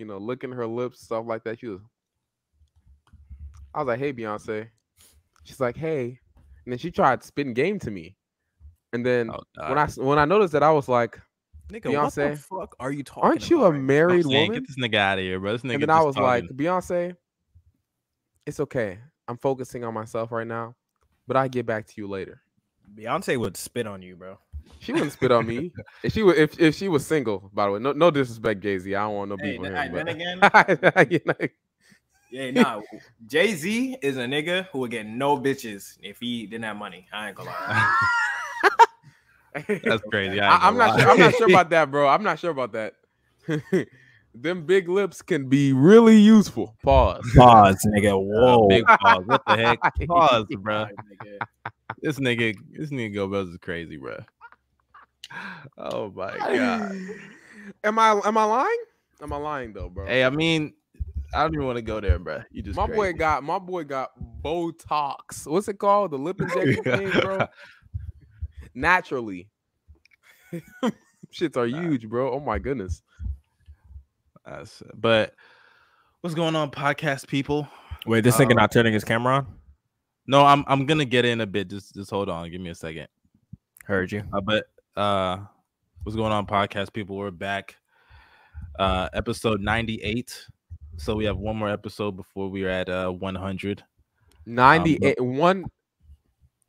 you know, licking her lips, stuff like that. She was. I was like, "Hey, Beyonce." She's like, "Hey," and then she tried spitting game to me, and then Oh, I when I noticed that, I was like, Nigga, what the Beyonce, fuck are you talking "Aren't you about a? I'm married saying, woman?" get this nigga out of here, bro. This nigga And then I was like. Beyonce, it's okay. I'm focusing on myself right now, but I get back to you later. Beyonce would spit on you, bro. She wouldn't spit on me if she was if, if she was single. By the way, no no disrespect, Jay Z. I don't want no Hey, beef with then, him. then but- again, You know, yeah, nah. Jay Z is a nigga who would get no bitches if he didn't have money. I ain't gonna lie. That's crazy. I, ain't I, am not sure. I'm not sure about that, bro. I'm not sure about that. Them big lips can be really useful. Pause. Pause, nigga. Uh, Whoa. big pause. What the heck? Pause, bro. This nigga, this nigga go Bells is crazy, bro. Oh my god. am I am I lying? Am I lying though, bro? Hey, I mean, I don't even want to go there, bro. You just my boy got my boy got Botox. What's it called? The lip injection thing, bro. Naturally. Shits are huge, bro. Oh my goodness. That's- but what's going on, podcast people? Wait, this nigga Uh, not turning his camera on? No, I'm I'm gonna get in a bit. Just just hold on. Give me a second. Heard you. Uh, but uh, what's going on, podcast people? We're back. Uh, episode 98. So we have one more episode before we are at uh 100. 98 one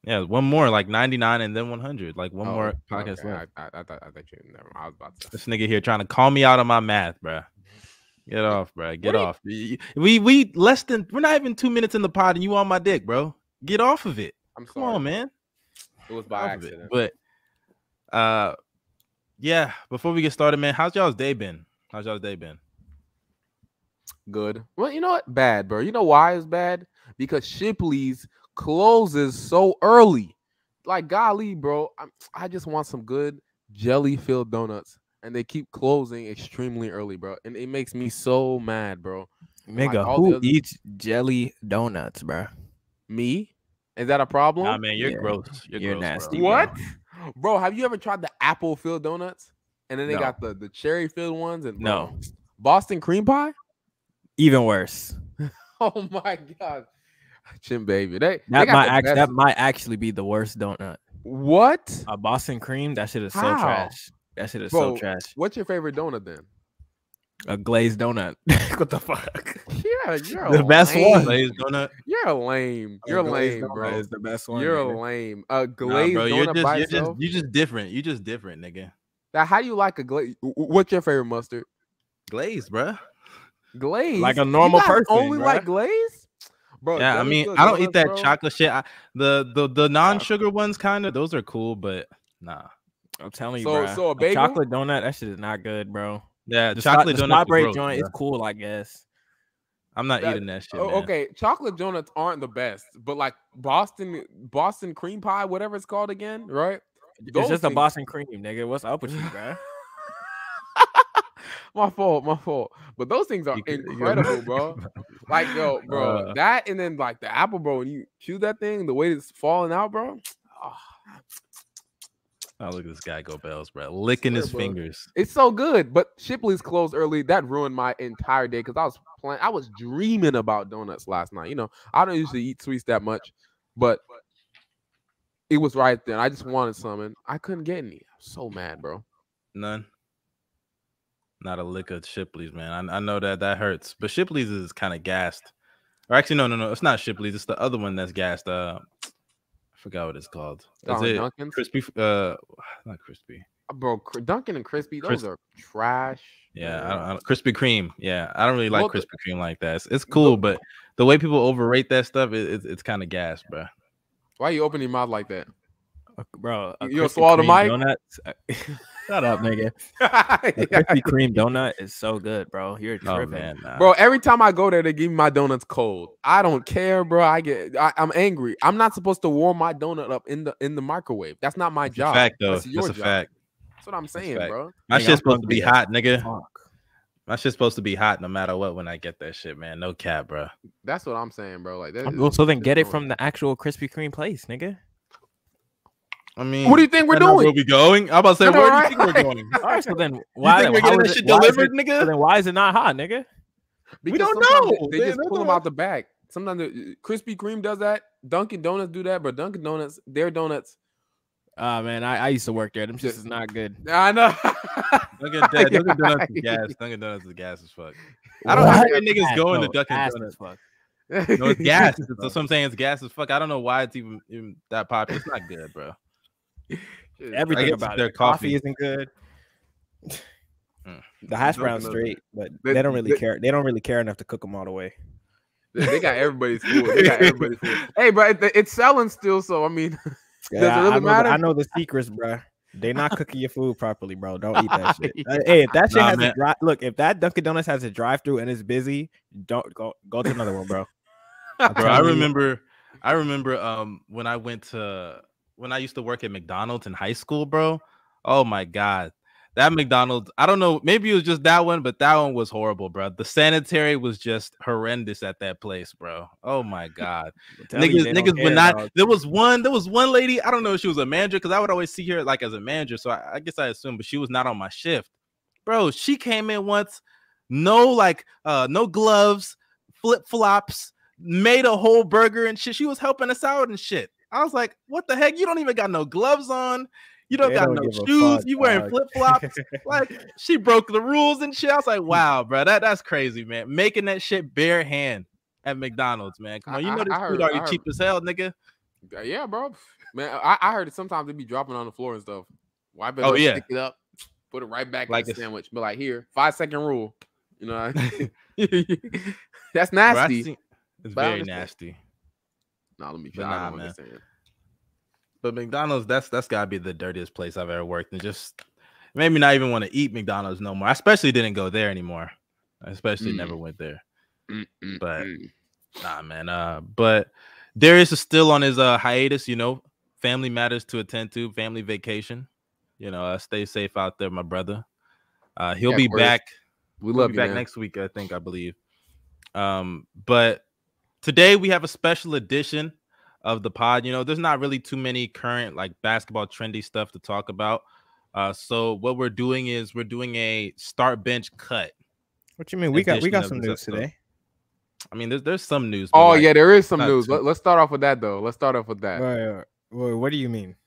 Yeah, one more, like 99, and then 100. Like one oh, more podcast okay, left. I, I, I thought I thought you never. I was about to This nigga here trying to call me out on my math, bro. Get off, bro. Get you- off. Y- We we less than we're not even two minutes in the pod, and you on my dick, bro. Get off of it. I'm Come sorry. on, man. It was by of it. accident. But uh, yeah. Before we get started, man, how's y'all's day been? How's y'all's day been? Good. Well, you know what? Bad, bro. You know why it's bad? Because Shipley's closes so early. Like, golly, bro. I'm, I just want some good jelly filled donuts, and they keep closing extremely early, bro. And it makes me so mad, bro. like Nigga, all the who other- eats jelly donuts, bro? Me? Is that a problem? Nah, man, you're Yeah. gross. You're, You're gross, nasty, Bro. what? Bro, have you ever tried the apple filled donuts? And then they No. got the, the cherry filled ones and bro, No. Boston cream pie? Even worse. Oh my god. Chin baby. They, they That got might act, that might actually be the worst donut. What? A Boston cream, that shit is so trash. That shit is Bro, so trash. What's your favorite donut then? A glazed donut. what the fuck? Yeah, you're The a best lame. one. Glazed donut. You're a lame. You're lame, bro. Is the best one. You're a nigga. lame. A glazed Nah, glazed bro, you're just by you're just itself. you just different. You just different, nigga. Now, how do you like a glaze? What's your favorite mustard? Glazed, bro. Glaze. Like a normal guys person, Only bruh. like glaze, bro. Yeah, I mean, I don't eat that bro. chocolate shit. I, the the the non-sugar ones, kind of, those are cool, but nah. I'm telling you, So- bro. so a bagel? chocolate donut, that shit is not good, bro. Yeah, The chocolate the donut. strawberry joint is cool, I guess. I'm not That- eating that shit. Oh, man. okay, chocolate donuts aren't the best, but like Boston Boston cream pie, whatever it's called again, right? It's Those just a Boston cream, nigga. What's up with you, bro? my fault, my fault. But those things are You could- you- incredible, bro. Like yo, bro, Uh. that and then like the apple, bro. When you chew that thing, the way it's falling out, bro. ah, Oh, look at this guy go bells, bro. Licking his bro. fingers. It's so good, but Shipley's closed early. That ruined my entire day because I was playing. I was dreaming about donuts last night. You know, I don't usually eat sweets that much, but it was right there. I just wanted some, and I couldn't get any. I'm so mad, bro. None. Not a lick of Shipley's, man. I, I know that that hurts, but Shipley's is kind of gassed. Or actually, no, no, no. It's not Shipley's. It's the other one that's gassed. Uh, forgot what it's called. Is Oh, it Dunkin's? crispy? Uh, not crispy. Uh, bro. Dunkin' and crispy, those are trash. Yeah, I don't, I don't, Krispy Kreme. Yeah, I don't really like Krispy Kreme like that. It's, it's cool, but the way people overrate that stuff, it, it's it's kind of gas, bro. Why you open your mouth like that? Uh, bro, You swallow the mic? Donuts? Shut up, nigga. A Yeah. Krispy Kreme donut is so good, bro. You're Oh tripping. man, nah. Bro, every time I go there, they give me my donuts cold. I don't care, bro. I get, I, I'm angry. I'm not supposed to warm my donut up in the in the microwave. That's not my It's job. fact though. That's your It's a job. fact. That's what I'm saying, bro. My Nigga, shit's I'm supposed to be hungry hot, nigga. Fuck. My shit's supposed to be hot no matter what when I get that shit, man. No cap, bro. That's what I'm saying, bro. Like that. Well, so then get it from the actual Krispy Kreme place, nigga. I mean, What do you think we're I know Where doing? we going? I'm about to say, where right? do you think we're going? All right, so then You why? think we're getting is that it- shit why is delivered, it- nigga? so then why is it not hot, nigga? Because don't know. They, they They- just pull them out the bag. Sometimes Krispy Kreme does that. Dunkin' Donuts do that, but Dunkin' Donuts, their donuts. Ah man, I, I used to work there. Them shits is not good. I know. Dunkin' Donuts, Dunkin' Donuts is gas. Dunkin' Donuts is gas as fuck. I don't know What? niggas Ass, going to Dunkin' Donuts. fuck. No, it's gas. That's what I'm saying. It's gas as fuck. I don't know why it's even, even that popular. It's not good, bro. Everything about their it. Coffee. coffee. isn't good. Mm. The hash Dunkin' brown's straight, but They- they, don't really they- care. They don't really care enough to cook them all the way. They, they got everybody's food. They got everybody's food. Hey, bro, it, it's selling still. So I mean, Does it I- really I know the- I know the secrets, bro. They not cooking your food properly, bro. Don't eat that shit. Uh, Hey, if that shit Nah, has man. a drive, look, if that Dunkin' Donuts has a drive-through and it's busy, don't go go to another one, bro. I'm bro. I telling you. remember, I remember, um, when I went to when I used to work at McDonald's in high school, bro. Oh my god, that McDonald's. I don't know, maybe it was just that one, but that one was horrible, bro. The sanitary was just horrendous at that place, bro. Oh my god, I'm telling you, niggas, niggas would not. dog. There was one, there was one lady. I don't know if she was a manager because I would always see her like as a manager, so I, I guess I assume, but she was not on my shift, bro. She came in once, no like, uh, no gloves, flip flops, made a whole burger and shit. She was helping us out and shit. I was like, what the heck? You don't even got no gloves on. You don't They got don't no shoes. fuck, you wearing dog. flip flops. like she broke the rules and shit. I was like, wow, bro, that that's crazy, man. Making that shit bare hand at McDonald's, man. Come on, you I- know I- this I food already heard- cheap as hell, nigga. Uh, yeah, bro. Man, I, I heard it sometimes they be dropping on the floor and stuff. Why better Oh, yeah. pick it up, put it right back Like in the sandwich. But like here, five second rule. You know, that's Bro, I nasty. seen- it's But very understand. nasty. Nah, let me But try. I nah, don't man. understand. But McDonald's, that's that's gotta be the dirtiest place I've ever worked. And just made me not even want to eat McDonald's no more. I especially didn't go there anymore. I especially never went there. Mm, mm, But- mm. Nah, man. Uh, but Darius is still on his uh hiatus. You know, family matters to attend to. Family vacation. You know, uh, stay safe out there, my brother. Uh, he'll Yeah, be back. we He'll love be you, back man. next week, I think, I believe. Um, but today we have a special edition of the pod. You know, there's not really too many current like basketball trendy stuff to talk about. Uh, so what we're doing is we're doing a start bench cut. What you mean? We got we got some news episode. today. I mean, there's there's some news. Oh like, yeah, there is some news. too- Let, us start off with that though. Let's start off with that. Wait, wait, wait, what do you mean?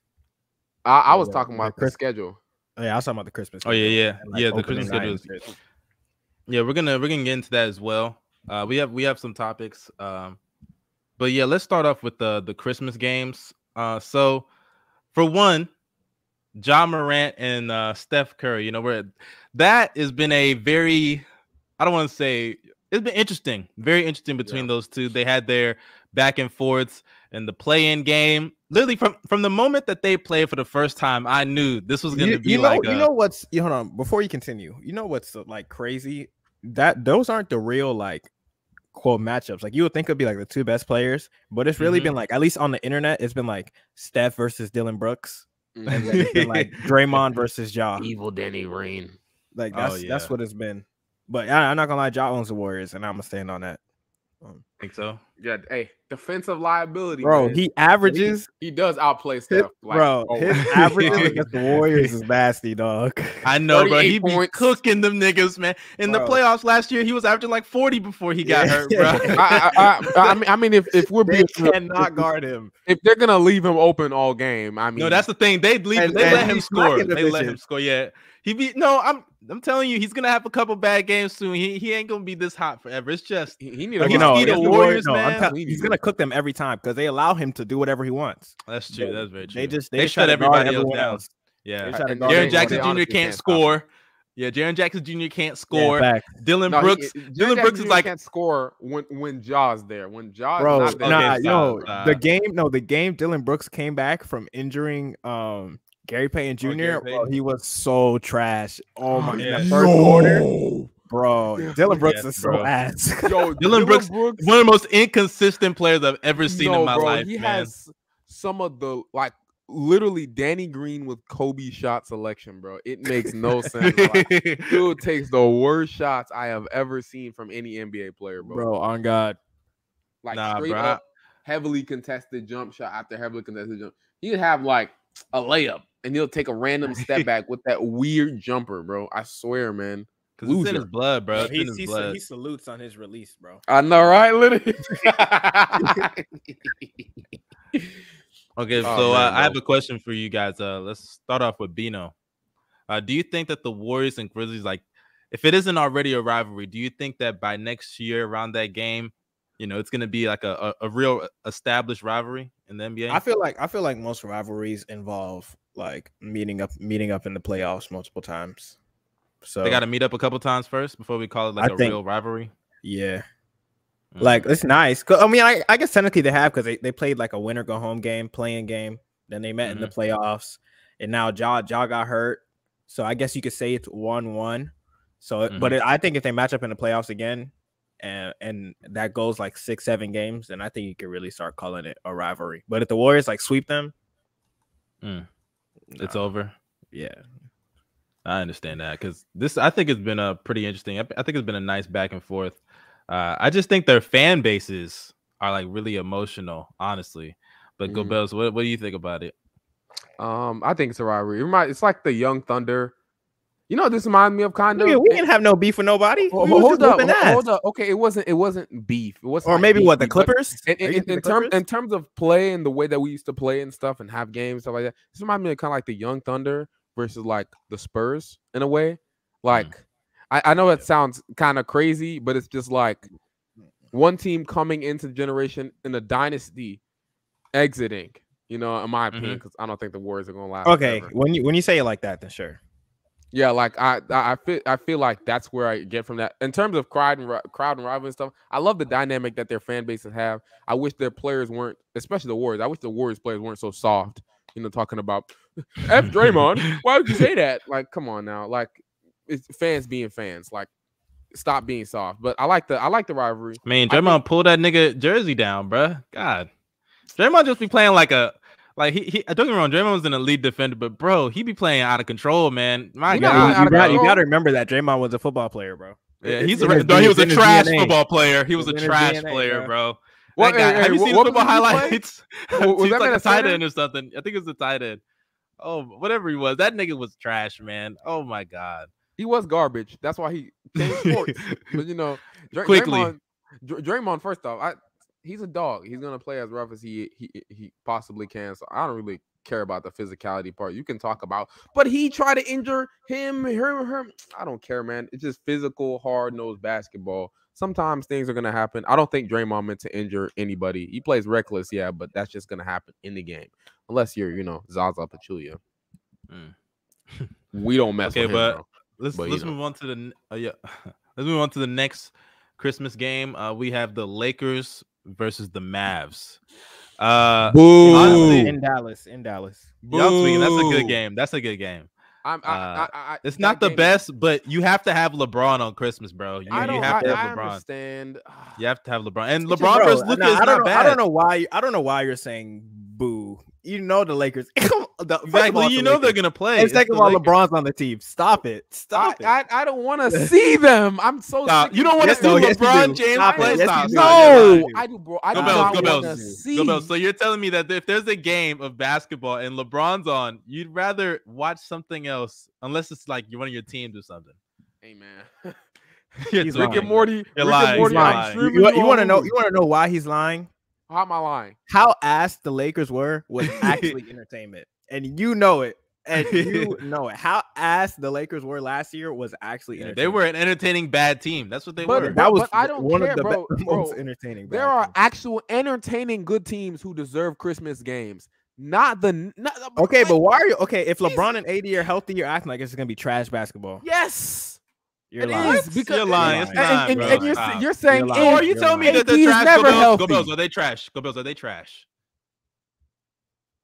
I, I was the- talking the about the Chris- schedule. Oh, yeah, I was talking about the Christmas. Oh yeah, yeah, and, like, yeah. The Christmas schedule is. Yeah, we're gonna we're gonna get into that as well. Uh, we have we have some topics. Um, but yeah, let's start off with the the Christmas games. Uh, so for one, Ja Morant and uh, Steph Curry. You know, where that has been a very I don't want to say it's been interesting, very interesting between those two. They had their back and forths in the play-in game. Literally from from the moment that they played for the first time, I knew this was gonna be you know, like you know what's you hold on before you continue. You know what's uh, like crazy that those aren't the real like quote matchups. Like you would think it'd be like the two best players, but it's really Mhm. been like at least on the internet, it's been like Steph versus Dillon Brooks, and then it's been like Draymond versus Ja. Evil Danny Rain. Like Oh, that's that's what it's been. But I, I'm not gonna lie, Ja owns the Warriors, and I'm gonna stand on that. think so. Yeah, hey, defensive liability, Bro, man. he averages, he does outplay Steph. Like, bro. oh, His averages against the Warriors is nasty, dog. I know, bro. 38 He be cooking them niggas, man. In the playoffs last year, he was averaging like 40 before he got Yeah. hurt, bro. I, I, I, I mean, I mean, if if we're They being real, cannot guard him. if they're gonna leave him open all game, I mean, no, that's the thing. They leave. And- they and let him score. the They let him score. Yeah, he be. No, I'm. I'm telling you, he's gonna have a couple bad games soon. He he ain't gonna be this hot forever. It's just he, he need Like, to you know, he the against Warriors, no, man. tell- he's gonna cook them every time because they allow him to do whatever he wants. that's true. That's very true. They just they, they shut everybody else down. else. Yeah, They try to Jaren Jackson Jr. can't can't stop him. score. Yeah, Jaren Jackson Jr. can't score. facts. Dillon No, Brooks. Jaren Dillon Brooks is Jr. like can't score when when Ja's there. When Ja's bro. not there, Nah, Okay, yo, stop, stop. the game. No, the game. Dillon Brooks came back from injuring um Gary Payton Jr. Oh, Gary bro, Payton. he was so trash. Oh my! yeah. In the first quarter, bro. Dillon Brooks Yes, is so bro. ass. yo, Dillon Brooks- One of the most inconsistent players I've ever seen no, in my bro, life, he man. has some of the like literally Danny Green with Kobe shot selection, bro. It makes no sense. Like, dude takes the worst shots I have ever seen from any NBA player, bro. bro, on God. like Nah, straight bro. up heavily contested jump shot after heavily contested jump. He'd have like a layup, and he'll take a random step back with that weird jumper, bro. I swear, man. Because it's in his blood, bro. Bro, It's in he, his he, blood. he salutes on his release, bro. I know, right? Literally. Okay, Oh, so uh, I have a question for you guys. Uh, let's start off with Bino. Uh, do you think that the Warriors and Grizzlies, like, if it isn't already a rivalry, do you think that by next year around that game, you know, it's gonna be like a, a, a real established rivalry in the NBA? I feel like I feel like most rivalries involve like meeting up meeting up in the playoffs multiple times. So they got to meet up a couple times first before we call it like I a think- real rivalry. yeah, Mm. like it's nice. I mean, I, I guess technically they have because they, they played like a winner go home game, playing game. Then they met in the Mm-hmm. playoffs, and now Ja Ja got hurt. So I guess you could say it's one one. So, Mm-hmm. but it, I think if they match up in the playoffs again, and and that goes like six seven games, then I think you could really start calling it a rivalry. But if the Warriors like sweep them, Mm. it's over. yeah. I understand that because this, I think, it's been a pretty interesting. I, I think it's been a nice back and forth. Uh, I just think their fan bases are like really emotional, honestly. But Go Mhm. Bells, what, what do you think about it? um, I think it's a rivalry. It remind- It's like the Young Thunder. You know, this reminds me of kind of. Nigga, we didn't have no beef with nobody. Hold, We hold up, whooping hold up. Okay, it wasn't. It wasn't beef. It was Or maybe what the Clippers? In, Are in, in, the term, Clippers? in terms of play and the way that we used to play and stuff and have games stuff like that, this reminds me of kind of like the Young Thunder versus like the Spurs in a way. Mm. Like, I, I know that sounds kind of crazy, but it's just like mm, mm, one team coming into the generation in a dynasty, exiting. You know, in my opinion, mm-hmm. because I don't think the Warriors are gonna last. Okay, forever. when you when you say it like that, then sure. Yeah, like I, I I feel I feel like that's where I get from that. In terms of crowd and crowd and rival and stuff, I love the dynamic that their fan bases have. I wish their players weren't, especially the Warriors. I wish the Warriors players weren't so soft. You know, talking about F Draymond. Why would you say that? Like, come on now. Like, it's fans being fans. Like, stop being soft. But I like the I like the rivalry. Man, I think- Draymond pull that nigga jersey down, bruh. God, Draymond just be playing like a like he. he don't get me wrong, Draymond was an elite defender, but bro, he be playing out of control, man. My He not God, really you, got, you got to remember that Draymond was a football player, bro. Yeah, he's it's a no, he was a it's in his trash DNA. football player. He was a It's in his trash DNA, player, bro. bro. What, That guy- hey, have you what- seen what the football position highlights? Was- was that like a a tight end or something. I think it was a tight end. Oh, whatever he was, that nigga was trash, man. Oh my god. He was garbage. That's why he came sports. but you know, Dray- Quickly. Draymond, Dr- Draymond. First off, I he's a dog. He's gonna play as rough as he he he possibly can. So I don't really care about the physicality part. You can talk about, but he tried to injure him, her, her. I don't care, man. It's just physical, hard nosed basketball. Sometimes things are gonna happen. I don't think Draymond meant to injure anybody. He plays reckless, yeah, but that's just gonna happen in the game, unless you're, you know, Zaza Pachulia. Mm. We don't mess Okay, with him, but bro. let's But, let's know. move on to the uh, yeah. let's move on to the next Christmas game. Uh, we have the Lakers versus the Mavs. Uh, Boo. honestly- in Dallas, in Dallas. y'all speaking, that's a good game. That's a good game. I'm, I, Uh, I, I, I- It's not the game- best, but you have to have LeBron on Christmas, bro. You, I you don't. have I, to I have LeBron. understand. You have to have LeBron, and Bro, LeBron versus Luka nah, is I not don't know, bad. I don't know why. I don't know why you're saying boo. You know the Lakers. the, Exactly. all, you the know they're gonna play. And It's second of all, LeBron's on the team. Stop it. I, Stop it. I, I don't want to see them. I'm so. Stop. sick You don't want to Yes, see no, LeBron do. James Stop play. Yes, Stop. do. Stop. You're No. I do, bro. I Go do Bells, not go want Bells, to go. Bells. So you're telling me that if there's a game of basketball and LeBron's on, you'd rather watch something else, unless it's like you're one of your teams or something. Hey man, He's Rick lying. and Morty. Rick You're and lying. Morty. Lying. You, you want to know? You want to know why he's lying? How am I lying? How ass the Lakers were was actually entertainment, and you know it, and you know it. How ass the Lakers were last year was actually Yeah, they were an entertaining bad team. That's what they But- were. but- That was I don't one care, of the bro, be- bro. most entertaining. There bad are teams. actual entertaining good teams who deserve Christmas games. Not the. Not, uh, Okay, like, but why are you okay? If LeBron and AD are healthy, you're acting like it's gonna be trash basketball. yes, You're it lying. is because You're lying. It's and, not, and- bro. and you're, Stop. you're saying You're So lying. are you You're telling me that they're is trash? never Go Bells, healthy. Go Bells, are they trash? Go Bills? are they trash?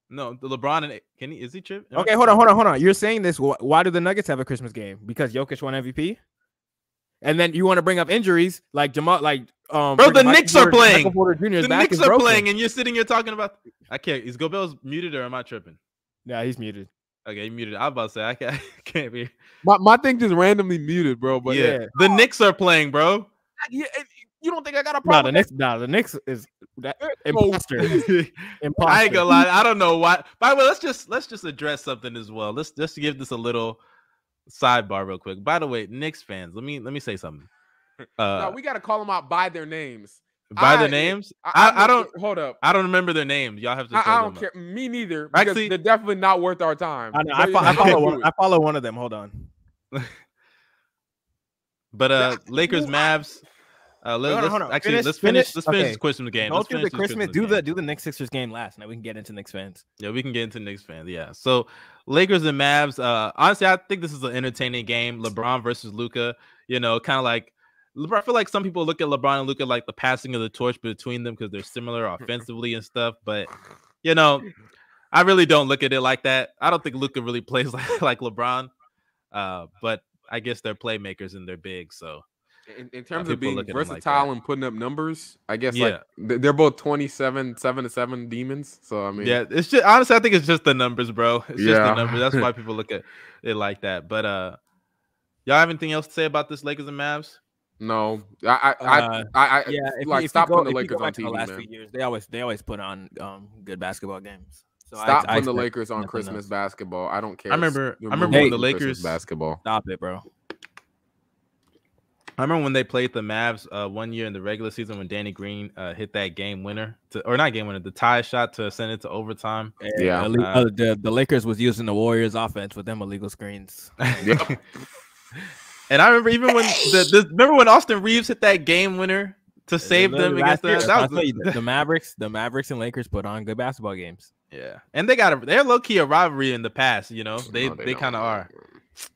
No, the LeBron and can he is he trip? Okay, hold on, hold on, hold on. You're saying this. Why do the Nuggets have a Christmas game? Because Jokic won MVP. And then you want to bring up injuries like Jamal, like um, Bro, the Michael Knicks are Porter- Michael playing. The Knicks are broken. playing, and you're sitting here talking about. I can't. Is Go Bells muted or am I tripping? Yeah, he's muted. Okay, he muted. I was about to say I can't, I can't be. my, my thing just randomly muted, bro. But yeah. yeah. the Knicks are playing, bro. yeah, You don't think I got a No, problem? the with Knicks. No, the Knicks is that that? imposter. imposter. I ain't gonna lie. I don't know why. By the way, let's just let's just address something as well. Let's just give this a little sidebar real quick. By the way, Knicks fans, let me let me say something. Uh, no, we got to call them out by their names. By I- the names, I, I, I'm don't looking- hold up. I don't remember their names. Y'all have to. I, I don't up. care. Me neither. Actually- they're definitely not worth our time. I, know, I, But fo- I follow one. I follow one of them. Hold on. But uh, Lakers, Mavs. Uh, let, Hold on, us hold actually Finish- let's finish. finish- Let's finish okay. this Christmas game. Go Let's through finish the Christmas. Christmas Do game. the do the Knicks Sixers game last. Now we can get into Knicks fans. Yeah, we can get into Knicks fans. Yeah. So Lakers and Mavs. Uh, honestly, I think this is an entertaining game. LeBron versus Luka. You know, kind of like LeBron. I feel like some people look at LeBron and Luka like the passing of the torch between them because they're similar offensively and stuff. But you know, I really don't look at it like that. I don't think Luka really plays like like LeBron. Uh, but I guess they're playmakers and they're big. So in, in terms of being look at 'em like versatile and putting up numbers, I guess Yeah. like they're both 27, 7 to 7 demons. So I mean, yeah, it's just honestly, I think it's just the numbers, bro. It's just the Yeah. numbers. That's why people look at it like that. But uh, y'all have anything else to say about this Lakers and Mavs? No, I, I, I, Uh, I, I Yeah, if, like if stop go, putting the if you go Lakers on back to the TV, last man. few years, they always they always put on um good basketball games. So I- Stop I putting the Lakers on Christmas else. basketball. I don't care. I remember- I remember when the from Christmas Lakers- basketball. Stop it, bro. I remember when they played the Mavs uh, one year in the regular season when Danny Green uh, hit that game winner to, or not game winner, the tie shot to send it to overtime. Yeah. Alle- Uh, uh, the the Lakers was using the Warriors offense with them illegal screens. Yep. And I remember even when the, the remember when Austin Reaves hit that game winner to save them Last against the, that was you, the, the Mavericks, the Mavericks and Lakers put on good basketball games. yeah, and they got a they're low key a rivalry in the past. You know, they No, they, don't. kind of are.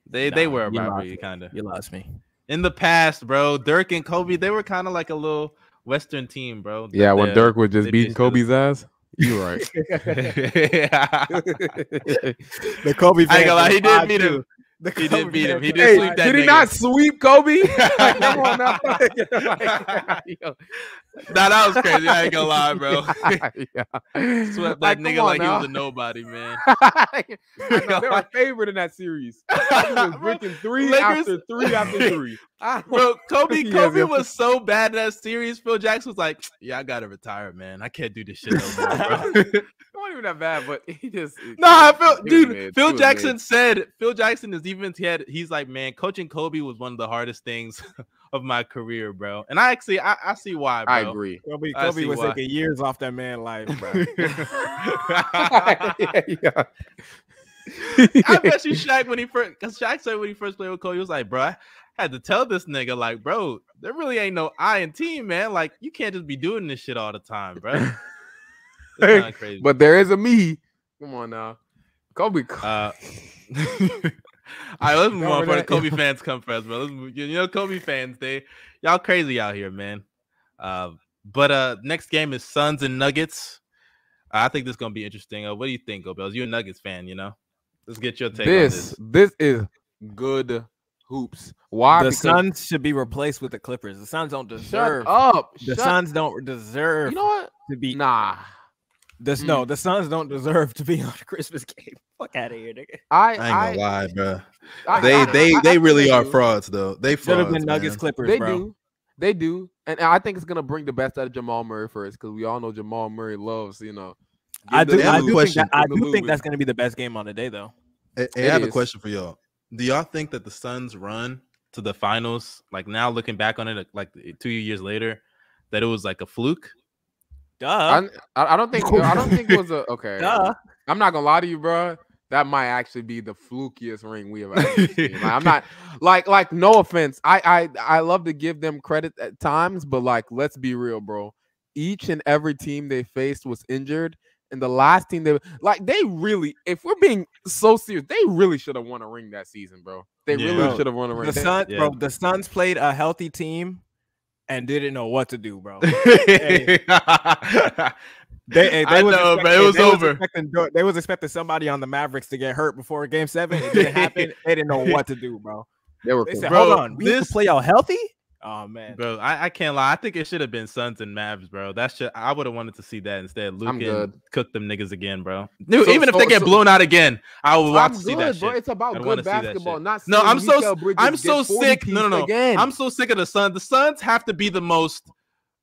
They they were a rivalry me. kind of You lost me. in the past, bro. Dirk and Kobe they were kind of like a little Western team, bro. Yeah, when Dirk was just they beating did should've- Kobe's ass. You right. The Kobe I ain't gonna lie, he did beat him. The He didn't beat him. He fans did hey, sweep that did he nigga. not sweep Kobe? Like, come on now. Like. Nah, that was crazy. I ain't gonna lie, bro. yeah. Swept that Like, nigga like on he was a nobody, man. Know, they were favored in that series. He was Bro, drinking three Lakers- after three after three. I don't- Bro, Kobe, Kobe yeah. was so bad in that series. Phil Jackson was like, "Yeah, I gotta retire, man. I can't do this shit no more, bro." it wasn't even that bad, but he just Nah, he Phil, dude. mid. Phil Jackson mid. said. Phil Jackson is even he had. He's like, man, coaching Kobe was one of the hardest things of my career, bro. And I actually, I, I see why, bro. I agree. Kobe, Kobe see was why. taking years off that man life, bro. yeah, yeah. I bet you Shaq when he first, because Shaq said when he first played with Kobe, he was like, bro, I had to tell this nigga, like, bro, there really ain't no I team, man. Like, you can't just be doing this shit all the time, bro. Of crazy. But there is a me. Come on now, Kobe. Uh, all right, let's move on for the? Kobe fans come first, bro. Let's you know, Kobe fans, they y'all crazy out here, man. Uh, but uh, next game is Suns and Nuggets. I think this is gonna be interesting. Uh, what do you think, Gobels? You're a Nuggets fan, you know? Let's get your take this on this is good hoops. Why? the Because- Suns should be replaced with the Clippers. The Suns don't deserve. Shut deserve. up. The Shut- Suns don't deserve You know what? to be. Nah. This no, mm. the Suns don't deserve to be on a Christmas game. Fuck out of here, nigga. I I ain't gonna lie, bro. I- They I- they I- they really think are frauds though. They Should have been Nuggets man. Clippers, They bro. do. They do. And I think it's gonna bring the best out of Jamal Murray first, because we all know Jamal Murray loves, you know. I give do. the have do think that, I do think that's going to be the best game on the day, though. Hey, hey, I have a question for y'all. Do y'all think that the Suns run to the finals, like now looking back on it, like eh, two years later, that it was like a fluke? Duh. I, I I don't think I don't think it was a okay. Duh. I'm not gonna lie to you, bro. That might actually be the flukiest ring we have ever seen. Like, I'm not like like no offense. I I I love to give them credit at times, but like let's be real, bro. Each and every team they faced was injured, and the last team they like they really, if we're being so serious, they really should have won a ring that season, bro. They Yeah. really should have won a ring. The They- Suns, yeah. bro. The Suns played a healthy team and didn't know what to do, bro. They, hey, I was know, expect- but it was they over. expecting, they was expecting somebody on the Mavericks to get hurt before Game Seven. It didn't happen. they didn't know what to do, bro. they were They cool. said, Bro, "Hold on, we this... this- to play all healthy." Oh man, Bro, I, I can't lie. I think it should have been Suns and Mavs, bro. That's just I would have wanted to see that instead. Luke I'm and good. cook them niggas again, bro. Dude, So- even if they get so- blown out again, I would want I'm to see good, that bro. shit. It's about I'd good basketball. Not No, I'm so Bridges I'm so sick. No, no, no. Again. I'm so sick of the Suns. The Suns have to be the most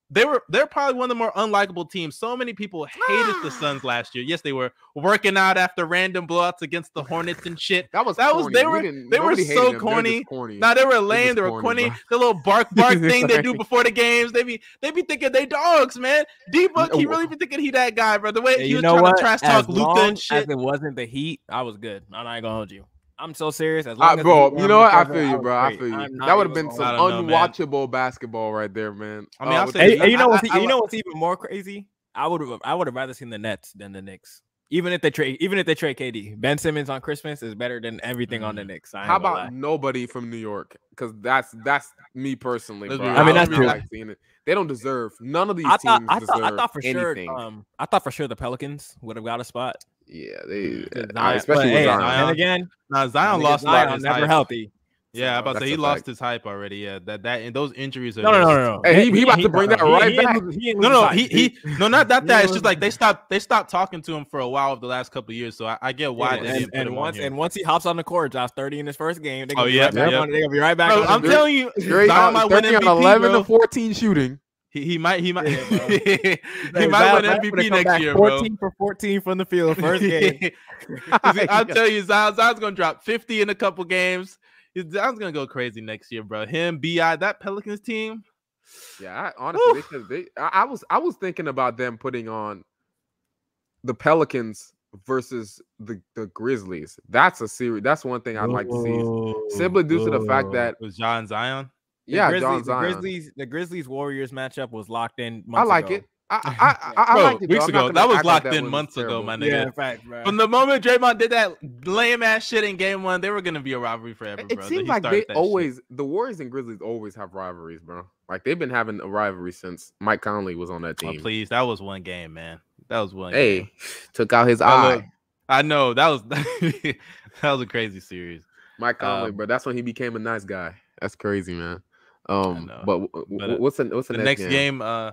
they were they're probably one of the more unlikable teams. So many people hated the Suns last year. Yes, they were working out after random blowouts against the Hornets and shit. That was That was they We were- didn't- they were so them. Corny. corny. Nah, they were lame. They were corny, corny. The little bark bark thing they do before the games. They be they be thinking they dogs, man. D Book, he oh. really be thinking he that guy, bro. The way Yeah, he was trying what? to trash talk Luka long and shit. As it wasn't the Heat, I was good. I'm not gonna hold you. I'm so serious. As long as bro, Heat you know what? I feel you, bro. I was feel great. you. That would have been some I don't know, man. unwatchable basketball right there, man. I mean, Uh, I'll say Hey, this, Heat- hey, you know I- what's I- I you know what's even more crazy? I would have I would have rather seen the Nets than the Knicks. Even if they trade, even if they trade KD, Ben Simmons on Christmas is better than everything on the Mm. Knicks. I How about lie. nobody from New York? Because that's that's me personally, bro. I mean, Let's that's be true. Like seeing it. They don't deserve. None of these I thought teams I deserve thought, I thought for anything. sure um I thought for sure the Pelicans would have got a spot. Yeah, they Zion- uh, especially but, with hey, Zion. And again, Nah, Zion lost a lot of Zion his never hype. healthy. Yeah, I'm about to say he lost fact. his hype already. Yeah, that that and those injuries are No, no, no, no, no. Hey, he- he about to bring that right he back. lose- he No, no, he he no, not that. That it's just like they stopped they stopped talking to him for a while over the last couple of years. So I, I get why Yeah, they and, and once on and once he hops on the court, drops 30 in his first game. They Oh, yeah, right back yeah. on- they gonna be right back. Bro, I'm telling you, Zion on, might win 30 on MVP, 11 bro. to 14 shooting. He, he might he might Yeah, bro. he might win MVP next year, bro. 14 for 14 from the field first game. I'll tell you, Zion, Zion's gonna drop 50 in a couple games. Zion's gonna go crazy next year, bro. Him, Bi, that Pelicans team. Yeah, I, honestly, they. They, I, I was I was thinking about them putting on the Pelicans versus the the Grizzlies. That's a series. That's one thing I'd like to see. Simply due to the fact that John Zion. The yeah, Grizzlies, John the Grizzlies, the Grizzlies Warriors matchup was locked in. I months like ago. it. I I I, I, liked it. weeks ago. That was locked that in was months ago, my nigga. Yeah, fact, bro. From the moment Draymond did that lame ass shit in game one, they were gonna be a rivalry forever, It bro. seems He like they that shit. always the Warriors and Grizzlies always have rivalries, bro. Like they've been having a rivalry since Mike Conley was on that team. Oh, team. please, that was one game, man. That was one. hey, game. took out his That eye. was- I know that was that was a crazy series. Mike Conley, um, bro. That's when he became a nice guy. That's crazy, man. Um, but w- w- But, uh, what's the what's the, The next game, uh,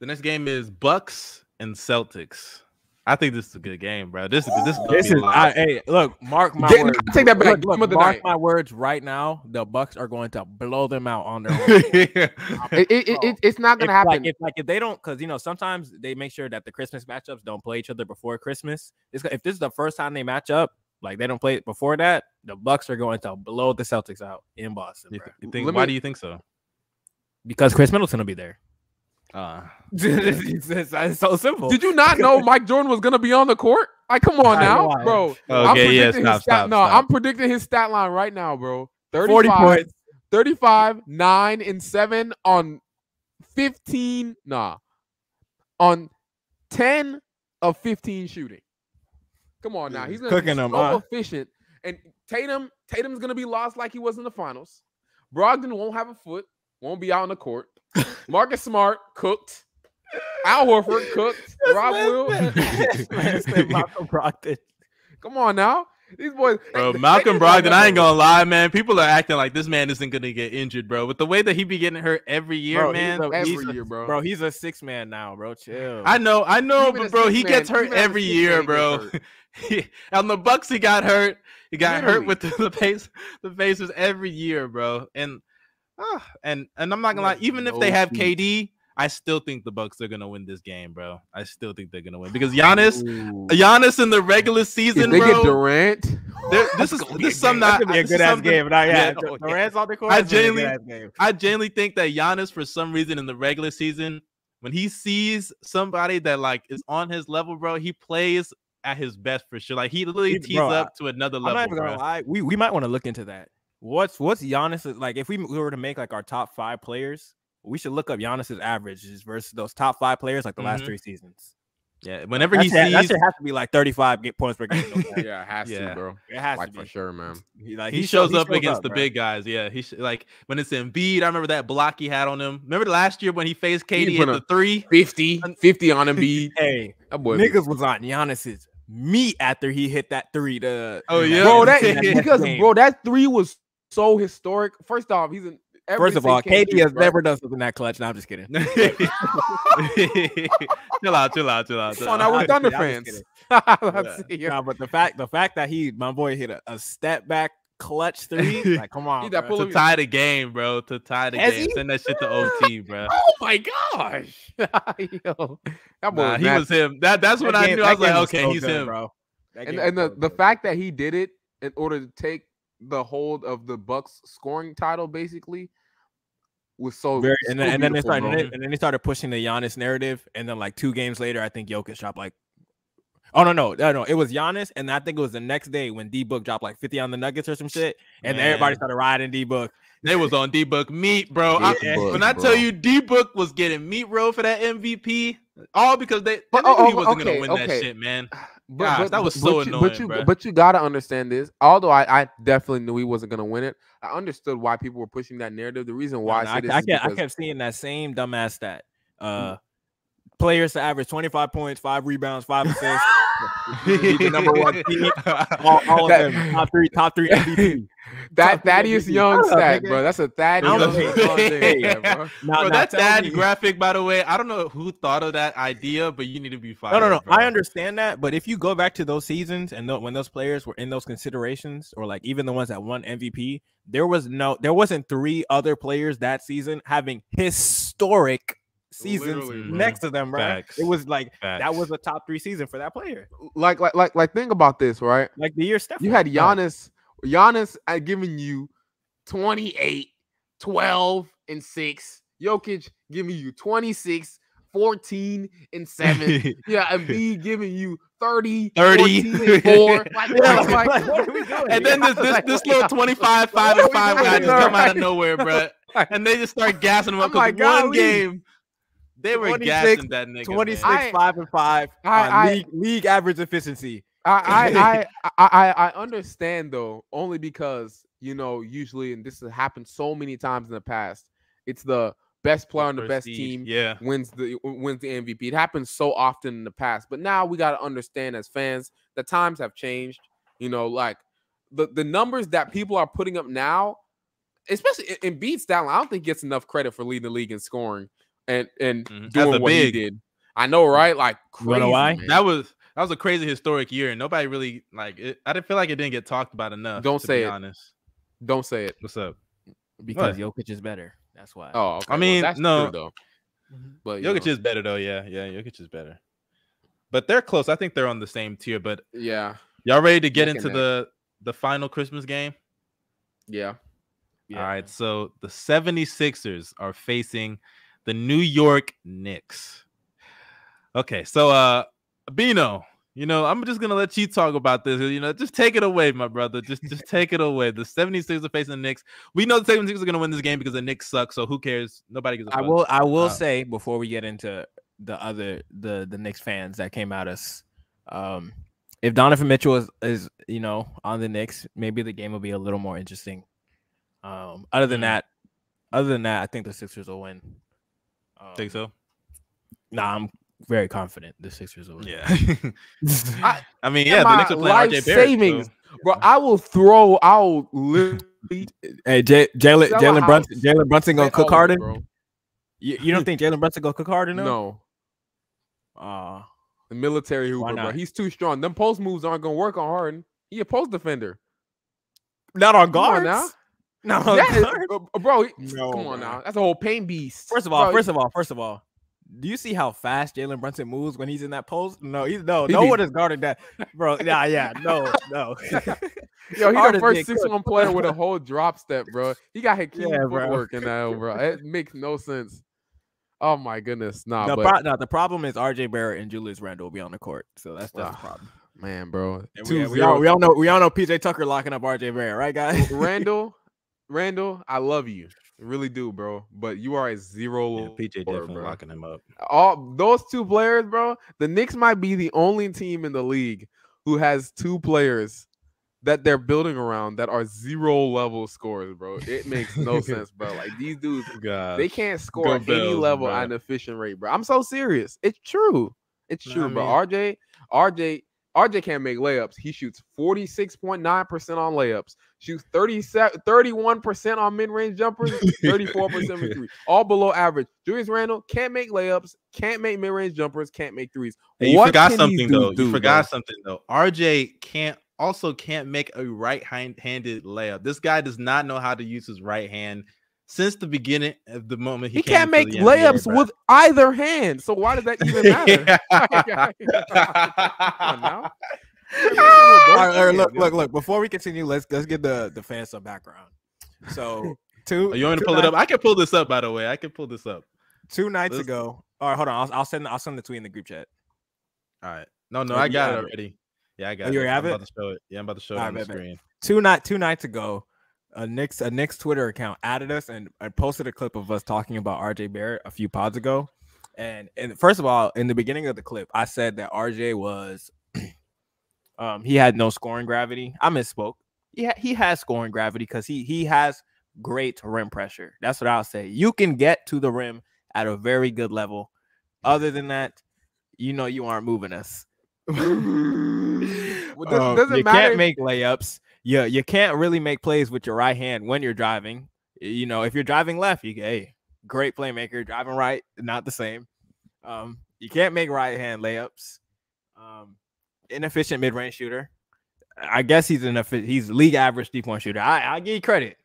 the next game is Bucks and Celtics. I think this is a good game, bro. This is this. is, This is I, hey, look, mark my Get- words. I take that back. Look, look, mark night. my words right now. The Bucks are going to blow them out on their own. it, it, it, it- it's not gonna happen. Like if, like if they don't, because you know sometimes they make sure that the Christmas matchups don't play each other before Christmas. It's, if this is the first time they match up, like they don't play it before that, the Bucks are going to blow the Celtics out in Boston, You, th- you think? Why me- do you think so? because Khris Middleton will be there. Uh, it's, it's- it's so simple. Did you not know Mike Jordan was gonna be on the court? Like, come on I now, know, I- bro. I'm okay, yeah, predicting stop, his stat. stop, no, stop. I'm predicting his stat line right now, bro. 35, 40 points. 35, 9, and 7 on 15. Nah. On 10 of 15 shooting. Come on now. He's gonna Cooking be them, so huh? efficient. And Tatum, Tatum's gonna be lost like he was in the finals. Brogdon won't have a foot, won't be out on the court. Marcus Smart cooked. Al Horford cooked. Rob Will. Man said Come on now. These boys. bro, they- they Malcolm just like Brogdon. I ain't gonna lie, man. People are acting like this man isn't gonna get injured, bro. With the way that he be getting hurt every year, Bro, he's man. a- Every he's a- year, bro. Bro, he's a six man now, bro. Chill. I know, I know, Even but bro, six he gets hurt even as a every year, man, he bro. On the Bucks, he got hurt. He got hurt with the, the pace, the faces every year, bro. And ah, and and I'm not gonna lie, There's even if they have. KD, I still think the Bucks are gonna win this game, bro. I still think they're gonna win because Giannis, Ooh. Giannis in the regular If season, they get. Durant, this is this is a something game. I- gonna be a good ass game. Now, yeah, Yeah, Durant's on the court. I it's gonna be a genuinely- I genuinely think that Giannis, for some reason, in the regular season, when he sees somebody that like is on his level, bro, he plays at his best for sure. Like he literally He- tees bro, I- up to another I'm level, not even gonna bro. lie. We we might want to look into that. What's what's Giannis like? If we were to make like our top five players, we should look up Giannis's averages versus those top five players like the last Mhm. three seasons. Yeah, whenever That he shit, that sees, shit has to be like 35 points per game. no yeah, it has Yeah. to, bro. it has Like to be for sure, man. He, like, he, show- shows up against the bro. big guys. Yeah, he sh- like when it's Embiid. I remember that block he had on him. Remember last year when he faced He KD at the three. 50, 50 on Embiid. Hey, That boy, niggas was on Giannis's meat after he hit that three. To Oh, in yeah. bro, that because game. bro, that three was so historic. First off, he's an First of all, KD has never done something that clutch. No, I'm just kidding. chill out, chill out, chill out. chill Come on, out. now we're I'm Thunder just fans. kidding. Let's see here. Nah, but the fact the fact that he my boy hit a, a step back clutch three. Like, come on, that bro. to tie the game, bro. To tie the Has game. he? Send that shit to OT, bro. Oh my gosh. Yo, that boy Nah, was he was him. That that's That when I game- knew I was like, was okay, so he's good, him. bro. And and the, the fact that he did it in order to take the hold of the Bucks scoring title basically was so Very, so and then, and then they started, and then- and then they started pushing the Giannis narrative, and then like two games later, I think Jokic dropped like, oh no no no no, it was Giannis, and I think it was the next day when D Book dropped like fifty on the Nuggets or some shit, and then everybody started riding D Book. They was on D Book meat, bro. I- Yeah, when bro. I tell you D Book was getting meat row for that MVP, all because they, they But- knew oh, he oh, wasn't okay, gonna win that shit, man. But, Gosh, but- that was so but you, but you, bruh. but you gotta understand this. Although I, I definitely knew he wasn't gonna win it, I understood why people were pushing that narrative. The reason why No, I I, I kept, I kept seeing that same dumbass stat. Uh, players to average twenty five points, five rebounds, five assists. The number one team. All, all of them top three, top three MVP. that Top three Thaddeus MVP. Young Shut up, stat, nigga. bro. That's a Thaddeus Young a- stat bro. Now, bro, now that tell dad me- graphic, by the way, I don't know who thought of that idea, but you need to be fired. No, no, no. bro. I understand that, but if you go back to those seasons and tho- when those players were in those considerations, or like even the ones that won MVP, there was no, there wasn't three other players that season having historic seasons Literally, bro. next to them, right? Facts. It was like that was a top three season for that player. Like, like, like, like. Think about this, right? Like the year Steph. You had Giannis. Giannis had given you 28, 12, and 6. Jokic giving you 26, 14, and 7. yeah, and B giving you 30, 30. 14, and 4. Like, Yeah, like, like, like, what are we doing? And then this this, this yeah. little 25, 5 and 5 we guy just come out of nowhere, bro. And they just start gassing him up I'm like, because one golly. game they were 26, gassing that nigga. 26, man. I- 5 and 5 I- on I- league, league average efficiency. I, I, I, I, I understand though, only because you know, usually, and this has happened so many times in the past, it's the best player on the best team Yeah. wins the wins the MVP. It happens so often in the past, but now we got to understand as fans, the times have changed. You know, like the the numbers that people are putting up now, especially in, in beat Stalin, I don't think gets enough credit for leading the league in scoring and and Mhm. Doing a what he did. I know, right? Like, You wanna crazy, why? That was that was a crazy historic year, and nobody really like it. I didn't feel like it didn't get talked about enough. Don't to say be it. honest. don't say it. What's up? Because Jokic is better. That's why. Oh, okay. I mean, that's no. true, though. But you Jokic know, is better though. Yeah, yeah. Jokic is better. But they're close. I think they're on the same tier. But yeah, y'all ready to get Neck into and the the final Christmas game? yeah. Yeah. All right. So the 76ers are facing the New York Knicks. Okay. So uh Bino, you know, I'm just gonna let you talk about this. You know, just take it away, my brother. Just just take it away. The 76ers are facing the Knicks. We know the 76ers are gonna win this game because the Knicks suck. So who cares? Nobody gives a I fuck. will. I will Uh, say before we get into the other the the Knicks fans that came at us, um, if Donovan Mitchell is is you know on the Knicks, maybe the game will be a little more interesting. Um, other than Mhm. that, other than that, I think the Sixers will win. Um, think so. Nah, I'm very confident the Sixers will win. Yeah. I- I mean, Yeah, yeah, the my Knicks are playing life RJ Barrett. savings. so- Bro, I will throw. I'll literally Hey, J- Jalen Jalen Brunson house. Jalen Brunson gonna cook all of it, Harden. bro. You, you don't think Jalen Brunson gonna cook Harden? No, though? Uh, the military hooper, bro. He's too strong. Them post moves aren't gonna work on Harden. He a post defender. not on Come on now. Not on That is- uh, bro, he- No, come on bro. now. That's a whole pain beast. First of all, Bro, first of all, first of all, do you see how fast Jalen Brunson moves when he's in that post? No, he's no, He no be- one is guarding that, bro. Yeah, yeah, no, no. Yo, he the Harden first six cook. one player with a whole drop step, bro. He got Hakeem Yeah, bro. footwork in that, bro. It makes no sense. Oh my goodness, nah, the, but pro- no, the problem is RJ Barrett and Julius Randle will be on the court, so that's that's the Ah, problem. man, bro. And we, we, all, we all know we all know PJ Tucker locking up RJ Barrett, right, guys? Randle, Randle, I love you, I really do, bro. But you are a zero. Yeah, PJ scorer, definitely bro. locking him up. All those two players, bro. The Knicks might be the only team in the league who has two players that they're building around that are zero level scores, bro. It makes no sense, bro. Like these dudes, God. they can't score any level bro. at an efficient rate, bro. I'm so serious. It's true. It's true, I bro. mean- RJ, RJ, RJ can't make layups. He shoots 46.9% on layups, shoots 37, 31% on mid-range jumpers, 34% from three. All below average. Julius Randle can't make layups, can't make mid-range jumpers, can't make threes. Hey, you What forgot something dudes though. do, you forgot bro? something though. RJ can't also can't make a right-handed layup. This guy does not know how to use his right hand since the beginning of the moment he, He, came can't make the NBA, layups bro. with either hand. So why does that even matter? On. All right, all right, look, look, look. Before we continue, let's let's get the the fans some background. So two. Oh, you want to two pull it up? I can pull this up, by the way. I can pull this up. Two nights Let's- ago. All right, hold on. I'll, I'll send I'll send the tweet in the group chat. All right. No, no, Oh, I got it have it. already. Yeah, I got Oh, it. you I'm have about it? to show it. Yeah, I'm about to show it on right, the bet, bet. screen. Two night two nights ago, a Knicks a Knicks Twitter account added us and, and posted a clip of us talking about RJ Barrett a few pods ago. And and first of all, in the beginning of the clip, I said that RJ was um he had no scoring gravity. I misspoke. He ha- he has scoring gravity because he he has great rim pressure. That's what I'll say. You can get to the rim at a very good level. Other than that, you know you aren't moving us. Well, does- Um, doesn't you matter can't make layups. You you can't really make plays with your right hand when you're driving. You know, if you're driving left, you hey, great playmaker. Driving right, not the same. Um, you can't make right hand layups. Um, inefficient mid range shooter. I guess he's an he's league average three point shooter. I I give you credit.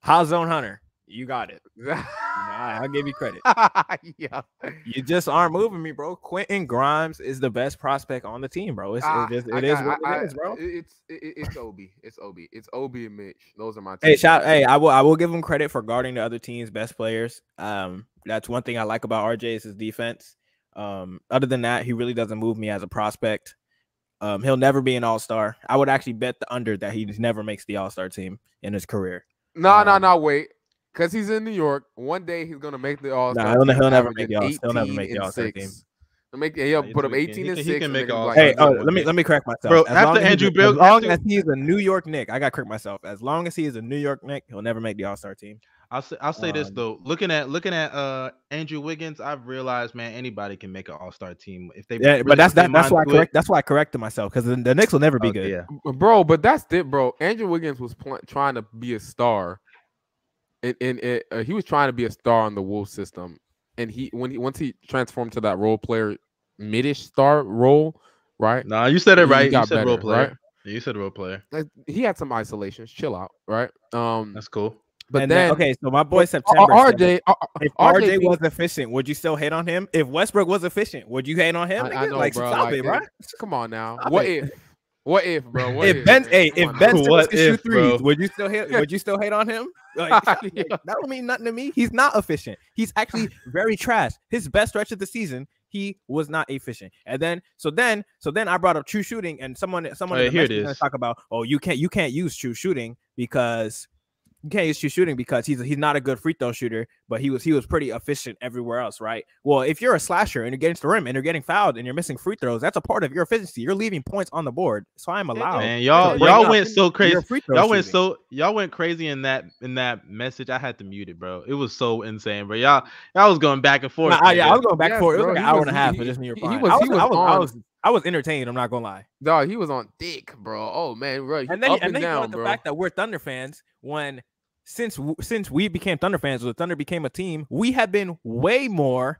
High zone hunter, you got it. I, I'll give you credit. yeah. You just aren't moving me, bro. Quentin Grimes is the best prospect on the team, bro. It's, Ah, it is, it is got- what I- it is, bro. It's it, it- it's Obi. It's Obi. It's Obi and Mitch. Those are my. Hey, shout! Hey, I will. I will give him credit for guarding the other team's best players. Um, that's one thing I like about RJ is his defense. Um, other than that, he really doesn't move me as a prospect. Um, he'll never be an all star. I would actually bet the under that he never makes the all star team in his career. No, no, Um, no. Wait, because he's in New York. One day he's gonna make the All Star. he'll ne- he'll never make the All- he'll never make the All-Star team. He'll make. Yeah, he'll He put up can- he 18 can- and he six. can and make they're all- be like, Hey, "Oh, oh, let me one let me correct myself. Bro, As after long Andrew a- Bill- as long after- as he is a New York Knick, I got to correct myself. As long as he is a New York Knick, he'll never make the All Star team. I'll say I'll say this Um, though. Looking at looking at uh Andrew Wiggins, I've realized, man, anybody can make an all star team if they. Yeah, really but that's that, that's why I to it. correct. That's why I corrected myself because the, the Knicks will never be Okay, good. yeah. Bro, but that's it, bro. Andrew Wiggins was pl- trying to be a star, and, and it, uh, he was trying to be a star on the Wolves system. And he when he once he transformed to that role player, midish star role, right? Nah, you said it right. You got said role player. right? You said role player. Like, he had some isolations. Chill out, right? Um, That's cool. but and then, then, okay, so my boy September. R- said, RJ, uh, if RJ RJ thinks- was efficient, would you still hate on him? If Westbrook was efficient, would you hate on him? I, I know, like, bro. stop like, it, bro. Come on now. Stop what it. if? What if, bro? What If Ben, man? hey, if on Ben now. Simmons What can shoot threes, bro? would you still hate? Would you still hate on him? Like, like, that don't mean nothing to me. He's not efficient. He's actually very trash. His best stretch of the season, he was not efficient. And then, so then, so then I brought up true shooting, and someone, someone in the here it message talk about, oh, you can't, you can't use true shooting because you can't use true shooting because he's he's not a good free throw shooter, but he was he was pretty efficient everywhere else, right? Well, if you're a slasher and you're getting to the rim and you're getting fouled and you're missing free throws, that's a part of your efficiency. You're leaving points on the board, so I'm allowed. Man, y'all y'all went so crazy. your free throw Y'all went shooting. so y'all went crazy in that in that message. I had to mute it, bro. It was so insane, bro. Y'all y'all was going back and forth. Nah, I, yeah, I was going back Yes, and forth. It was bro, like an hour was- and a half he- for just me he- he replying. was- I he was, was I was, I was, I was entertained. I'm not gonna lie. Dog, he was on thick, bro. Oh man, bro. And then, up and and then you down, brought the fact that we're Thunder fans when since since we became Thunder fans, the Thunder became a team, we have been way more.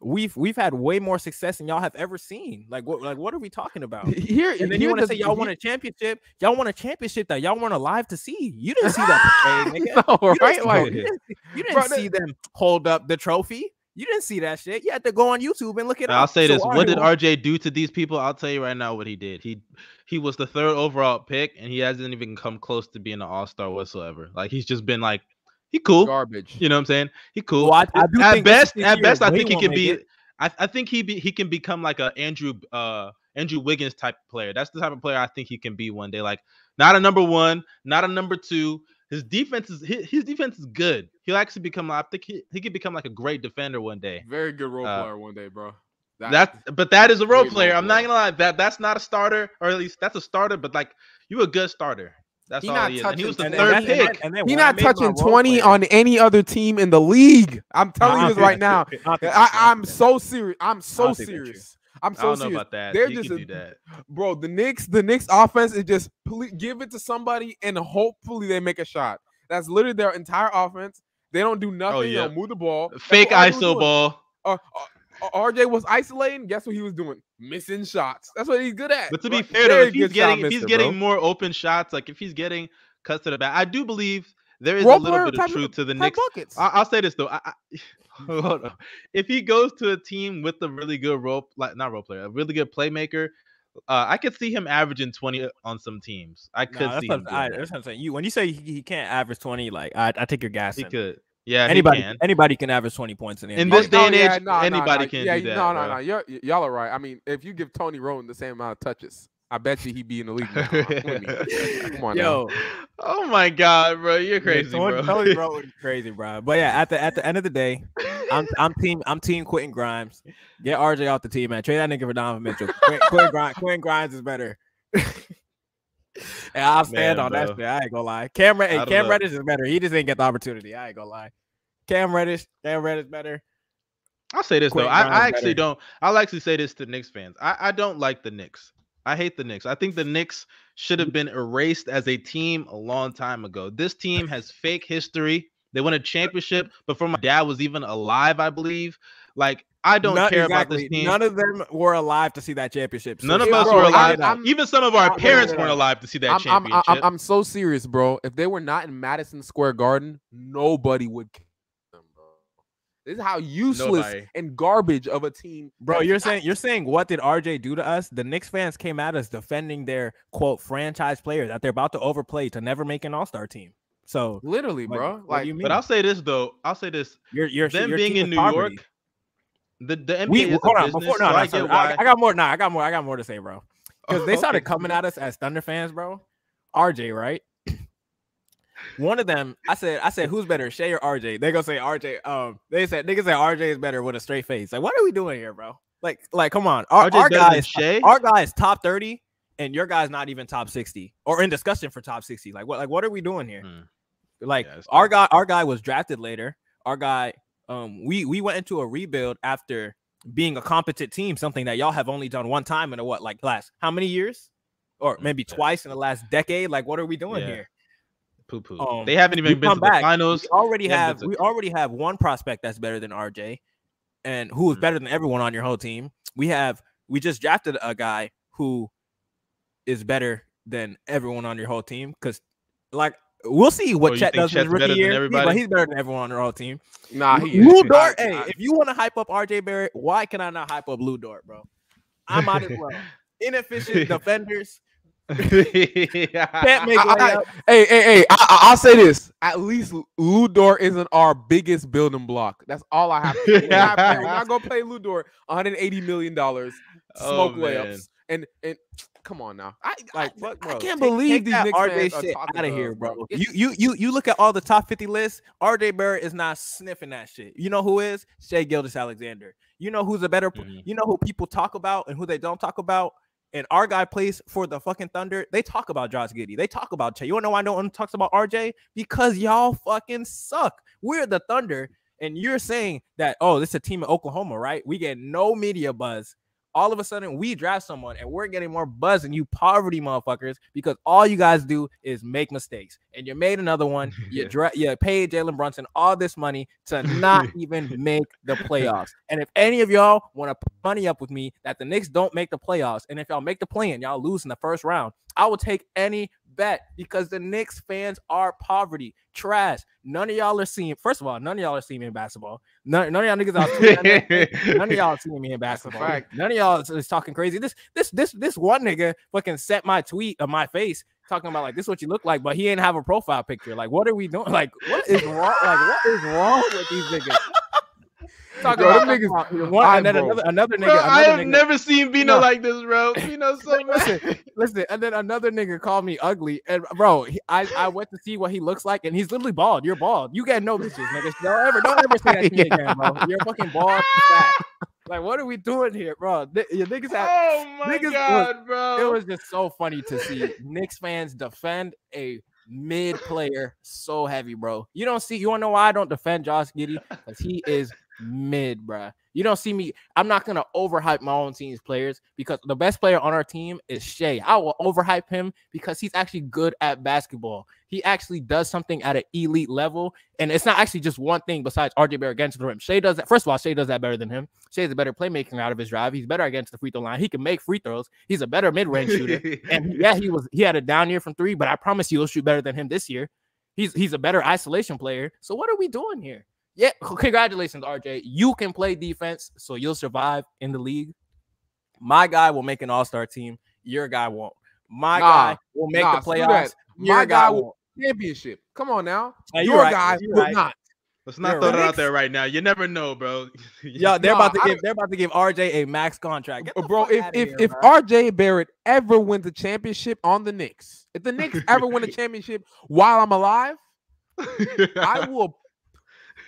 We've we've had way more success than y'all have ever seen. Like what like what are we talking about? Here, And then here you want to say y'all won a championship. Y'all won a championship that y'all weren't alive to see. You didn't see that, nigga. no, You didn't right? see- Like, you didn't, you didn't Bro, see them hold up the trophy. You didn't see that shit. You had to go on YouTube and look it I'll say So this: What did RJ do to these people? I'll tell you right now what he did. He he was the third overall pick, and he hasn't even come close to being an All Star whatsoever. Like he's just been like he cool. garbage. You know what I'm saying? He cool. Well, I- I at think best, at year best, I think he can be. I, I think he be he can become like a Andrew uh Andrew Wiggins type player. That's the type of player I think he can be one day. Like not a number one, not a number two. His defense is his, his defense is good. He'll actually become. I think he, he could become like a great defender one day. Very good role Uh, player one day, bro. That's but that is a role great role player. I'm not gonna lie. That that's not a starter, or at least that's a starter. But like you a good starter. That's He all not he is. And he was the touching- third and pick. and then He when not touching 20 player- on any other team in the league. I'm telling Nah, you this right now. that's. I, am so serious. I'm so serious. I'm so don't think that's true. serious. I'm I don't know about that. They're he just a- do that. Bro, the Knicks, the Knicks offense is just give it to somebody and hopefully they make a shot. That's literally their entire offense. They don't do nothing. Oh, yeah. don't move the ball. Fake what all they were ISO ball. Uh, uh, RJ was isolating, guess what he was doing? Missing shots. That's what he's good at. But to be Right. fair, though, if he's getting if he's misser, getting bro. more open shots, like if he's getting cuts to the back, I do believe there is Role a little bit of truth to the type Knicks. buckets. I, I'll say this though. I, I, hold on. If he goes to a team with a really good role, like not role player, a really good playmaker, uh, I could see him averaging twenty on some teams. I could Nah, that's, see what, him. I, that. that's what I'm saying. You when you say he, he can't average 20, like I, I take your gas. He in. could. Yeah, Anybody he can. anybody can average 20 points in the In this day and yeah, age, nah, nah, anybody nah. can yeah, do that, No, no, bro. no. You're, y'all are right. I mean, if you give Tony Rowan the same amount of touches, I bet you he'd be in the league. Now. with me. Come on, now. Yo, Oh my god, bro, you're yeah, crazy, Tony- bro. Tony Bro was crazy, bro. But yeah, at the at the end of the day, I'm I'm team I'm team Quentin Grimes. Get RJ off the team, man. Trade that nigga for Donovan Mitchell. Quentin, Quentin, Grimes, Quentin Grimes is better. and I'll stand Man, on that shit. I ain't gonna lie. Cam, Red- hey, Cam know. Reddish is better. He just didn't get the opportunity. I ain't gonna lie. Cam Reddish, Cam Reddish better. I'll say this Quentin though. I, I actually better. don't. I'll actually say this to Knicks fans. I, I don't like the Knicks. I hate the Knicks. I think the Knicks should have mm-hmm. been erased as a team a long time ago. This team has fake history. They won a championship before my dad was even alive, I believe. Like I don't None- care about this team. None of them were alive to see that championship. None of us bro, were alive. I'm- even some of our I'm- parents I'm- weren't alive to see that championship. I'm, I'm so serious, bro. If they were not in Madison Square Garden, nobody would care them, bro. This is how useless Nobody. and garbage of a team. Bro, you're saying you're saying what did RJ do to us? The Knicks fans came at us defending their quote franchise player that they're about to overplay to never make an All Star team. So literally, like, bro. what do Like, you mean? but I'll say this though. I'll say this. you're you're Them your being in New poverty. York, the the NBA We is a hold on business, before no, so no, I sorry, I. I got more. Nah, I got more. I got more to say, bro. Because they started Okay. coming at us as Thunder fans, bro. RJ, right? One of them, I said, I said, who's better, Shai or RJ? They gonna say RJ. Um, they said niggas say RJ is better with a straight face. Like, what are we doing here, bro? Like, like, come on. Our, our than guys, Shai? our guy is top 30, and your guy's not even top 60 or in discussion for top 60. Like, what like what are we doing here? Hmm. Like Yeah, our guy, our guy was drafted later. Our guy, um, we we went into a rebuild after being a competent team, something that y'all have only done one time in a what, like last how many years? Or maybe Yeah. twice in the last decade. Like, what are we doing Yeah. here? Poo poo. Um, they haven't even been come to the back, finals. We already Yeah, have we already have one prospect that's better than RJ, and who is Mhm. better than everyone on your whole team. We have we just drafted a guy who is better than everyone on your whole team. Because like we'll see what Oh, Chet think does in his Chet's better rookie year. He- but he's better than everyone on your whole team. nah, he Lou is. Dort, I- hey, I- if you want to hype up RJ Barrett, why can I not hype up Lu Dort, bro? I might as well. Inefficient defenders can't make I- I- Hey, hey, hey! I, I- I'll say this: at least Lu Dort isn't our biggest building block. That's all I have. To say. We're, not, we're not gonna play Lu Dort 180 million dollars, Oh, smoke man. layups, and and come on now. I Like, I, fuck, I can't Take- believe take these that Knicks RJ fans are shit talking out of here, bro. It's- You you you you look at all the top 50 lists. RJ Barrett is not sniffing that shit. You know who is? Shai Gilgeous-Alexander. You know who's a better p- Mhm. you know who people talk about and who they don't talk about. And our guy plays for the fucking Thunder. They talk about Josh Giddey. They talk about Shai. You wanna know why no one talks about RJ? Because y'all fucking suck. We're the Thunder, and you're saying that, oh, this is a team in Oklahoma, right? We get no media buzz. All of a sudden, we draft someone and we're getting more buzz than you poverty motherfuckers because all you guys do is make mistakes. And you made another one. You Yeah. dra- you paid Jalen Brunson all this money to not even make the playoffs. And if any of y'all want to put money up with me that the Knicks don't make the playoffs, and if y'all make the play and y'all lose in the first round, I will take any bet because the Knicks fans are poverty, trash. None of y'all are seeing. First of all, none of y'all are seeing me in basketball. None, none of y'all niggas out None of y'all are seeing me in basketball. None of y'all is, is talking crazy. This this this this one nigga fucking set my tweet of my face talking about like this is what you look like, but he ain't have a profile picture. Like, what are we doing? Like, what is wrong? Like, what is wrong with these niggas? Talking Yo, about, them niggas- one, and then another another nigga. Bro, I have nigga- never seen Bino No. like this, bro. Bino's so Listen, mad. Listen, and then another nigga called me ugly, and bro, he, I I went to see what he looks like, and he's literally bald. You're bald. You got no bitches, nigga. Don't ever, don't ever say that to me again, bro. You're fucking bald. Like, what are we doing here, bro? Th- Your niggas have. Oh my niggas was- god, bro. It was just so funny to see Knicks fans defend a mid player so heavy, bro. You don't see. You want to know why I don't defend Josh Giddey? Because he is mid, bruh. You don't see me. I'm not gonna overhype my own team's players because the best player on our team is Shai. I will overhype him because he's actually good at basketball. He actually does something at an elite level, and it's not actually just one thing besides RJ Barrett against the rim. Shai does that. First of all, Shai does that better than him. Shai's a better playmaking out of his drive. He's better against the free throw line. He can make free throws. He's a better mid range shooter. And yeah, he was he had a down year from three, but I promise you, he'll shoot better than him this year. He's he's a better isolation player. So what are we doing here? Yeah, congratulations, RJ. You can play defense, so you'll survive in the league. My guy will make an all-star team. Your guy won't. My Nah, guy will make nah, the screw playoffs. Your My guy guy will championship. Come on now. Yeah, you're Your right, guy you're will right. not. Let's not You're throw right. it out there right now. You never know, bro. Yo, they're Nah, about to I give they're about to give RJ a max contract. Get the bro, if if here, if bro. RJ Barrett ever wins a championship on the Knicks, if the Knicks ever win a championship while I'm alive, I will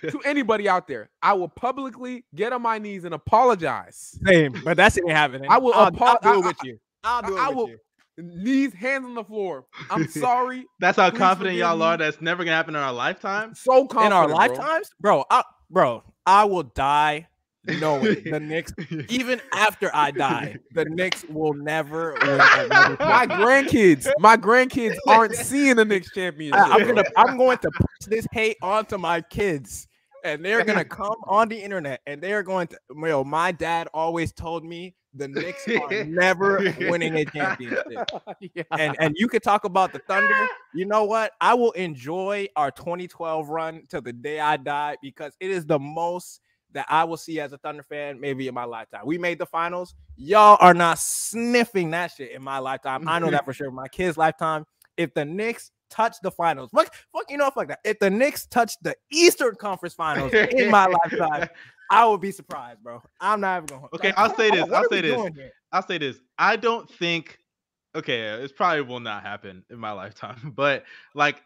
to anybody out there, I will publicly get on my knees and apologize. Same, but that's ain't happening. I will I'll, apo- I'll do it with you. I'll do it I with will- you. Knees, hands on the floor. I'm sorry. That's how Please confident y'all are. That's never gonna happen in our lifetime. So confident In our bro. lifetimes, bro, I, bro, I will die knowing the Knicks. Even after I die, the Knicks will never win My grandkids, my grandkids aren't seeing the Knicks championship. I, am gonna I'm going to push this hate onto my kids, and they're gonna come on the internet and they are going to. Yo, my dad always told me the Knicks are never winning a championship. Yeah. and and you could talk about the Thunder. You know what? I will enjoy our 2012 run till the day I die because it is the most that I will see as a Thunder fan maybe in my lifetime. We made the finals. Y'all are not sniffing that shit in my lifetime. I know that for sure. My kids' lifetime. If the Knicks touch the finals, fuck, fuck, you know, fuck that. If the Knicks touch the Eastern Conference Finals in my lifetime, I would be surprised, bro. I'm not even going. Okay, I'll say this, I'll say this. I'll say this. I don't think okay, it probably will not happen in my lifetime, but like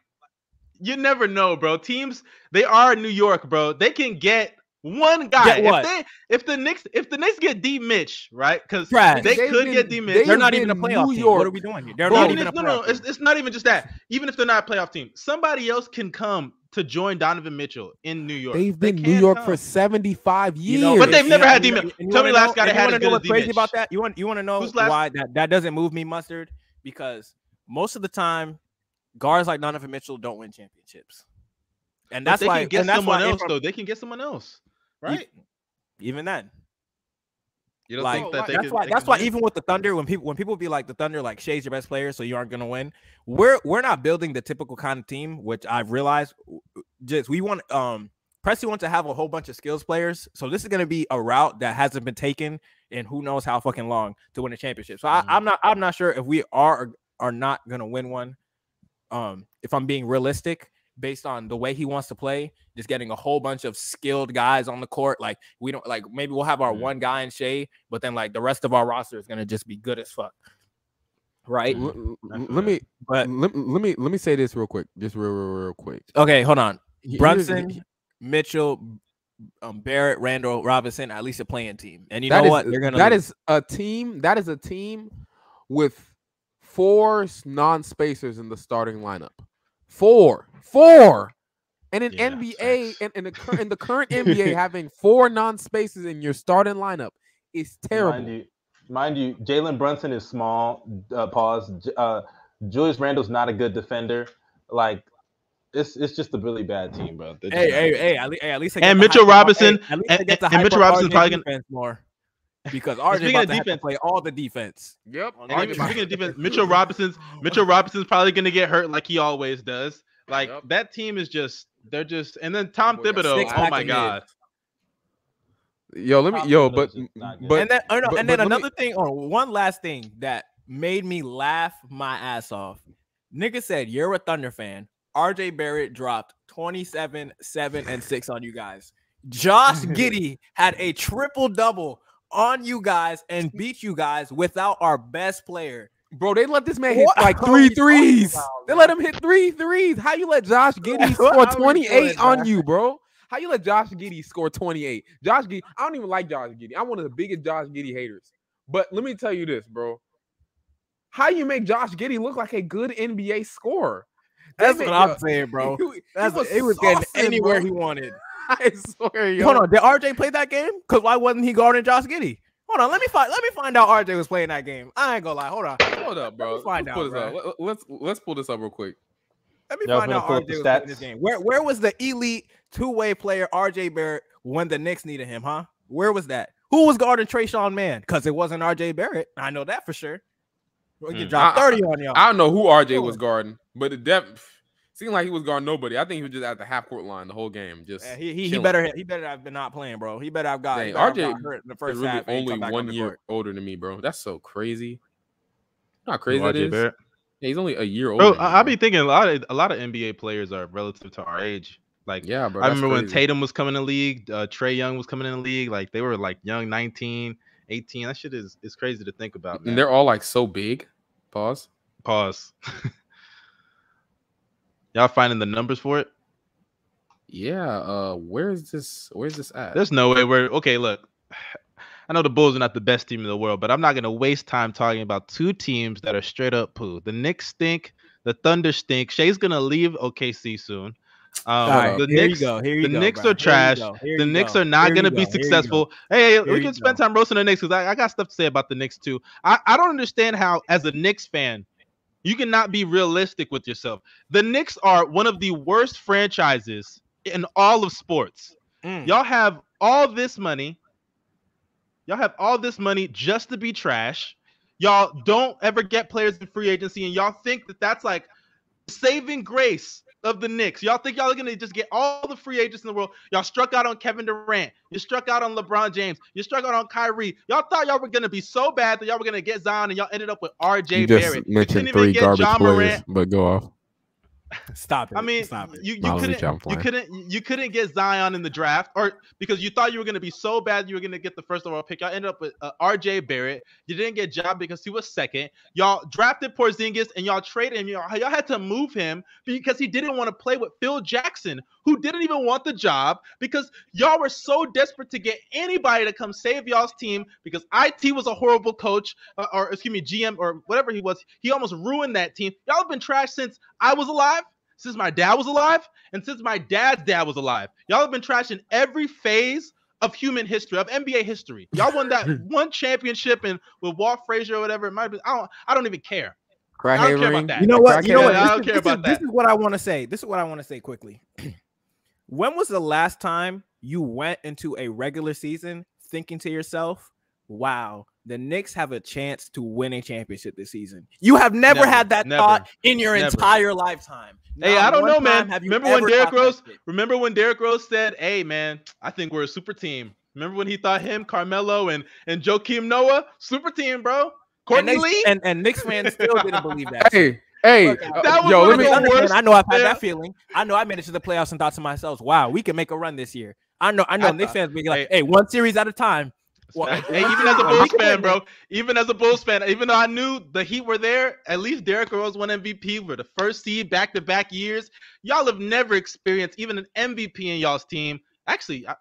you never know, bro. Teams, they are New York, bro. They can get one guy. Get what? If they if the Knicks if the Knicks get D Mitch, right? Because Trash. they They've could been- get D Mitch. they've They're not even a playoff New team. What are we doing here? They're Bro, not Even even if, a no, no, playoff it's, it's not even just that. Even if they're not a playoff team, somebody else can come to join Donovan Mitchell in New York. They've They been New York come. for 75 years. You know, But they've never had you D-Mitch. Tell me wanna last know- guy that you had wanna know good what's crazy D-Mitch. about that? You want you want to know Who's why that, that doesn't move me mustard? Because most of the time, guards like Donovan Mitchell don't win championships, and But that's they why can get and that's someone why else Abram- though. They can get someone else, right? Even then, You don't like think that they that's could, why they that's could why win? even with the Thunder, when people when people be like the Thunder, like Shai's your best player, so you aren't gonna win. We're we're not building the typical kind of team, which I've realized. w- w- Just we want um Presti wants to have a whole bunch of skills players, so this is gonna be a route that hasn't been taken in who knows how fucking long to win a championship. So Mhm. I, I'm not I'm not sure if we are or are not gonna win one. Um, if I'm being realistic, based on the way he wants to play, just getting a whole bunch of skilled guys on the court. Like we don't like maybe we'll have our Mhm. one guy in Shai, but then like the rest of our roster is gonna just be good as fuck. Right. L- I l- feel let me But let, let me let me say this real quick, just real real, real quick. okay, hold on. Here's- Brunson, Mitchell, um, Barrett, Randle, Robinson, at least a playing team. And you that know is- what? They're gonna that lose. is a team. That is a team with four non-spacers in the starting lineup. Four, four, and in Yeah, NBA facts. and in the cur- in the current NBA having four non-spacers in your starting lineup is terrible. Mind you, mind you, Jalen Brunson is small. Uh, pause. J- Uh, Julius Randle's not a good defender. Like, it's it's just a really bad team, bro. They're Hey, hey, hey! At least, hey, at least they And get to Mitchell Robinson- hey, at least and- get to and Mitchell up Robinson's probably gonna- more because RJ about of to have to play all the defense. Yep. And even speaking of defense, Mitchell Robinson's Mitchell Robinson's probably gonna get hurt like he always does. Like Yep. that team is just they're just and then Tom oh, boy Thibodeau. six Oh pack my of mid. god. Yo, let me Tom yo, Thibodeau's but just not good. but and then, oh no, but- and then but let me- another thing, or one last thing that made me laugh my ass off. Nigga said you're a Thunder fan. RJ Barrett dropped 27, 7, and 6 on you guys. Josh Giddey had a triple double on you guys and beat you guys without our best player. Bro, they let this man hit What like three threes. about, They let him hit three threes. How you let Josh Giddey score 28 doing, on you, bro? How you let Josh Giddey score 28? Josh Giddey, I don't even like Josh Giddey. I'm one of the biggest Josh Giddey haters. But let me tell you this, bro. How you make Josh Giddey look like a good NBA scorer? That's what I'm saying, bro. he- he That's was it was getting anywhere bro. he wanted. I swear, yo. Hold on, did RJ play that game? Because why wasn't he guarding Josh Giddey? Hold on, let me find let me find out RJ was playing that game. I ain't gonna lie. Hold on. Hold up, bro. Let me find Let's pull out, this bro. Let- Let's let's pull this up real quick. Let me Y'all find out RJ was playing this game. Where where was the elite two-way player RJ Barrett when the Knicks needed him, huh? Where was that? Who was guarding Trayshawn Man? Because it wasn't RJ Barrett. I know that for sure. We'll get Hmm. dropped I- 30 on y'all. I don't know who RJ was guarding, but the def- seemed like he was guarding nobody. I think he was just at the half court line the whole game. Just Yeah, he, he, he better he better have been not playing, bro. He better have got, he Dang, better have RJ got hurt in the He's first really half. only come back on one year court. older than me, bro. That's so crazy. You know How crazy that is. Barrett. Yeah, he's only a year older. Bro, than I, I be thinking a lot of a lot of NBA players are relative to our age. Like yeah, bro. I that's remember when. Tatum was coming in the league, uh, Trae Young was coming in the league. Like they were like young, 19, 18. That shit is is crazy to think about. Man. and they're all like so big. Pause. Pause. Y'all finding the numbers for it? Yeah. Uh, where is this? Where's this at? There's no way we're okay. Look, I know the Bulls are not the best team in the world, but I'm not gonna waste time talking about two teams that are straight up poo. The Knicks stink. The Thunder stink. Shai's gonna leave OKC soon. Um, All right, the here Knicks, you go. Here you the go. Knicks bro. are trash. go, here the you Knicks go, are not going to be go, here you go. successful. Hey, hey, we can spend go. time roasting the Knicks because I, I got stuff to say about the Knicks too. I, I don't understand how, as a Knicks fan, you cannot be realistic with yourself. The Knicks are one of the worst franchises in all of sports. Mm. Y'all have all this money. Y'all have all this money just to be trash. Y'all don't ever get players in free agency, and y'all think that that's like saving grace of the Knicks. Y'all think y'all are gonna just get all the free agents in the world. Y'all struck out on Kevin Durant. You struck out on LeBron James. You struck out on Kyrie. Y'all thought y'all were gonna be so bad that y'all were gonna get Zion, and y'all ended up with RJ you just Barrett. Mentioned even three garbage players, Morant. but go off. Stop it. I mean, stop it. you, you Nah, couldn't you couldn't you couldn't get Zion in the draft, or because you thought you were gonna be so bad you were gonna get the first overall pick. Y'all ended up with uh, R.J. Barrett. You didn't get Job because he was second. Y'all drafted Porzingis and y'all traded him. Y'all, y'all had to move him because he didn't want to play with Phil Jackson, who didn't even want the job because y'all were so desperate to get anybody to come save y'all's team because IT was a horrible coach, uh, or excuse me, GM or whatever he was. He almost ruined that team. Y'all have been trash since I was alive since my dad was alive and since my dad's dad was alive. Y'all have been trashing every phase of human history, of NBA history. Y'all won that one championship and with Walt Frazier or whatever it might be. I don't I don't even care. I don't care about that. You know what? You know what? I don't is- care this about is- that. This is what I want to say. This is what I want to say quickly. when was the last time you went into a regular season thinking to yourself, "Wow, the Knicks have a chance to win a championship this season"? You have never, Never, had that never, thought in your never. entire lifetime. Hey, Not I don't know, man. have you Remember when Derrick Rose- Remember when Derrick Rose said, "Hey man, I think we're a super team." Remember when he thought him, Carmelo, and and Joakim Noah, super team, bro. And, they- Lee. and and Knicks fans still didn't believe that. Hey, hey, Look, uh, yo, let me. the Thunder fan, worst I know I've had player- that feeling. I know I made it to the playoffs and thought to myself, "Wow, we can make a run this year." I know, I know. I Knicks fans be like, hey- "Hey, one series at a time." Well, hey, even as a Bulls fan, bro. Even as a Bulls fan, even though I knew the Heat were there, at least Derrick Rose won MVP. We're the first seed back to back years. Y'all have never experienced even an MVP in y'all's team. Actually, I,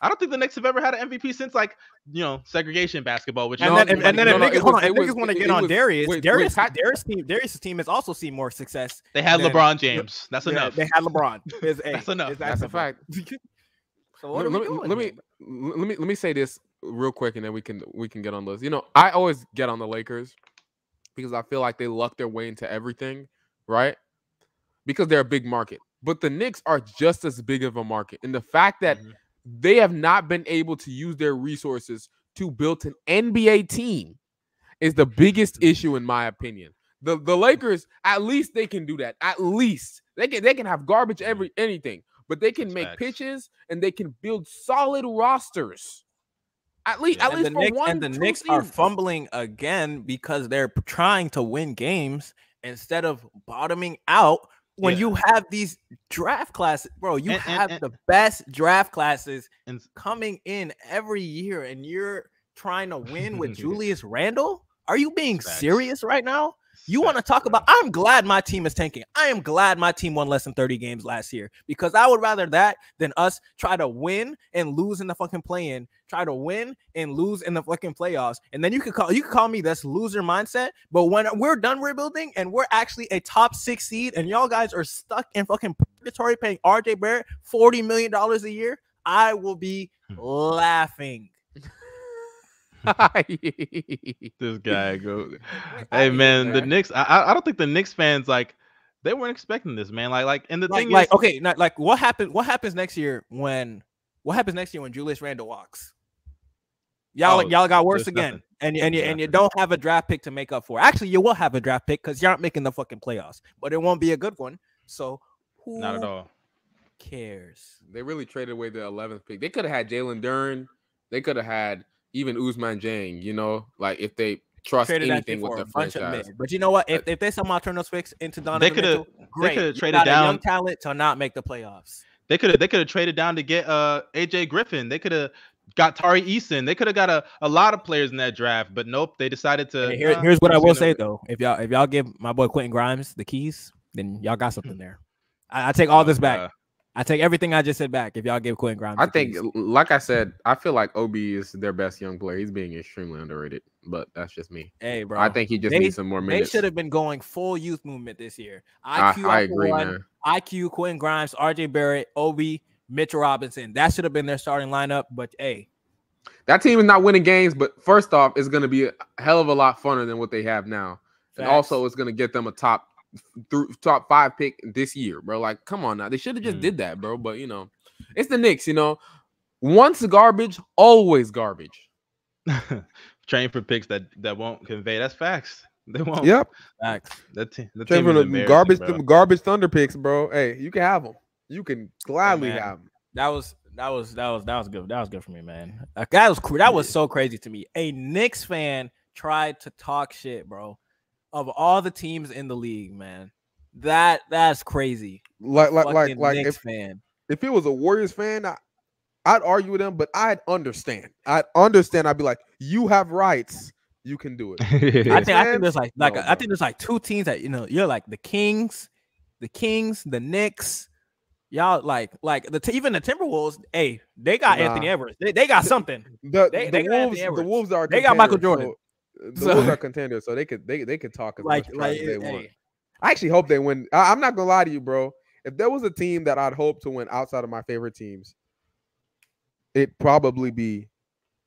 I don't think the Knicks have ever had an MVP since like you know segregation basketball. Which And No, then, and, and then no, if no, niggas, it hold was- on, if niggas want to get on was- Darius, wait, Darius, wait, Pat- Darius team, Darius' team has also seen more success. they had then- LeBron James. That's Yeah, enough. They had LeBron. It's, hey, That's enough. it's That's a fact. so what let, are we me- doing let me let me let me say this real quick, and then we can we can get on those. You know, I always get on the Lakers because I feel like they luck their way into everything, right? Because they're a big market, but the Knicks are just as big of a market, and the fact that Mhm. they have not been able to use their resources to build an NBA team is the biggest issue in my opinion. The the Lakers, at least they can do that. At least they can they can have garbage every anything, but they can That's make facts. pitches and they can build solid rosters. At least, Yeah. at and least the for Knicks, one. and the two Knicks are fumbling again because they're trying to win games instead of bottoming out. When Yeah. you have these draft classes, bro, you And- and- have and- the best draft classes And coming in every year, and you're trying to win with Julius Randle. Are you being Facts. serious right now? You want to talk about? I'm glad my team is tanking. I am glad my team won less than 30 games last year because I would rather that than us try to win and lose in the fucking play-in, try to win and lose in the fucking playoffs. And then you could call you could call me this loser mindset. But when we're done rebuilding and we're actually a top six seed, and y'all guys are stuck in fucking purgatory paying RJ Barrett 40 million dollars a year, I will be Hmm. laughing. this guy go. Hey man, the man. Knicks. I- I I don't think the Knicks fans like they weren't expecting this, man. Like like, and the like, thing like is, okay, not, like what happens? What happens next year when? What happens next year when Julius Randle walks? Y'all, Oh, y'all got worse again, nothing. and and you and you don't have a draft pick to make up for. Actually, you will have a draft pick because you aren't making the fucking playoffs, but it won't be a good one. So who not at all. cares? They really traded away the 11th pick. They could have had Jalen Duren. They could have had even Ousmane Dieng. You know, like if they trust Traded anything with for their a franchise. But you know what? If, if they somehow turn those picks into Donovan coulda- Mitchell, great. coulda You traded got a young down- talent to not make the playoffs. They could have they could have traded down to get uh AJ Griffin. They could have got Tari Eason. They could have got a, a lot of players in that draft, but nope, they decided to. And here- "Nah, here's what I will gonna- say though: if y'all if y'all give my boy Quentin Grimes the keys, then y'all got something there. I, I take all this back. Uh, I take everything I just said back. If y'all give Quentin Grimes, I think, like I said, I feel like Ob is their best young player. He's being extremely underrated, but that's just me. hey, bro, I think he just they- needs some more minutes. they should have been going full youth movement this year. I, IQ, I the agree, one, man. IQ, Quentin Grimes, RJ Barrett, Obi, Mitchell Robinson. That should have been their starting lineup. But hey, That team is not winning games, but first off, it's going to be a hell of a lot funner than what they have now, and also it's going to get them a top through top five pick this year, bro. Like, come on now, they should have just Mm. did that, bro. But you know, it's the Knicks. You know, once garbage, always garbage. train for picks that that won't convey. That's facts. They won't. Yep. facts. That team. The Trade team for the garbage, bro. garbage Thunder picks, bro. Hey, you can have them. You can gladly man. have them. That was that was that was that was good. That was good for me, man. Like, that was that was so crazy to me. A Knicks fan tried to talk shit, bro. Of all the teams in the league, man, that that's crazy. Like, like, like, Fucking like, Knicks if, fan. if it was a Warriors fan, I, I'd argue with them, but I'd understand. I'd understand. I'd be like, you have rights. You can do it. I think I think there's like like No, I think there's like two teams that you know you're like the Kings, the Kings, the Knicks. Y'all like like the even the Timberwolves. Hey, they got Anthony Nah. Edwards. They, they got something. The, They- the they got Wolves, Anthony the Wolves are. They got Michael Jordan. so- So- the Wolves are contenders, so they could they they could talk as Like much like as they want. I actually hope they win. I, I'm not gonna lie to you, bro. If there was a team that I'd hope to win outside of my favorite teams, it'd probably be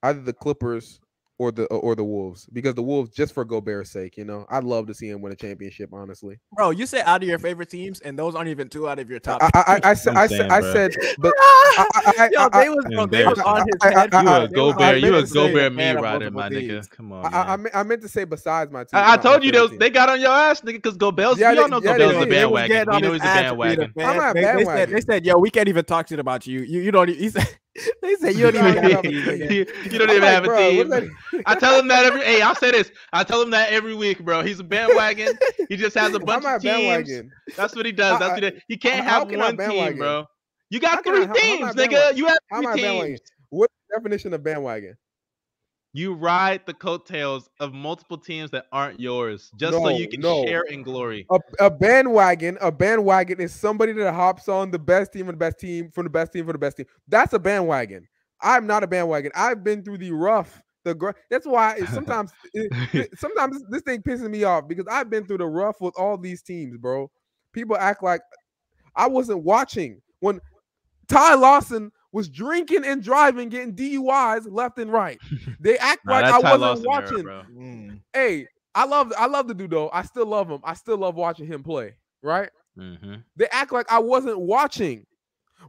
either the Clippers or the or the Wolves. Because the Wolves, just for Gobert's sake, you know, I'd love to see him win a championship. Honestly, bro, you said out of your favorite teams, and those aren't even two out of your top. I I, I, I said I I'm said I said, but I, I, I, Yo, they was bro, they was on his I- I- head. You I- a They was Gobert, you meant a to Gobert me man of rider, my teams. nigga. Come on. I, I, I meant, I meant to say besides my team. I, I told you they, favorite was, team. they got on your ass, nigga, because Gobel's. Yeah, we all they- know yeah, Gobel's they a did. They was bandwagon. getting We on know his he's a ass to be the bandwagon. I'm not They, they said, they said, "Yo, we can't even talk shit about you. You, you don't." He said, "They said you don't even have a team, you, you don't I'm even like, have a bro, team. I tell him that every. Hey, I'll say this. I tell him that every week, bro. He's a bandwagon. He just has a bunch of teams. bandwagon. That's what he does. That's what he, uh, does. he can't how have one team, bro. You got three how- how am I teams, nigga. You have three teams. What's the definition of bandwagon? You ride the coattails of multiple teams that aren't yours, just so you can no. share in glory. A, a bandwagon, a bandwagon is somebody that hops on the best team and the best team from the best team for the best team. That's a bandwagon. I'm not a bandwagon. I've been through the rough, the gr- that's why it, sometimes it- it- sometimes this thing pisses me off because I've been through the rough with all these teams, bro. People act like I wasn't watching when Ty Lawson was drinking and driving, getting DUIs left and right. They act Nah, like I wasn't Lawson era, watching. bro. Mm. hey, I love I love the dude though. I still love him. I still love watching him play. Right? hmm They act like I wasn't watching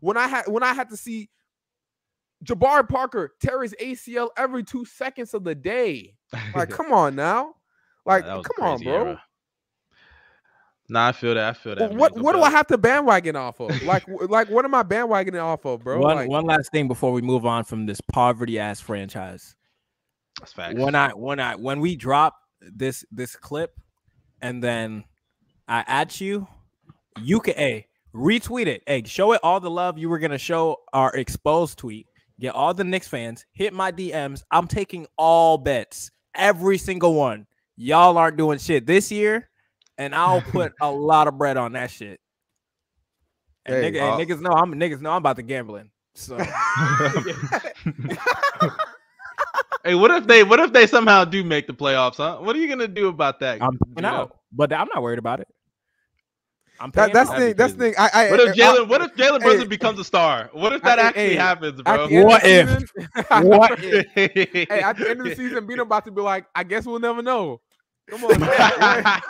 when I had when I had to see Jabari Parker tear his ACL every two seconds of the day. Like, come on now. Like, That was a come on, bro. era. Nah, I feel that. I feel that. Well, man. what what do I have to bandwagon off of? Like, like what am I bandwagoning off of, bro? One like, one last thing before we move on from this poverty ass franchise. That's facts. When I when I when we drop this this clip, and then I at you, you can a retweet it. Hey, show it all the love you were gonna show our exposed tweet. Get all the Knicks fans hit my DMs. I'm taking all bets, every single one. Y'all aren't doing shit this year. And I'll put a lot of bread on that shit. And, Hey, nigga, uh, and niggas know I'm niggas know I'm about to gambling. So Hey, what if they what if they somehow do make the playoffs, huh? What are you gonna do about that? I'm paying Gino? out, but I'm not worried about it. I'm That, that's out. the thing. That's the thing. I, I, What if Jalen? What if Jalen hey, Brunson becomes a star? What if that hey, actually hey, happens, bro? the end of What if? season- What if? hey, at the end of the season, Bino about to be like, I guess we'll never know. Come on, man.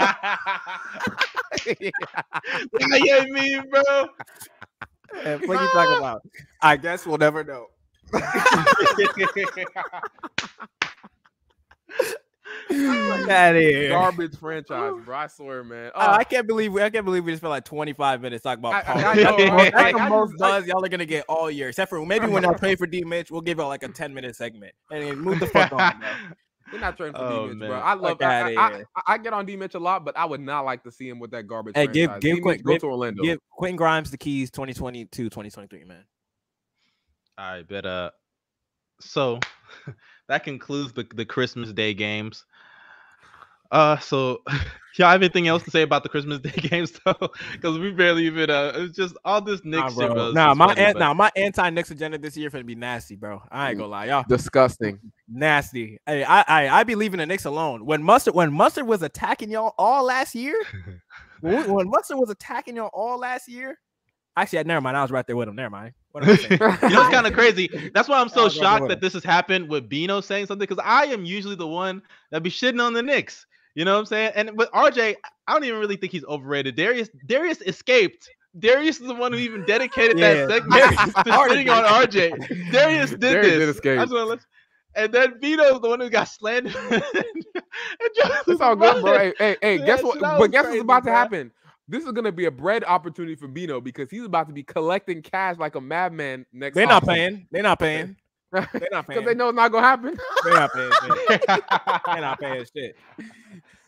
yeah, me, bro. Hey, what you talking about? I guess we'll never know. Fuck outta here. Garbage franchise, bro. I swear, man. Oh, I oh. can't believe we, I can't believe we just spent like 25 minutes talking about I- Paul. I- I know, the bro. most- that's the I most just- buzz y'all are gonna get all year, except for maybe when I pay for D Mitch, we'll give y'all like a 10 minute segment. And then move the fuck on, bro. We're not trading for Oh, D Mitch, man. bro. I love. Fuck I, outta I. I, I get on D Mitch a lot, but I would not like to see him with that garbage. Hey, give- franchise. give D. Quinn- go give- to Orlando. Give Quentin Grimes the keys 2022, 2023, man. All right, but uh, so that concludes the the Christmas Day games. Uh, so y'all have anything else to say about the Christmas Day games though? Because we barely even uh, it's just all this Knick Nah, shit. bro. bro, Nah, my funny, an- nah, my anti-Knicks agenda this year finna be nasty, bro. I ain't gonna lie, y'all. Disgusting. Nasty. Hey, I, I I be leaving the Knicks alone. When Mustard when Mustard was attacking y'all all last year, when, when Mustard was attacking y'all all last year, actually, I- never mind. I was right there with him. Never mind. What am saying? you know, it's kind of crazy. That's why I'm so go, go, shocked that this has happened with Bino saying something because I am usually the one that be shitting on the Knicks. You know what I'm saying? And with RJ, I don't even really think he's overrated. Darius, Darius escaped. Darius is the one who even dedicated Yeah, that segment Darius to shitting on RJ. Darius did Darius this. did escape. That's what and then Vito's the one who got slandered. It's all good, bro. Hey, hey, hey, Yeah, guess what? But guess crazy, what's about bro. to happen? This is gonna be a bread opportunity for Bino because he's about to be collecting cash like a madman next. They're not offseason. paying. They're not paying. They're not because they know it's not gonna happen. They're not paying. Shit. They're not paying shit.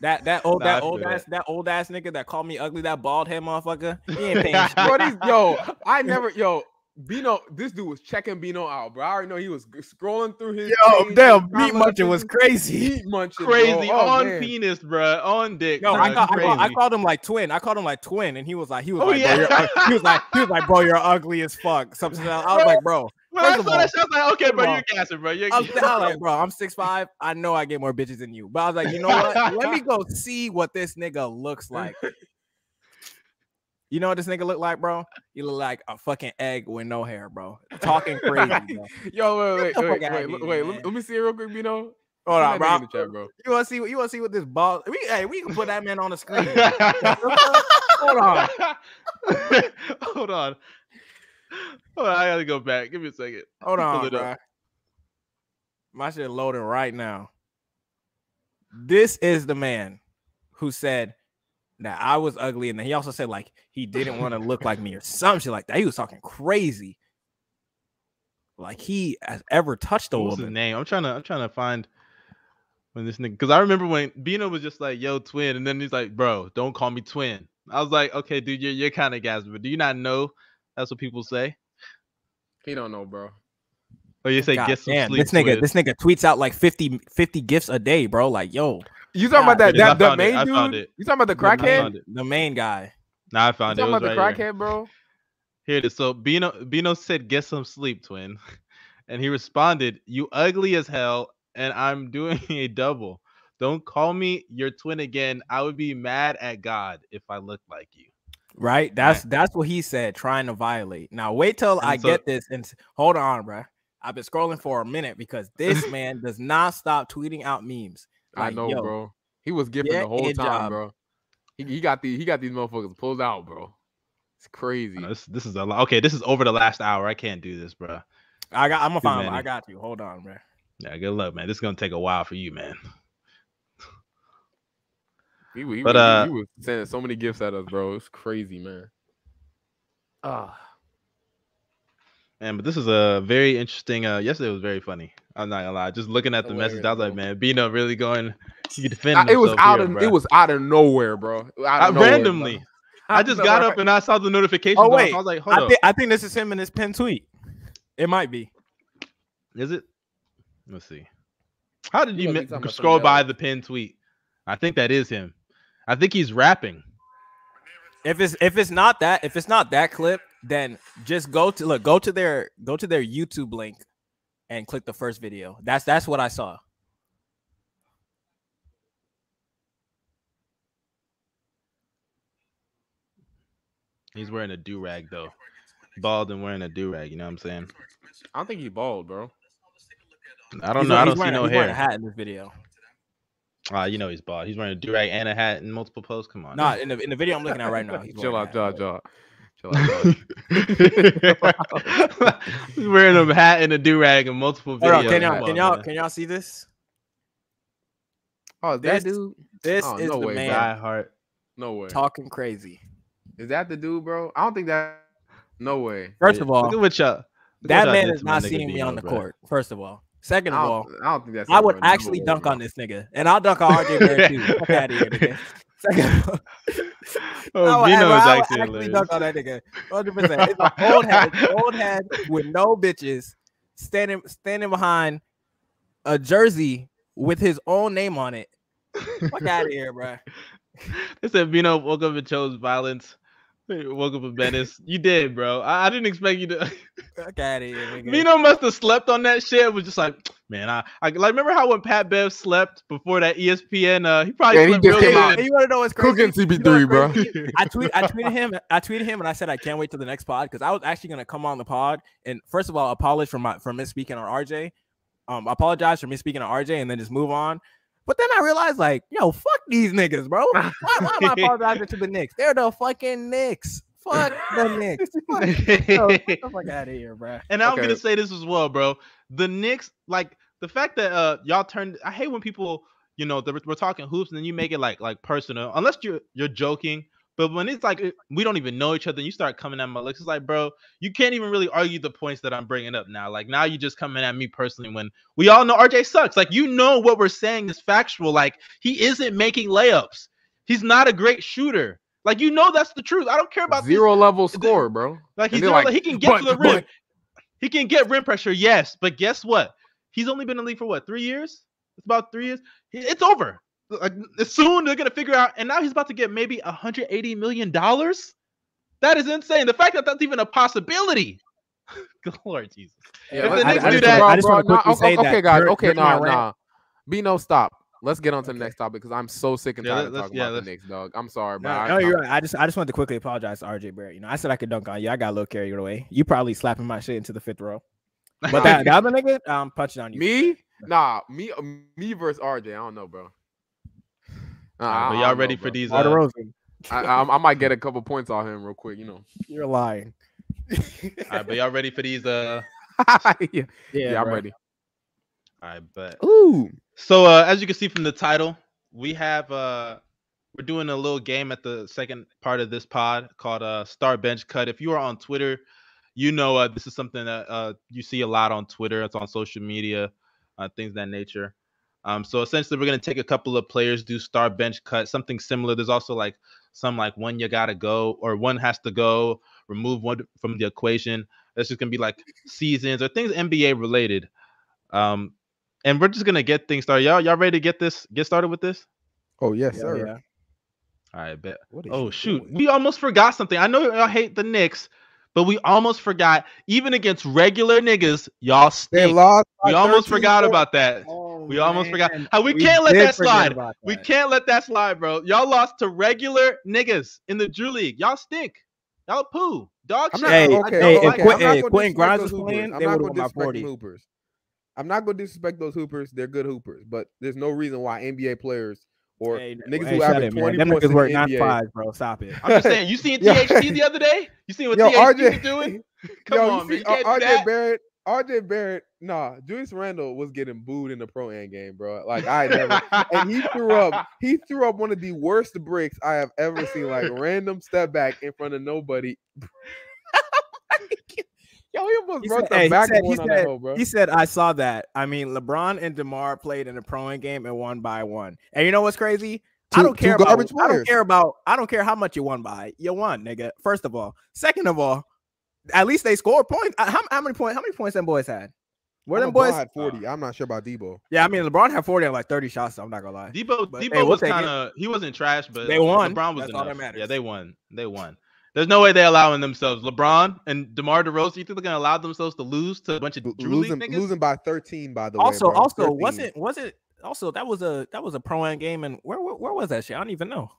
That that old Nah, that old that. ass that old ass nigga that called me ugly, that bald head motherfucker. He ain't paying shit. bro, these, yo, I never, yo, Bino, this dude was checking Bino out, bro. I already know he was scrolling through his. Yo, page, damn, his meat munching was crazy. Meat munching, crazy. Oh, on man. penis, bro, on dick. No, bro. I, call, I, call, I called him like twin. I called him like twin, and he was like, he was Oh, like, bro, yeah. you're, he was like, he was like, bro, you're ugly as fuck. Something else. I was like, bro, When I saw that, I was like, okay, bro, you're gassing, bro. You're, was, I was like, bro, I'm 6'5". I know I get more bitches than you, but I was like, you know what? Let me go see what this nigga looks like. You know what this nigga look like, bro? You look like a fucking egg with no hair, bro. Talking crazy, bro. Yo, wait, wait, wait, wait, here, wait, wait. Let, me see it real quick, you know. Hold on, bro. chat, bro. You want to see what you want to see what this ball? We hey, we can put that man on the screen. Hold on. Hold on. Hold on, I gotta go back. Give me a second. Hold on, bro. My shit loading right now. This is the man who said that I was ugly, and then he also said like he didn't want to look like me or some shit like that. He was talking crazy, like he has ever touched a What's his woman. name? I'm trying to. I'm trying to find when this nigga. Because I remember when Bino was just like, "Yo, twin," and then he's like, "Bro, don't call me twin." I was like, "Okay, dude, you're you're kind of gas, but do you not know that's what people say?" He don't know, bro. Oh, you say, God "Get some damn, sleep." this nigga, twin." this nigga tweets out like 50, 50 gifts a day, bro. Like, yo, You talking about that? That the found it, main I found dude? it. You talking about the the crackhead? the main guy. Nah, I You found it. talking It about was the right here. crackhead, bro? Here it is. So Bino Bino said, "Get some sleep, twin," and he responded, "You ugly as hell, and I'm doing a double. Don't call me your twin again. I would be mad at God if I looked like you." Right? That's that's what he said, trying to violate. Now wait till And I so- get this and hold on, bro. I've been scrolling for a minute because this man does not stop tweeting out memes. I know, yo, bro. He was gifting the whole time, job. bro. He, he got the he got these motherfuckers pulled out, bro. It's crazy. Know, This this is a lot. Okay, this is over the last hour. I can't do this, bro. I got I'm gonna find I got you. Hold on, bro. Yeah, good luck, man. This is gonna take a while for you, man. He, he, But, was, uh, he was sending so many gifts at us, bro. It's crazy, man. Ah, Man, but this is a very interesting. Uh, yesterday was very funny. I'm not gonna lie. Just looking at the message, I was like, Hilarious, man, Bino really going. He I- defending it was out here, of bruh. it was out of nowhere, bro. Out of Uh, nowhere, randomly. bro. I just got up and I saw the notification. Oh, wait. I was like, hold I up. think I think this is him in his pin tweet. It might be. Is it? Let's see. How did You you must mi- scroll by the pin tweet? I think that is him. I think he's rapping. If it's if it's not that if it's not that clip, then just go to look go to their go to their YouTube link and click the first video. That's that's what I saw. He's wearing a do rag though, bald and wearing a do rag. You know what I'm saying? I don't think he's bald, bro. I don't He's know. wearing- I don't see wearing a- no he's wearing a hat in this video. Ah, you know he's bald. He's wearing a do rag and a hat in multiple posts. Come on. Not in the in the video I'm looking at right now. he's Chill out, a hat. jaw, jaw. Chill out, he's wearing a hat and a do rag in multiple Hold on, videos. can y'all can y'all can y'all see this? Oh, is that This- dude? This Oh, is no the way, man Die hard. No way. talking crazy. Is that the dude, bro? I don't think that. No way. First of all, look at what y'all. that man is not seeing me on the bro. court. First of all, second I of all, I don't think that's. I would actually dunk on this nigga, and I'll dunk on RJ Barrett too. Fuck out of here, nigga. Second all, Oh, I Vino I is would actually actually dunk on that nigga. 100. percent It's an old head, old head with no bitches, standing standing behind a jersey with his own name on it. Fuck out of here, bro. They said Vino woke up and chose violence. He Woke up in Venice. You did, bro. I, I didn't expect you to. Fuck out of here, nigga. Vino must have slept on that shit. Was just like, man, I, I like. Remember how when Pat Bev slept before that ESPN? Uh, he probably Yeah, he slept just real came out- good. And you want to know what's crazy? Cooking You know CP3, what's bro. I tweet, I tweeted him, I tweeted him, and I said I can't wait till the next pod because I was actually gonna come on the pod. And first of all, apologize for my for misspeaking on RJ. Um, I apologize for misspeaking on RJ, and then just move on. But then I realized, like, yo, fuck these niggas, bro. Why, why am I apologizing to the Knicks? They're the fucking Knicks. Fuck the Knicks. Fuck, yo, get the fuck out of here, bro. And I'm Okay. gonna say this as well, bro. The Knicks, like the fact that uh y'all turned. I hate when people, you know, they're- we're talking hoops and then you make it like like personal, unless you're you're joking. But when it's like we don't even know each other, and you start coming at my looks. It's like, bro, you can't even really argue the points that I'm bringing up now. Like now you just coming at me personally when we all know RJ sucks. Like you know what we're saying is factual. Like he isn't making layups. He's not a great shooter. Like you know that's the truth. I don't care about these- Zero level score, bro. like he's like, he can get "But- to the rim. but-" He can get rim pressure, yes. But guess what? He's only been in the league for what three years? It's about three years. It's over. Like soon they're gonna figure out, and now he's about to get maybe 180 million dollars. That is insane. The fact that that's even a possibility. Good Lord Jesus. Yeah, If let's- the Knicks I do just- that- bro, I just wanna quickly okay, say okay, that guys. Okay, during nah, nah. Be no stop. Let's get on to the next topic because I'm so sick and Yeah, tired of talking yeah, about the let's- Knicks, dog. I'm sorry, bro. No, I- no, you're right. I just I just wanted to quickly apologize to RJ Barrett. You know, I said I could dunk on you. I got a little carried away. You probably slapping my shit into the fifth row. But that the other nigga, I'm punching on you. Me? Nah, me, uh, me versus RJ. I don't know, bro. Nah, Alright, I- but y'all ready know, for bro. these? Mar Uh, DeRozan. I, I, I might get a couple points off him real quick, you know. You're lying. all right, but y'all ready for these? Uh, yeah, yeah, I'm ready. all right, but Ooh, So uh, as you can see from the title, we have uh we're doing a little game at the second part of this pod called uh Star Bench Cut. If you are on Twitter, you know uh, this is something that uh you see a lot on Twitter. It's on social media, uh, things of that nature. Um, so essentially, we're gonna take a couple of players, do star bench cut, something similar. There's also like some like one you gotta go or one has to go, remove one from the equation. That's just gonna be like seasons or things NBA related. Um, and we're just gonna get things started. Y'all, y'all ready to get this get started with this? oh yes, Yeah, sir. yeah. All right, bet. Oh shoot, doing? we almost forgot something. I know y'all hate the Knicks, but we almost forgot. Even against regular niggas, y'all They stink. lost. We almost forgot points. about that. Oh, We almost forgot. How we, can't let that slide. about We can't let that slide, bro. Y'all lost to regular niggas in the Drew League. Y'all stink. Y'all poo. Dog shit. Hey, I okay. hey, don't if like okay. it. Quin- hey, gonna Quentin Grimes those was playing, I'm they not would've gonna disrespect 40. Hoopers. I'm not gonna disrespect those Hoopers. They're good Hoopers, but there's no reason why NBA players or Hey, niggas hey, who shut average it, 20 Them points niggas in work the nine NBA. five, bro. Stop it. I'm just saying. You seen Yo. THT the other day? You seen what Yo, THT RJ, was doing? Come yo, on, you man. You can't uh, do RJ that. Barrett, RJ Barrett, nah, Julius Randle was getting booed in the pro am game, bro. Like I never, and he threw up, he threw up one of the worst bricks I have ever seen. Like random step back in front of nobody. Oh yo, he almost He broke said- the he back said- he one on that said- hoe, bro. He said, I saw that. I mean, LeBron and DeMar played in a pro am game and won by one. And you know what's crazy? I don't care about garbage I don't care about I don't care how much you won by. You won, nigga. First of all. Second of all, at least they scored points. Uh, How, how many points? How many points them boys had? Where I them know LeBron boys? had 40. I'm not sure about Debo. Yeah, I mean LeBron had 40 and like 30 shots. So I'm not gonna lie. Debo, But, Debo hey, was kind of he wasn't trash, but They won. LeBron was That's all that enough. Yeah, they won. They won. There's no way they're allowing themselves. LeBron and DeMar DeRozan, you think they're gonna allow themselves to lose to a bunch of L- Drew League Losing, niggas? losing by 13, by the way. Also, bro. also 13. wasn't wasn't also that was a that was a pro am game and where, where where was that shit? I don't even know.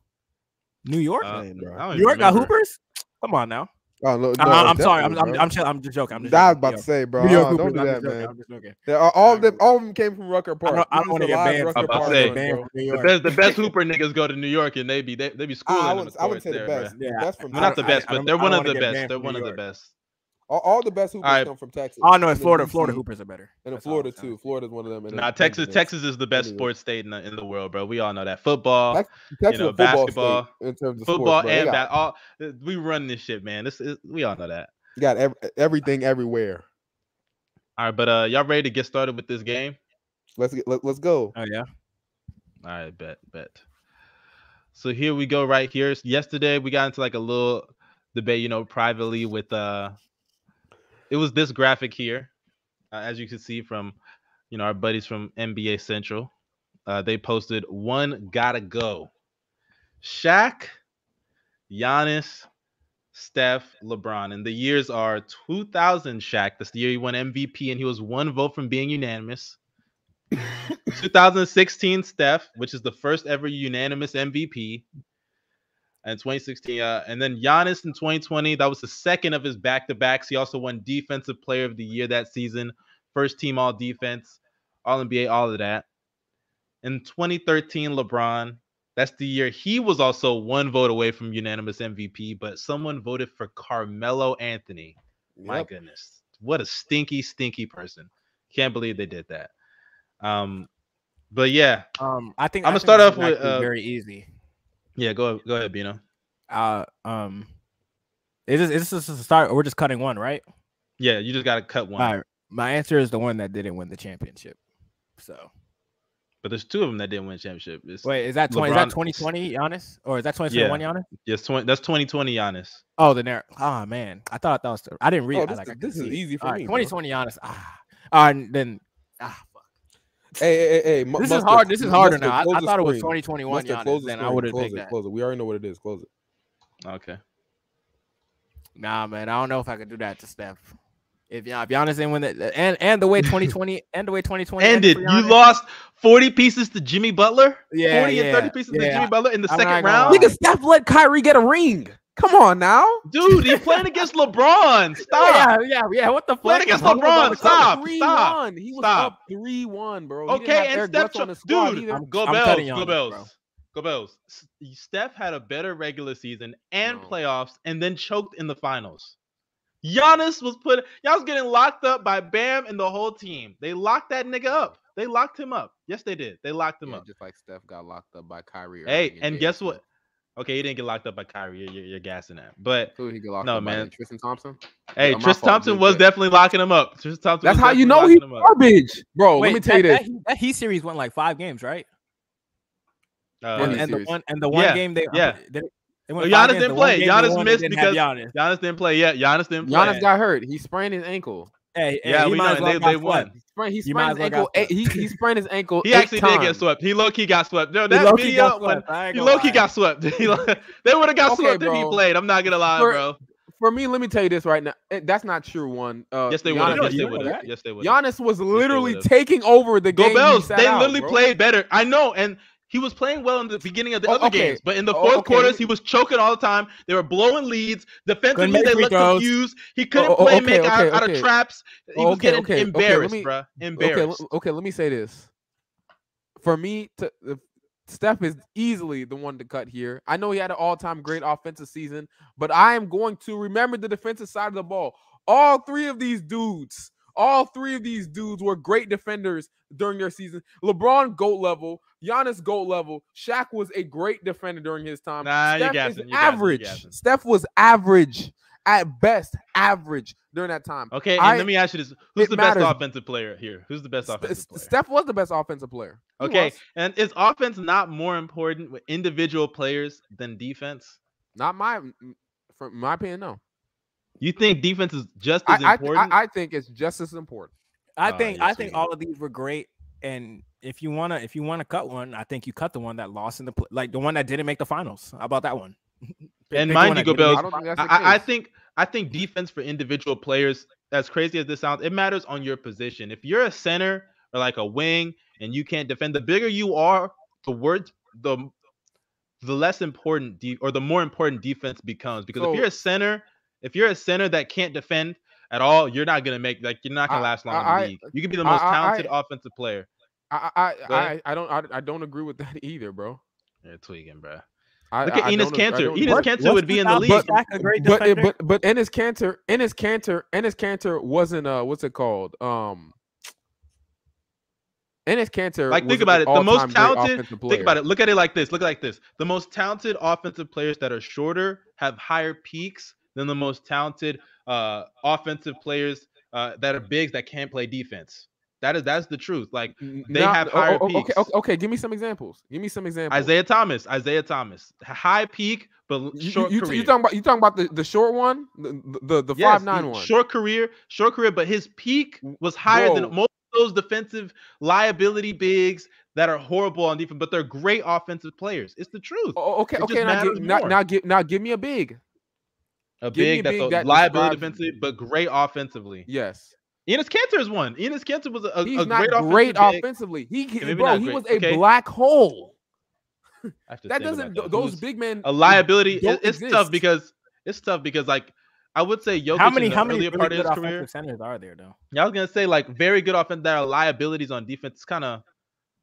New York. Uh, I don't New even York got. Hoopers. Come on now. Oh, no, I- no, I'm sorry. I'm definitely, I'm. I'm, I'm just joking. I'm just I was about Yo. to say, bro. New York uh, don't do I'm that, joking, man. I'm just joking. Yeah, all- all of them, all of them came from Rucker I Park. don't, I don't want to get banned. Rucker I'm about to Park say, banned bro. from New The best, the best Hooper niggas go to New York and they be they, they be schooling. I, I wouldn't, I wouldn't say courts the best. bruh. Yeah, best from Not don't- the best, I but don't- they're I one of the best. They're one of the best. All, all the best hoopers Alright. come from Texas. Oh no, In it's Florida. Florida Hoopers are better. And in That's all Florida I'm too. Florida's one of them. and Nah, Texas, Texas. Texas is the best Anyway. sports state in the, in the world, bro. We all know that. Football, Tex- Texas know, football basketball, in terms of football, sports, and got. All we run this shit, man. This is we all know that. you got ev- everything everywhere. All right, but uh, y'all ready to get started with this game? Let's get let, let's go. Oh yeah. All right, bet, bet. So here we go, right here. Yesterday we got into like a little debate, you know, privately with uh, it was this graphic here, uh, as you can see from, you know, our buddies from NBA Central. Uh, they posted one gotta go. Shaq, Giannis, Steph, LeBron, and the years are 2000. Shaq, that's the year he won MVP, and he was one vote from being unanimous. 2016 Steph, which is the first ever unanimous MVP. And 2016, uh, and then Giannis in 2020, that was the second of his back-to-backs. He also won Defensive Player of the Year that season, first team All Defense, All NBA, all of that. In 2013, LeBron, that's the year he was also one vote away from unanimous MVP, but someone voted for Carmelo Anthony. My goodness, what a stinky, stinky person! Can't believe they did that. Um, but yeah, Um, I think I'ma start off with, uh, very easy. Yeah. Go go ahead, Bino. Uh, um, is this is this a start? Or we're just cutting one, right? Yeah, you just got to cut one. All right. My answer is the one that didn't win the championship. So But there's two of them that didn't win championship. It's, wait, is that twenty? Is that LeBron- twenty twenty Giannis, or is that twenty twenty one Giannis? yes, 20, that's 2020 Giannis. Oh, the narrow. Oh man, I thought that was. The, I didn't read. Oh, it. I, this like, is- I this is easy for All right, me, bro. Twenty twenty Giannis. Ah, uh, and then ah, fuck. Hey, hey, hey, hey. Mu- This is hard. This is harder Mustard, now. I, I the thought it was 2021 Mustard, Giannis. close Then I would have Close picked it. that. Close it. We already know what it is. Close it. Okay. Nah, man, I don't know if I could do that to Steph. If, y'all, if Giannis didn't win that, and and the way 2020 and the way 2020 Ended. for You lost 40 pieces to Jimmy Butler. Yeah, 40 and 30 yeah, pieces to. Jimmy Butler in the I'm second round. lie. Nigga, Steph let Kyrie get a ring. Come on now. Dude, he's playing against LeBron. Stop. Yeah, yeah, yeah. What the fuck? Playing fuck? against I'm LeBron. about to Stop. Three Stop. one. He was Stop. up three one, bro. Okay, and Eric Steph, on the squad dude. I'm- go I'm Bells, go Giannis, Bells, bro. go Bells. Steph had a better regular season and No. playoffs, and then choked in the finals. Giannis was put. Y'all was getting locked up by Bam and the whole team. They locked that nigga up. They locked him up. Yes, they did. They locked him Yeah, up. just like Steph got locked up by Kyrie. Hey, Irving and guess Smith. what? Okay, he didn't get locked up by Kyrie. You're, you're, you're gassing that. But Who he get locked No, up by? man. Tristan Thompson. hey, Yeah, Tristan Thompson was bet. definitely locking him up. Tristan Thompson. That's how you know he's locking him up. garbage, bro. Wait, let me tell you that, this. That, Heat- that Heat series went like five games, right? Uh, and, and the one and the one Yeah, game they yeah. they, they Well, went Giannis games, didn't play. game they Giannis missed didn't have because- Giannis. Giannis didn't play. Yeah, Giannis didn't play. Giannis got hurt. He sprained his ankle. Hey, hey, Yeah, we might know, well they- they won. Swept. He sprained, he sprained his ankle. Eight, he, he sprained his ankle. He eight actually did get swept. He low key got swept. No, He that low-key video got when swept. I he low key got swept. They would have got Okay, swept if he played. I'm not gonna lie, For- bro. For me, let me tell you this right now. Eh, That's not true. One. Uh, Yes, they would Yes, they know would Yes, they would. Giannis was literally would've. taking over the Go game. he Bells. They literally bro. played better. I know, and he was playing well in the beginning of the Oh, other okay. games, but in the Oh, fourth okay, quarters, he was choking all the time. They were blowing leads. Defensively, they looked throws. confused. He couldn't Oh, oh, play okay, make out, okay, out of traps. He Oh, was okay, getting okay, okay, let embarrassed, me- bruh. Embarrassed. l- okay. Let me say this. For me, to uh, Steph is easily the one to cut here. I know he had an all-time great offensive season, but I am going to remember the defensive side of the ball. All three of these dudes, all three of these dudes were great defenders during their season. LeBron goat level, Giannis goat level. Shaq was a great defender during his time. Nah, you're Steph gassing, is you're gassing, you're average. Steph was average at best, average during that time. Okay, and I- let me ask you this: Who's it the best offensive player here? Who's the best offensive St- player? Steph was the best offensive player. He Okay, was. and is offense not more important with individual players than defense? not my, from my opinion, no. You think defense is just as I, important? I, I think it's just as important. I Oh, think you're I think tweaking. all of these were great. And if you wanna if you wanna cut one, I think you cut the one that lost in the pl- like the one that didn't make the finals. How about that one? Pick- And pick mind you, that Go didn't I think finals. that's the I, I think I think defense for individual players, as crazy as this sounds, it matters on your position. If you're a center or like a wing and you can't defend, the bigger you are, the worse the the less important de- or the more important defense becomes. Because So- if you're a center, if you're a center that can't defend at all, you're not gonna make like you're not gonna I- last long in the league. You can be the most I- I- talented offensive player. I I I, I don't I, I don't agree with that either, bro. You're tweaking, bro. I, Look at I Enos don't Cantor. Enes Kanter would be in the without league. Shaq a great but but but Enes Kanter, Enes Kanter, Enes Kanter wasn't uh what's it called? Um Enes Kanter. Like, think about it. The most talented- Think about it. Look at it like this. Look at it like this. The most talented offensive players that are shorter have higher peaks than the most talented uh, offensive players uh, that are bigs that can't play defense. That is that's the truth. Like they now- have oh, higher oh, okay, peaks. okay, okay, give me some examples. Give me some examples. Isaiah Thomas, Isaiah Thomas, high peak but l- you, short you, career. you talking about you talking about the, the short one, the the, the Yes, five nine one. Short career, short career, but his peak was higher Bro. than most of those defensive liability bigs that are horrible on defense, but they're great offensive players. It's the truth. Oh, okay, It okay. Now give, now, now give now give me a big. A Give me a big that's a that liability defensively, but great offensively. Yes, Enes Kanter is one. Enes Kanter was a, a, he's a not great, great, offensive offensively. He, he maybe bro, he was a okay. black hole. I have to That doesn't. that. th- Those Who's big men. a liability. it- it's tough because it's tough because like I would say Jokic how many in the how many earlier really part of good his career. offensive centers are there though? Yeah, I was gonna say like very good offense There are liabilities on defense. It's kind of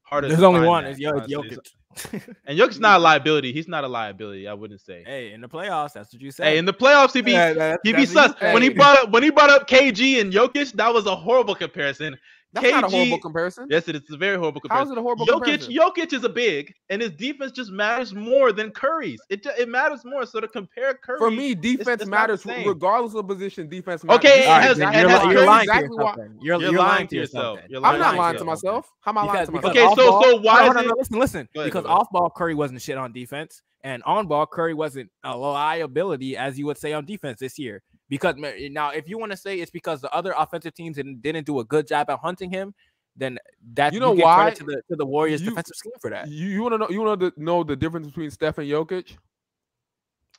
hard. to There's only one. that, It's Jokic. And Jokic's not a liability. He's not a liability. I wouldn't say. hey, in the playoffs, that's what you say. Hey, in the playoffs, he be Yeah, that- he be that's sus. When he brought up when he brought up KG and Jokic, that was a horrible comparison. That's not a horrible comparison. Yes, it is a very horrible comparison. How is it a horrible Jokic, comparison? Jokic is a big, and his defense just matters more than Curry's. It it matters more. So to compare Curry, For me, defense it's not the matters regardless of position. Defense matters. Okay, it All right, has- you're, li- you're lying to exactly yourself. why- You're, You're you're lying lying to to yourself. yourself. then. You're I'm not lying lying to to myself. How am I lying to myself? Okay, so- so why no, is no, no, listen, listen. Ahead, because off ball Curry wasn't shit on defense, and on ball Curry wasn't a liability as you would say on defense this year. Because now, if you want to say it's because the other offensive teams didn't, didn't do a good job at hunting him, then that You know give why? to the to the Warriors You- defensive scheme for that. You, you want to know? You want to know the difference between Steph and Jokic?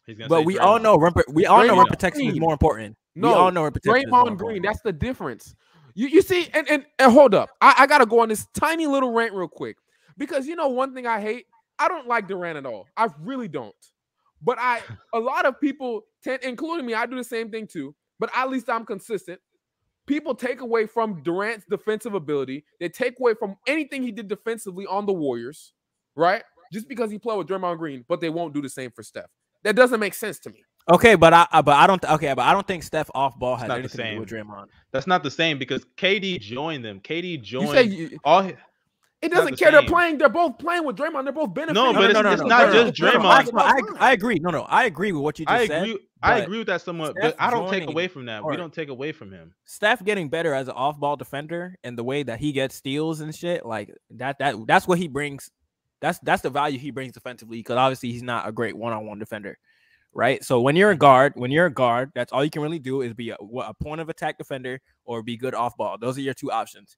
He's gonna But say we all know rim, we all know rim Draymond protection is more important. No, we all know rim protection is more Draymond Green, that's the difference. You you see, and and, and hold up. I, I gotta go on this tiny little rant real quick because you know one thing I hate. I don't like Durant at all. I really don't. But I a lot of people tend, including me, I do the same thing too. But at least I'm consistent. People take away from Durant's defensive ability. They take away from anything he did defensively on the Warriors, right? Just because he played with Draymond Green, but they won't do the same for Steph. That doesn't make sense to me. Okay, but I, I but I don't okay, but I don't think Steph off ball has anything to do with Draymond. That's not the same because KD joined them. KD joined You say you, all. Hi- It doesn't the care. They're playing. They're both playing with Draymond. They're both benefiting. No, but it's- it's not just no, no, Draymond. I, I, I agree. No, no, I agree with what you just I said. agree. I agree with that somewhat, Steph but I don't take away from that. We don't take away from him. Steph getting better as an off-ball defender and the way that he gets steals and shit, like that that that's what he brings. That's that's the value he brings defensively because obviously he's not a great one-on-one defender, right? So when you're a guard, when you're a guard, that's all you can really do is be a, a point of attack defender or be good off-ball. Those are your two options.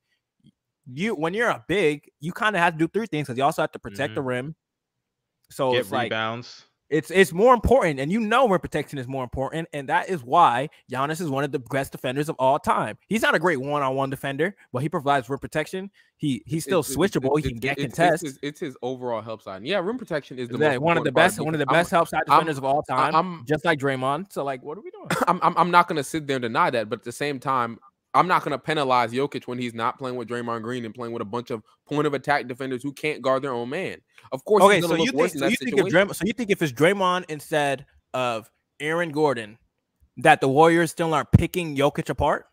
You when you're a big, you kind of have to do three things because you also have to protect the mm-hmm. rim. So Get it's like rebounds. it's it's more important, and you know rim protection is more important, and that is why Giannis is one of the best defenders of all time. He's not a great one-on-one defender, but he provides rim protection. He he's still It's- it's- switchable. it's- he can get it's- it's contests. his- It's his overall help side. Yeah, rim protection is the Exactly. one of the best, one of the defense. I'm- best help side I'm- defenders of all time, I'm- just like Draymond. So like, what are we doing? I'm, I'm, I'm not to sit there and deny that, but at the same time, I'm not going to penalize Jokic when he's not playing with Draymond Green and playing with a bunch of point of attack defenders who can't guard their own man. Of course, Okay, he's so gonna you look think worse in so you think if. Draymond, so you think if it's Draymond instead of Aaron Gordon, that the Warriors still aren't picking Jokic apart?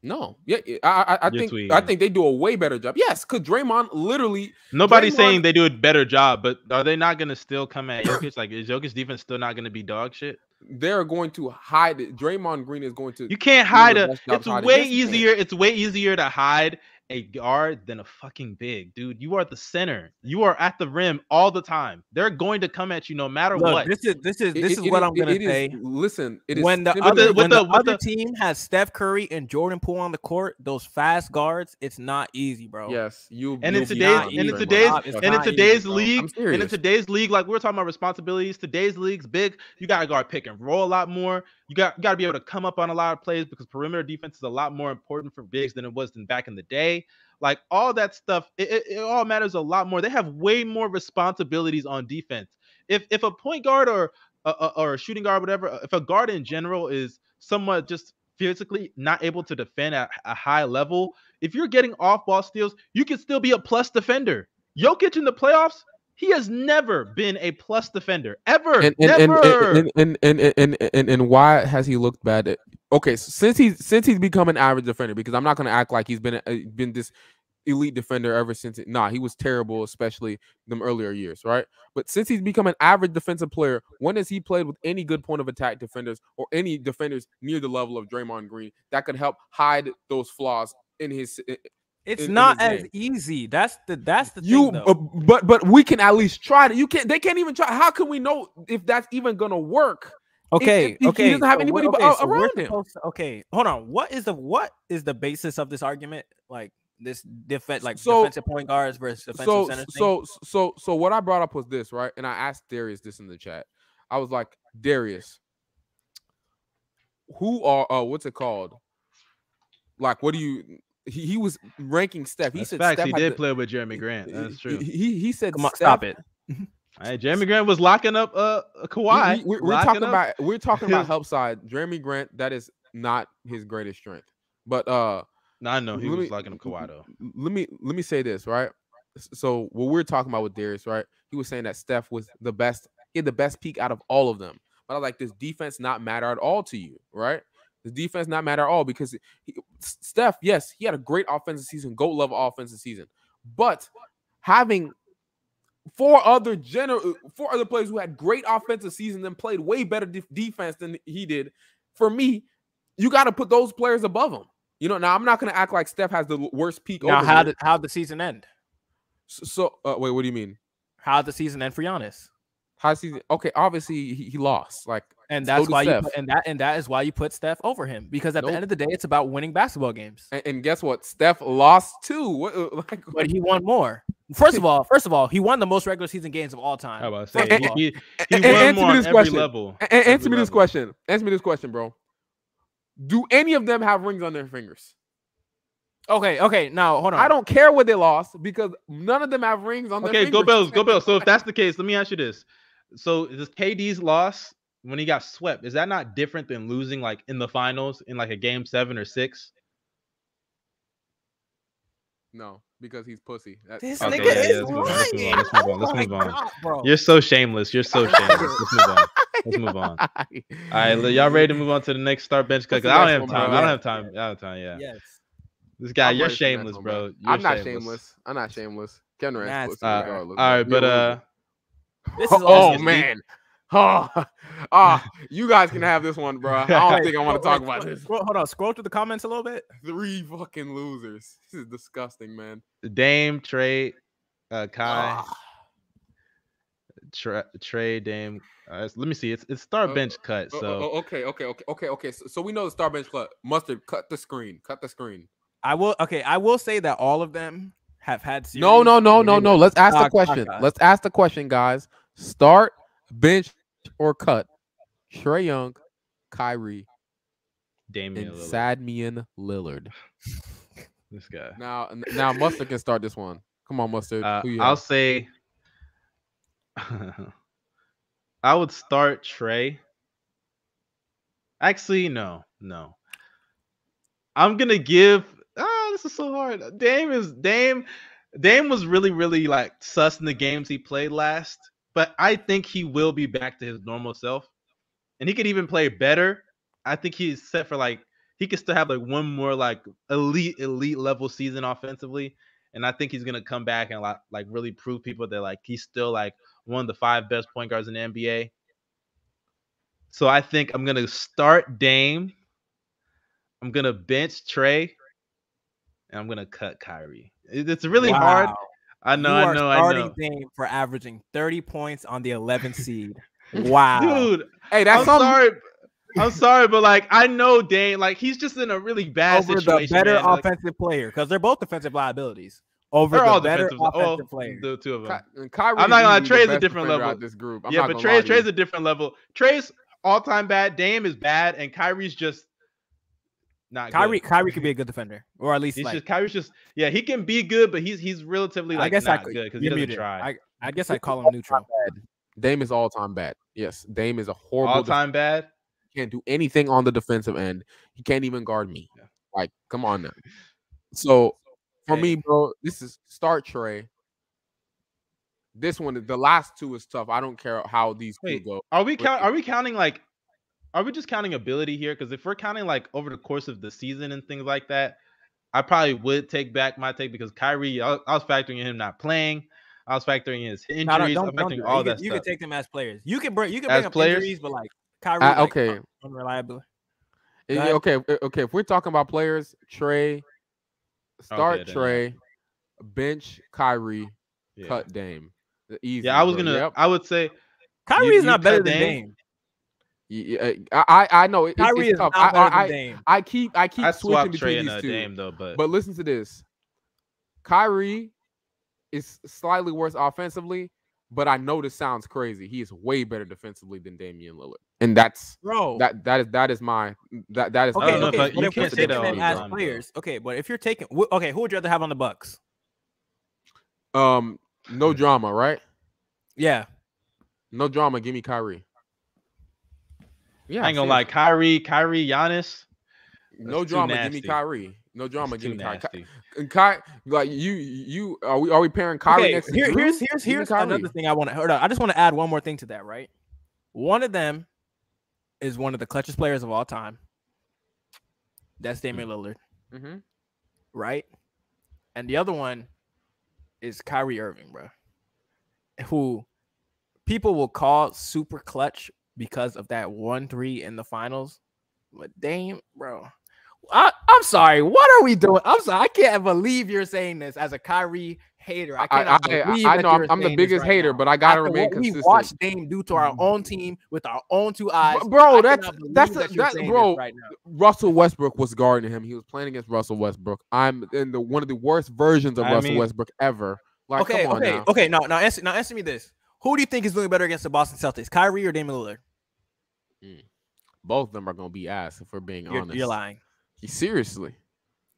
No, yeah, yeah, I, I, I You're think tweaking. I think they do a way better job. Yes, because Draymond literally Nobody's Draymond- saying they do a better job, but are they not going to still come at Jokic? like, is Jokic's defense still not going to be dog shit? They're going to hide it. Draymond Green is going to. You can't hide a. It's way Yes, you can. easier. It's way easier to hide a guard than a fucking big, dude. You are the center. You are at the rim all the time. They're going to come at you no matter Look, what. this is this is this it- is it what is- I'm gonna it is- say. listen, it is when the other when the- the, with other the- team has Steph Curry and Jordan Poole on the court, those fast guards, it's not easy, bro. yes, you and in you'll today's and in today's it's and in today's league and in serious. today's league, like we are talking about responsibilities, today's league's big. You gotta guard pick and roll a lot more. You got you gotta be able to come up on a lot of plays because perimeter defense is a lot more important for bigs than it was than back in the day. Like all that stuff, it, it, it all matters a lot more. They have way more responsibilities on defense. If if a point guard or or a shooting guard, whatever, uh, if a guard in general is somewhat just physically not able to defend at a high level, if you're getting off ball steals, you can still be a plus defender. Jokic in the playoffs, he has never been a plus defender ever. and and and, never. and, and, and, and, and, and, and why has he looked bad? At, okay, so since he's since he's become an average defender, because I'm not going to act like he's been been this elite defender ever since. It, nah, he was terrible, especially them earlier years, right? But since he's become an average defensive player, when has he played with any good point of attack defenders or any defenders near the level of Draymond Green that could help hide those flaws in his? It's in- in not his as game. easy. That's the that's the You, thing, though. uh, but but we can at least try to. You can't. They can't even try. How can we know if that's even gonna work? Okay, if he okay. doesn't have anybody bu- okay, so around him. to- okay, hold on. What is the what is the basis of this argument? Like this defense, like So- defensive point guards versus defensive so center. thing? so so so what I brought up was this, right? And I asked Darius this in the chat. I was like, Darius, who are uh what's it called? Like, what do you? He, he was ranking Steph. He That's said facts. Steph He did the- play with Jerami Grant. That's true. He he said come on, Steph- stop it. Hey, Jerami Grant was locking up uh we- Kawhi. we, are locking talking up- about we're talking about help side. Jerami Grant, that is not his greatest strength. But uh No, I know he was me- locking up Kawhi though. let me let me say this right so what we're talking about with Darius right he was saying that Steph was the best he had the best peak out of all of them but I like this defense not matter at all to you right does defense not matter at all because he, Steph yes he had a great offensive season goat level offensive season but having four other general four other players who had great offensive season and played way better def- defense than he did for me you got to put those players above him you know, now I'm not going to act like Steph has the worst peak. Now, how did how the season end? So, so uh, wait, what do you mean? How the season end for Giannis? How season? Okay, obviously he, he lost. Like, And that's did why you put, and that and that is why you put Steph over him because at Nope. the end of the day, it's about winning basketball games. and, and guess what? Steph lost too. What? uh, Like, But he won more. First of all, first of all, he won the most regular season games of all time. How about First say of he, he, a- he a- won answer more me on this every question. level. A- a- answer every me this question. Answer me this question, bro. Do any of them have rings on their fingers? Okay, okay. Now hold on. I don't care what they lost because none of them have rings on their Okay, go Bills, go Bills. So if that's the case, let me ask you this: So this KD's loss when he got swept is that not different than losing like in the finals in like a game seven or six? no, because he's pussy. That- This Okay, nigga yeah, is yeah, let's move on, let's move lying. on, let's move on, let's Oh move on. God. You're so shameless. You're so shameless. Let's move on. Let's move on. All right, y'all ready to move on to the next start bench cut? What's the 'Cause I don't have time. I don't have time. I don't have time. Yeah. Yes. This guy, I'm you're ready for the next shameless, one, bro. I'm You're not shameless. shameless. I'm not shameless. Ken Durant's pussy. Uh, all right, but uh. This is oh all man. Oh, ah, you guys can have this one, bro. I don't think I want to talk about this. Hold on, scroll through the comments a little bit. Three fucking losers. This is disgusting, man. Dame, Trae, uh, Kai, Ah, Tre- Trae, Dame. Uh, let me see. It's it's start Uh, bench cut. oh, So oh, oh, okay, okay, okay, okay, okay. So, so we know the star bench cut. Mustard, cut the screen. Cut the screen. I will. Okay, I will say that all of them have had. Series No, no, no, no, no. Let's ask the knocked- knocked question. Let's ask the question, guys. Start, bench, or cut. Trae Young, Kyrie, Damian and Lillard. Sadmian Lillard. This guy. Now, now Mustard can start this one. Come on, Mustard. Uh, I'll have? say I would start Trae. Actually, no, no. I'm gonna give. Ah, this is so hard. Dame is Dame. Dame was really, really like sus in the games he played last, but I think he will be back to his normal self, and he could even play better. I think he's set for like he could still have like one more like elite, elite level season offensively and I think he's gonna come back and like like really prove people that like he's still like one of the five best point guards in the NBA. So I think I'm gonna start Dame. I'm gonna bench Trae, and I'm gonna cut Kyrie. It's really hard. Wow. I know, you I are know, I starting know. Dame for averaging 30 points on the 11th seed. Wow. Dude, Hey, that's I'm something. sorry. I'm sorry, but like I know Dame, like he's just in a really bad over the situation. better man. Like, offensive player because they're both defensive liabilities. Over the all better defensive. Oh, offensive Oh, player. the two of them. Ky- Kyrie I'm not gonna lie, easily Trae's a different level. This group. I'm yeah, not but gonna Trae, lie Trae's a different level. Trae's all time bad. Dame is bad, and Kyrie's just not. Kyrie, good. Kyrie could be a good defender, or at least He's like. just Kyrie's just yeah. He can be good, but he's he's relatively like I guess not could. good because he doesn't muted. try. I, I guess I call him neutral. Dame is all time bad. Yes, Dame is a horrible. all time bad. can't do anything on the defensive end. He can't even guard me. Yeah. Like, come on now. So for Hey. me, bro, this is start Trae. This one, the last two is tough. I don't care how these two Wait, go. Are we count? Are we counting like? Are we just counting ability here? Because if we're counting like over the course of the season and things like that, I probably would take back my take because Kyrie, I, I was factoring in him not playing. I was factoring in his injuries. No, no, I'm don't, don't factoring do that. all you that can, you stuff. can take them as players. You can bring you can As bring up players? injuries, but like Kyrie, Uh, like, okay. un- unreliable. Go yeah, ahead. okay, eh, okay. If we're talking about players, Trae, start then yeah. Trae, bench Kyrie, yeah. cut Dame. Easy. yeah, I was bro. gonna. Yep. I would say Kyrie you is not better than Dame? Dame. Y- y- I, I I know it, Kyrie it's is tough. not I, better I, than I, Dame. I keep I keep I switching between Trae and these uh, two. Dame though, but, But listen to this. Kyrie is slightly worse offensively, but I know this sounds crazy. He is way better defensively than Damian Lillard. And that's Bro, that that is that is my that that is okay, my- if okay, but you if can't say that taking all them the as time, though. players, okay, but if you're taking, wh- okay, who would you rather have on the Bucks? um no drama, right? Yeah, No drama. Give me Kyrie. Yeah, I ain't gonna lie. Kyrie, Kyrie, Giannis. No drama. Give me. Kyrie. No drama. That's Give me Kyrie. nasty. And Ky, like you, you are we are we pairing Kyrie okay. next Here, Jrue? here's here's here's Kyrie. another thing I want to. Hold on, I just want to add one more thing to that. Right, one of them is one of the clutchest players of all time. That's Damian Lillard, Mhm. right? And the other one is Kyrie Irving, bro. Who people will call super clutch because of that one three in the finals. But Dame, bro. I, I'm sorry. What are we doing? I'm sorry. I can't believe you're saying this as a Kyrie hater. I I, cannot I, believe I that know I'm, the biggest right hater, now. but I gotta After remain consistent. We watched Dame do to our mm. own team with our own two eyes. Bro, that's that's that a, that bro. right now. Russell Westbrook was guarding him. He was playing against Russell Westbrook. I'm in the one of the worst versions of I Russell mean- Westbrook ever. Like, okay, come on okay, now. okay. No, now answer, now answer me this: Who do you think is doing better against the Boston Celtics, Kyrie or Damian Lillard? Mm. Both of them are gonna be ass if we're being You're, honest. you're lying. Seriously.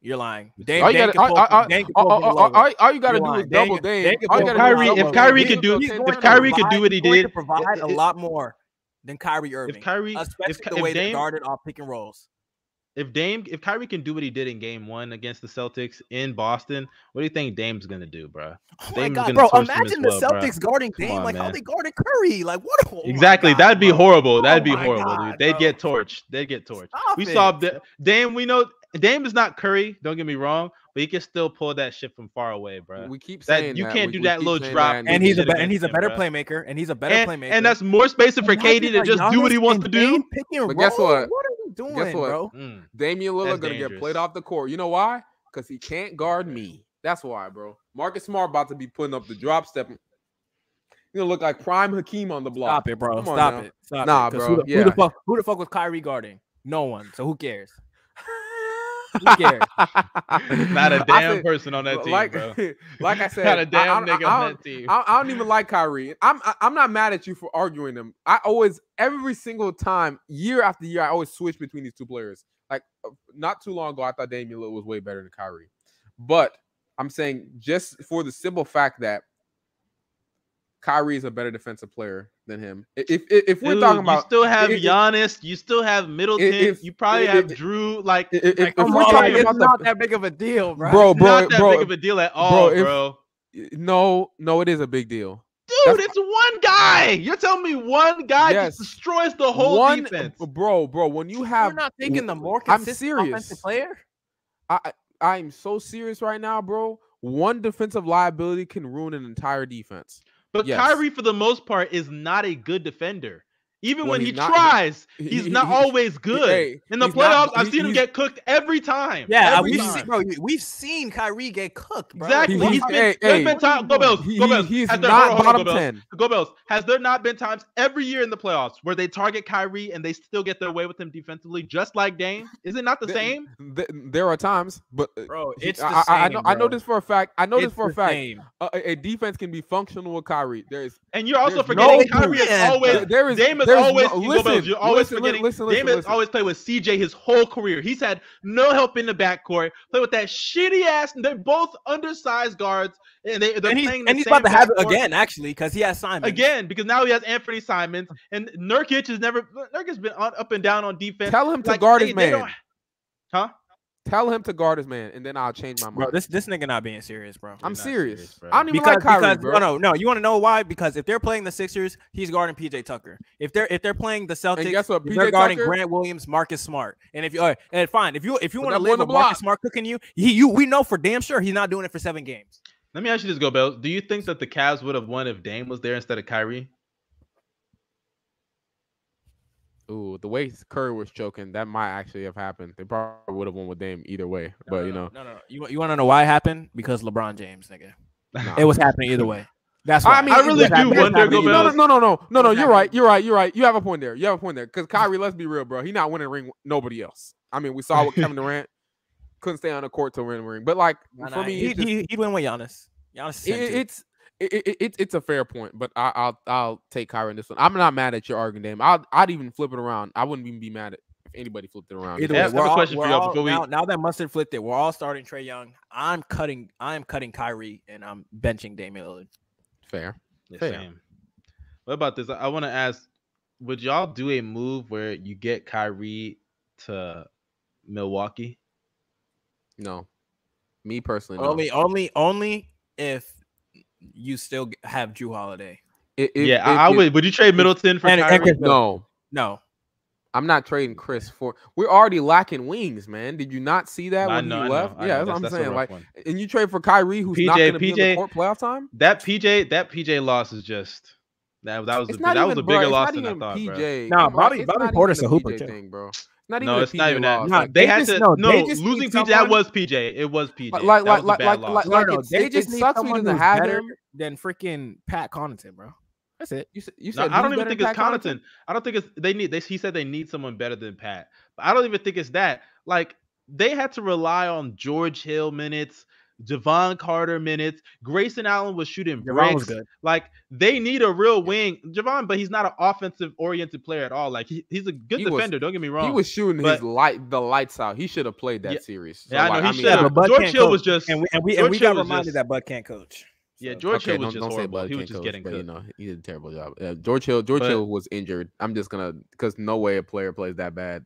You're lying. Dame, All you Dame gotta, can all, all, from- Dame can all, all, from all, lower. all, all you gotta You're do is double Dame- Dame. Dame can All you pull gotta from do Kyrie- if double Kyrie could do- He's if Kyrie could do provide- what he going to did, provide a lot more than Kyrie Irving, If Kyrie, especially if, the way they Dame, guarded off pick and rolls. If Dame, if Kyrie can do what he did in Game One against the Celtics in Boston, what do you think Dame's gonna do, bro? Oh my god, bro! torch them as Imagine the well, bruh. Celtics guarding Come Dame on, like how they guarded Curry. Like what? oh exactly, God, that'd be bro. horrible. Oh that'd Oh be my horrible, God, dude. They'd bro. get torched. They'd get torched. Stop we it. saw the Dame. We know Dame is not Curry. Don't get me wrong, but he can still pull that shit from far away, bro. We keep saying That- you that. can't We- do we that little drop that, and and he's a be- and he's a better bruh. playmaker, and he's a better and, playmaker. and that's more spacing for Imagine KD to a just do what he wants to do. Pick and But guess what? What are you doing, Guess what? bro? Mm. Damian Lillard gonna get played off the court. You know why? Because he can't guard me. That's why, bro. Marcus Smart about to be putting up the drop step. You gonna look like prime Hakeem on the block. Stop it, bro. Come Stop now. it. Stop Nah, it. 'Cause bro. Who the, who the fuck? Who the fuck was Kyrie guarding? No one. So who cares? Who cares? Not a damn said- person on that team, like, bro. like I said, Not I- a damn I, nigga I, on don't- that team. I, I don't even like Kyrie. I'm I, I'm not mad at you for arguing them. I always every single time, year after year, I always switch between these two players. Like uh, not too long ago, I thought Damian Lillard was way better than Kyrie, but I'm saying just for the simple fact that Kyrie is a better defensive player than him. If if, if we're Dude, talking about, you still have i- i- Giannis, you still have Middleton, if- you probably i- have i- Jrue. Like, if, if, like, if come we're on, talking it's about not the that big of a deal, bro. bro, bro, not that bro, big of a deal at bro, all, if- bro. no, no, it is a big deal. Dude, that's- it's one guy. You're telling me one guy Yes. just destroys the whole One, defense. bro, bro. When you have, You're not taking the more I'm consistent serious. offensive player. I, I- I'm so serious right now, bro. One defensive liability can ruin an entire defense. But yes. Kyrie, for the most part, is not a good defender. Even When when, he, not- tries, he- he's he- not he- always good. hey, In the he's not- playoffs, I've seen him get cooked every time. Yeah, every we've time. seen, bro, we've seen Kyrie get cooked, bro. Exactly. He- He's he's- been, hey, there's hey. been time. Go Bills. He- Go he- Bills. he's Has there- not hold on, hold bottom Go Bills. 10. Go Bills. Has there not been times every year in the playoffs where they target Kyrie and they still get their way with him defensively, just like Dame? Is it not the Th- same? th- there are times, but uh, Bro, he- it's the I, I- I same, know. I know this for a fact. I know this for a fact. same. A, a- a defense can be functional with Kyrie. There is And you're also forgetting no Kyrie is always There- there is- Dame is there's always no- listen, you're always listen, forgetting listen, listen, listen. always played with CJ his whole career. He's had no help in the backcourt. Play with that shitty ass. They're both undersized guards, and they they're And he's, playing the and he's about to have it again, actually, because he has Simon. Again, because now he has Anthony Simons and Nurkic has never Nurkic's been on, up and down on defense. tell him to Like, guard they- his man. Huh? Tell him to guard his man, and then I'll change my mind. Bro, this this nigga not being serious, bro. I'm serious. serious, bro. I don't even because, like Kyrie, because bro. no, no, no. You want to know why? Because if they're playing the Sixers, he's guarding PJ Tucker. If they're if they're playing the Celtics, guess what? they're PJ guarding Tucker- Grant Williams, Marcus Smart. And if you uh, and fine, if you if you want to live on the with Marcus block. Smart cooking you, he you we know for damn sure he's not doing it for seven games. Let me ask you this, Go Bells. Do you think that the Cavs would have won if Dame was there instead of Kyrie? Ooh, the way Curry was choking, that might actually have happened. They probably would have won with Dame either way. but you know, no, no, no. You you want to know why it happened? Because LeBron James, nigga. nah. It was happening either way. That's why. I mean, I really do happening- wonder, No, no, no, no, no, no, no. You're right. You're right. You're right. You have a point there. You have a point there. Because Kyrie, let's be real, bro. He not winning a ring. Nobody else. I mean, we saw with Kevin Durant couldn't stay on the court to win a ring. But like Nah, for nah, me, he, it's just- he, he'd win with Giannis. Giannis it, it's it, it, it, it's a fair point, but I, I'll I'll take Kyrie in this one. I'm not mad at your argument, Dame. I'd I'd even flip it around. I wouldn't even be mad at if anybody flipped it around. Either Yeah, I way, have we're a all, question for we're y'all we- now, now that Mustard flipped it, we're all starting Trae Young. I'm cutting. I am cutting Kyrie, and I'm benching Damian Lillard. Fair. Yeah, Fair. same. What about this? I, I want to ask: Would y'all do a move where you get Kyrie to Milwaukee? No, me personally, no. Only, only, only if you still have Jrue Holiday. I- if- yeah, if I, I would. Would you trade Middleton for And- and Kyrie? Khris- No, No, I'm not trading Khris for. We're already lacking wings, man. Did you not see that I when know, I he know, left? I yeah, know. that's, what I'm a saying. Like, one. and you trade for Kyrie, who's not PJ going to be in the PJ court playoff time. that PJ, that PJ loss is just that. That was a, It's big- that was a bigger bro, loss than I even thought, bro. PJ. Nah, Come Bobby- it's Bobby not Porter's a hooper, thing, bro. Not even No, a it's not even that. loss. Nah, they they had just- to no, no, they losing need PJ. That was PJ. It was PJ. Like, like, that was like, a bad like, loss. like, no, like no, it's- they it, just it need sucks for someone to who's have better him. than freaking Pat Connaughton, bro. That's it. You said, you No, said I don't even think it's Pat Connaughton. I don't think it's they need. They, he said they need someone better than Pat, but I don't even think it's that. Like they had to rely on George Hill minutes, Jevon Carter minutes. Grayson Allen was shooting Jevon was bricks. good. Like they need a real wing, Jevon, but he's not an offensive oriented player at all. Like he, he's a good He was- defender. don't get me wrong. He was shooting but- his light, the lights out. He should have played that Yeah. series. So, yeah, I know like, he mean, should Yeah, have. but George Hill coach. was just And we and we, and we got reminded just- that Bud can't coach. yeah. George okay, Hill was don't, just don't horrible. He was just coach, getting but, you know, he did a terrible job. Uh, George Hill, George But- Hill was injured. I'm just gonna because no way a player plays that bad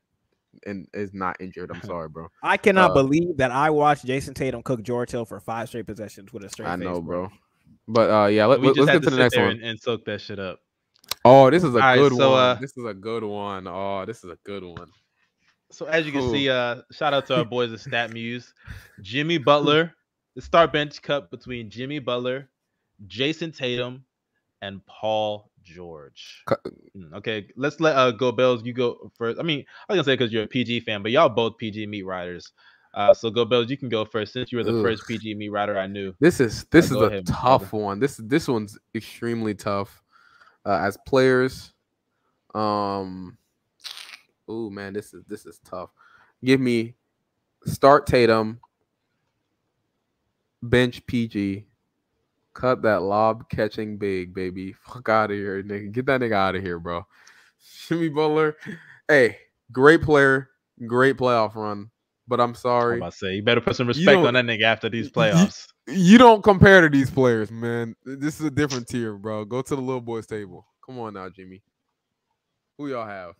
and is not injured. I'm sorry, bro. I cannot Uh, believe that I watched Jayson Tatum cook George Hill for five straight possessions with a straight I face. know, bro. But uh, yeah, let, we us just get to to the next one. and, and soak that shit up. Oh, this is a Alright, good so, one. uh, this is a good one. Oh, this is a good one. So as you can Cool. see, uh, shout out to our boys at StatMuse, Jimmy Butler, the start bench cup between Jimmy Butler, Jayson Tatum, and Paul George. Mm, Okay, let's let uh go Bells. You go first. I mean, I was gonna say because you're a PG fan, but y'all both PG meat riders. Uh, so go Bells, you can go first since you were the Ugh. first PG meat rider I knew. This is this Uh, is a ahead, brother. tough one. This this one's extremely tough. Uh, as players, um, oh man, this is this is tough. Give me start Tatum, bench PG, cut that lob catching big baby. Fuck out of here, nigga. Get that nigga out of here, bro. Jimmy Butler, hey, great player, great playoff run. But I'm I'm sorry, about to say you better put some respect on that nigga after these playoffs. you don't compare to these players, man. This is a different tier, bro. Go to the little boys table. Come on now, Jimmy. Who y'all have?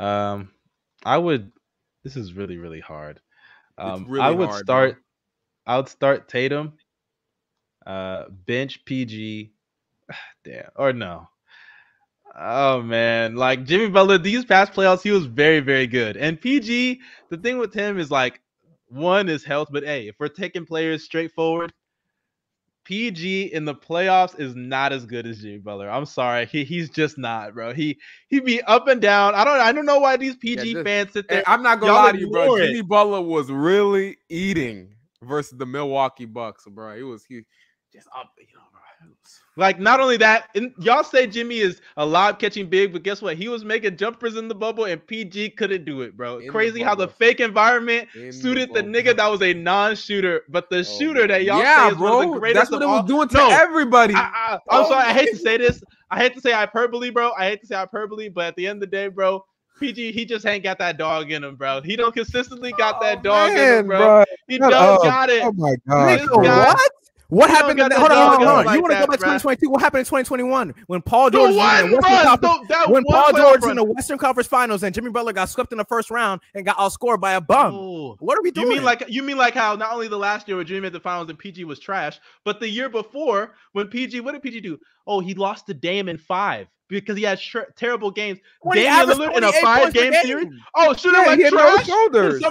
Um, I would. This is really really hard. Um, really I would hard, start. I would start Tatum. Uh, bench PG. Damn. Or no. Oh man, like Jimmy Butler, these past playoffs, he was very, very good. And PG, the thing with him is like, one is health, but hey, if we're taking players straightforward, PG in the playoffs is not as good as Jimmy Butler. I'm sorry, he, he's just not, bro. He he be up and down. I don't I don't know why these PG yeah, just, fans sit there. I'm not gonna lie to you, bro. It. Jimmy Butler was really eating versus the Milwaukee Bucks, bro. He was he just up, you know. Like not only that, and y'all say Jimmy is a lob catching big, but guess what? He was making jumpers in the bubble, and PG couldn't do it, bro. In Crazy the how the fake environment in suited the, the, nigga that was a non-shooter, but the oh, shooter man. that y'all yeah, say is bro. one of the greatest. That's what it was all. doing to no, everybody. I, am oh, sorry, I hate to say this. I hate to say hyperbole, bro. I hate to say hyperbole, but at the end of the day, bro, PG, he just ain't got that dog in him, bro. He don't consistently got that oh, dog man, in him, bro. bro. He Shut does got it. Oh my god! What? What happened? That, hold on, hold on, hold on. Like you want to go back to 2022? What happened in 2021 when Paul George the was in the Western run, Conference, when Paul George in the Western Conference Finals and Jimmy Butler got swept in the first round and got outscored by a bum? Ooh. What are we doing? You mean like you mean like how not only the last year when Jimmy made the finals and PG was trash, but the year before when PG, what did PG do? Oh, he lost to Dame in five because he had sh- terrible games. Damian in a five game, game series. Oh, shoot yeah, like trash. shoulders.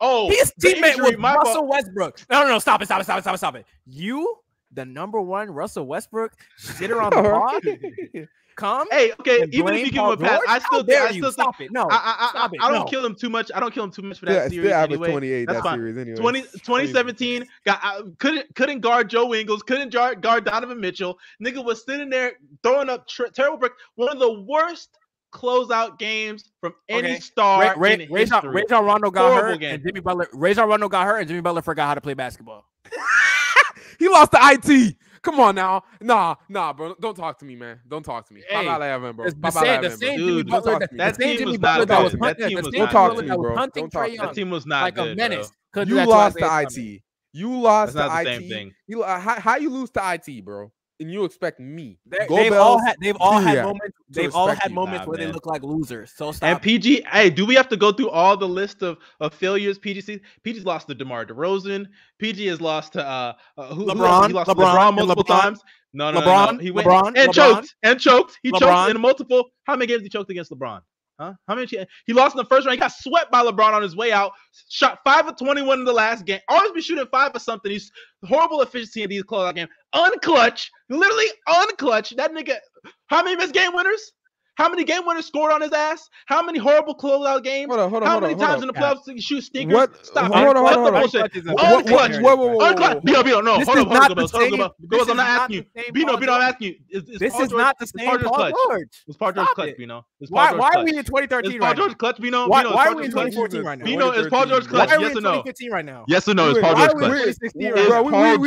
Oh, his teammate with my Russell fault. Westbrook. No, no, no, stop it, stop it, stop it, stop it, stop it. You, the number one Russell Westbrook sit on the pod. Come, hey, okay. Even if you give him a pass, I still dare I still you. Stop it. No, I, I, I, it. I don't no. kill him too much. I don't kill him too much for that yeah, series. Anyway. 28 That's that fine. series anyway. 20, 2017 got I, couldn't couldn't guard Joe Ingles, couldn't guard, Donovan Mitchell. Nigga was sitting there throwing up terrible brick. One of the worst closeout games from any okay. star. Ray, Ray, Ray, John, Ray Rondo got Horrible hurt, game. and Jimmy Butler. Ray Rondo got hurt, and Jimmy Butler forgot how to play basketball. he lost the IT. Come on now, nah, nah, bro. Don't talk to me, man. Don't talk to me. Hey, Bye-bye, Evan, bro. Bye-bye, the, Evan, the same bro. Jimmy Dude, that, that, same Jimmy Butler that was hunting, that, that, that, that, that was hunting Trae Young. That team was not like good, a menace. You lost the IT. You lost the IT. You how, how you lose to IT, bro? and you expect me. They, have all had they've all had yeah, moments. They've all had moments nah, where man. they look like losers. So stop. And PG, hey, do we have to go through all the list of, of failures? PGC PG's lost to DeMar DeRozan. PG has lost to uh, uh who, LeBron. Who he lost LeBron, to LeBron multiple LeBron, times. No, no, LeBron, no, no. He went LeBron, and LeBron, choked and choked. He choked in multiple. How many games he choked against LeBron? Huh? How many? He lost in the first round. He got swept by LeBron on his way out. Shot five of twenty-one in the last game. Always be shooting five or something. He's horrible efficiency in these closeout games. Unclutch. Literally on clutch. That nigga, how many missed game winners? How many game winners scored on his ass? How many horrible closeout games? Hold on, hold on, How many hold times on. in the playoffs did yeah. you shoot sneakers? What? Stop. Hold on, hold on, hold on. Bullshit. Unclutch. Whoa, whoa, whoa. Unclutch. Bino, Bino, no. This hold on, hold on, hold on. Because I'm not asking you. Bino, Bino, I'm asking you. This is not the same Paul George. George. It's Paul George clutch, Bino. It's Paul why, George why are we in 2013 is Paul George clutch, Bino. Why, are we in 2014 right now? Bino is Paul George clutch? Yes or no? Yes or no? Is Paul George clutch?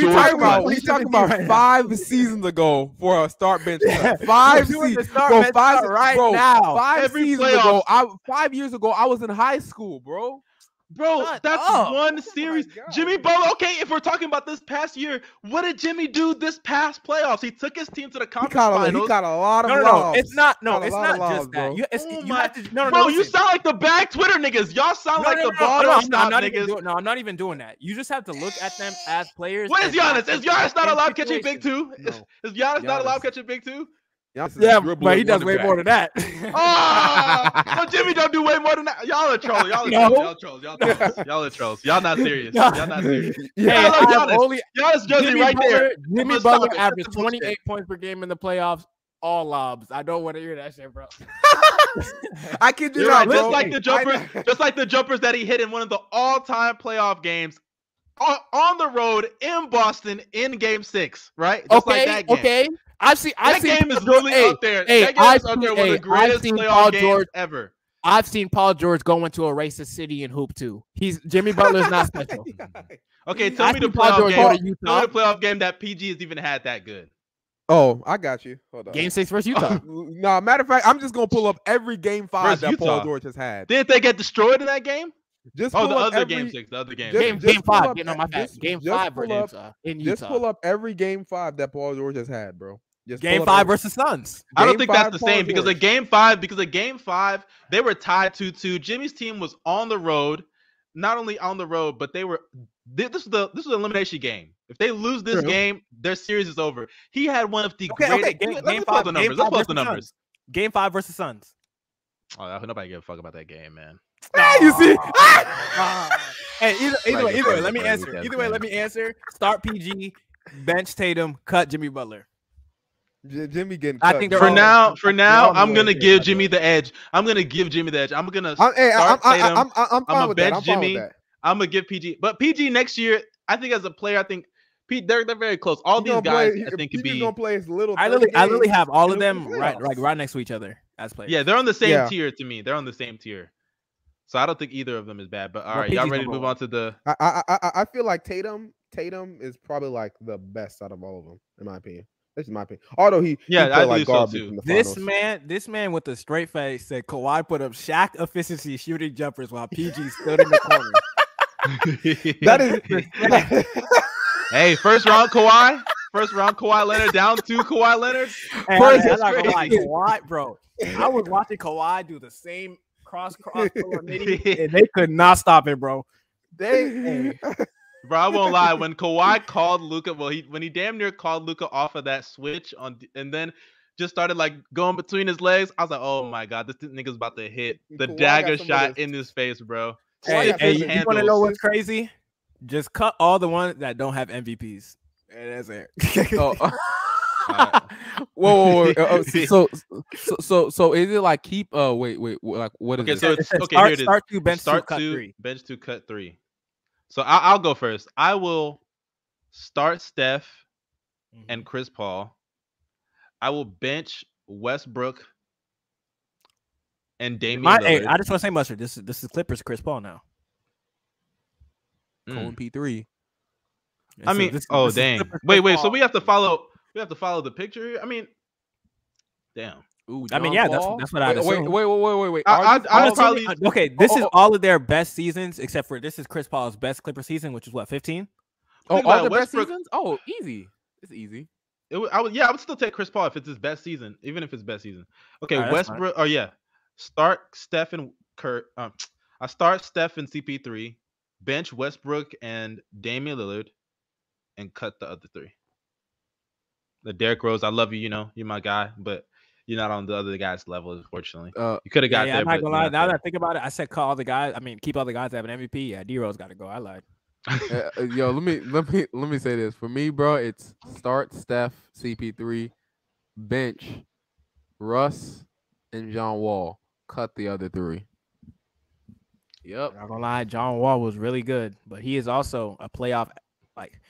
We're talking about five seasons ago for a start bench. Five seasons. Five seasons right bro, now. Five seasons playoff. ago, I, five years ago, I was in high school, bro. Bro, Shut that's up. Oh series. Jimmy Butler. Okay, if we're talking about this past year, what did Jimmy do this past playoffs? He took his team to the conference he got a, finals. He got a lot of no, no, no. Loves. It's not no. It's not just that. You, it's, oh you have to, no, no, bro, no, you sound like the back Twitter niggas. Y'all sound no, like no, the no, bottom no, I'm not niggas. No, I'm not even doing that. You just have to look at them as players. What is Giannis? Is Giannis not allowed catching big two? Is, is Giannis not allowed catching big two? Giannis yeah, but he does way back. more than that. Ah! oh, no, Jimmy don't do way more than that. Y'all are trolls. Y'all are no. trolls. Y'all are trolls. Y'all are trolls. Y'all not serious. Y'all not serious. yeah, hey, I love Giannis. Only, Giannis Jimmy right Butler, there. Jimmy Butler averaged 28 points per game in the playoffs. All lobs. I don't want to hear that shit, bro. I can do that just like the jumpers, just like the jumpers that he hit in one of the all-time playoff games on the road in Boston in Game Six, right? Just okay, like okay. I've seen. I've seen, game is really hey, up there. Hey, that game I've is seen, up there hey, one of the greatest playoff games George, ever. I've seen Paul George go into a racist city and hoop too. He's Jimmy Butler's not special. okay, tell I've me the playoff game. Tell me the playoff game that PG has even had that good. Oh, I got you. Hold on. Game six versus Utah. no, nah, matter of fact, I'm just gonna pull up every game five versus that Utah. Paul George has had. Didn't they get destroyed in that game? Just oh, the other every, game six, the other game. Just, game, just game five, up, getting on my back. Game five versus Utah. Just pull up every game five that Paul George has had, bro. Just game five versus Suns. Game I don't think that's the same because at game five, because at game five, they were tied 2 2. Jimmy's team was on the road, not only on the road, but they were this was the this was an elimination game. If they lose this True. game, their series is over. He had one of the okay, greatest okay. Game, game five, the numbers. The numbers. Game five versus Suns. Oh, nobody give a fuck about that game, man. Ah, you see. Ah! Hey, either, either way, either way, let me answer. Either way, let me answer. Start PG, bench Tatum, cut Jimmy Butler. J- Jimmy getting. I cut, think bro. they're For all- now, for now, I'm gonna it is, give by Jimmy the edge. I'm gonna give Jimmy the edge. I'm gonna I'm, hey, I'm, start I'm, Tatum. I'm, I'm, I'm fine I'ma bench I'm Jimmy. that. I'm gonna give PG, but PG next year, I think as a player, I think Pete they're they're very close. All He these guys, play, I think, could be. gonna play his little. I 30 literally, I literally have all of them right, like right next to each other as players. Yeah, they're on the same Yeah. tier to me. They're on the same tier. So I don't think either of them is bad. But all Well, right, y'all ready to move on to the? I, I I I- I feel like Tatum Tatum is probably like the best out of all of them, in my opinion. That's just my opinion. Although he Yeah, he I like believe so, garbage too. in the This finals. man, this man with a straight face said Kawhi put up Shaq efficiency shooting jumpers while PG stood in the corner. that is hey, first round Kawhi. First round Kawhi Leonard down to Kawhi Leonard. Hey, First, I, I'm not that's gonna lie, crazy. Kawhi, bro. I was watching Kawhi do the same cross cross coordinating, and they could not stop it, bro. They, hey, Bro, I won't lie. When Kawhi called Luka, well, he when he damn near called Luka off of that switch on, and then just started like going between his legs. I was like, oh my god, this nigga's about to hit the Kawhi dagger shot this- in his face, bro. Hey, hey, you want to know what's crazy? Just cut all the ones that don't have MVPs. And that's it. Oh. Alright. whoa, whoa, whoa. uh, so, so, so, so, is it like keep? Uh, wait, wait. wh- Like, what is Okay, it? so it's okay. start, here it is. start two, bench start two, cut two, three. bench two, cut three. So I, I'll go first. I will start Steph Mm-hmm. and Chris Paul. I will bench Westbrook and Damian My, hey, I just want to say, mustard. This is this is Clippers, Chris Paul now. Mm. Cone P three. I mean, this oh this dang. Clippers, Wait, wait. So we have to follow. We have to follow the picture. I mean, damn. Ooh, I mean, John yeah, that's- that's what I'd wait, wait, assume. wait, wait, wait, wait, wait. I- Are I'd- I'd probably- okay, this Oh, is oh, all of their best seasons, except for this is Chris Paul's best Clipper season, which is what 15. Oh, all the it, best seasons? Oh, easy. It's easy. It would, I would, yeah, I would still take Chris Paul if it's his best season, even if it's best season. Okay, Alright, that's fine. Westbrook. Oh yeah, start Steph and Kurt. Um, I start Steph and CP3, bench Westbrook and Damian Lillard, and cut the other three. The Derrick Rose, I love you. You know, you're my guy, but you're not on the other guy's level, unfortunately. Uh, You could have got yeah, there. I'm not but gonna you're lie. Now that I think about it, I said call all the guys. I mean, keep all the guys that have an MVP. Yeah, D Rose got to go. I lied. uh, uh, yo, let me let me let me say this. For me, bro, it's start Steph, CP3, bench Russ and John Wall. Cut the other three. Yep. Not gonna lie, John Wall was really good, but he is also a playoff. Like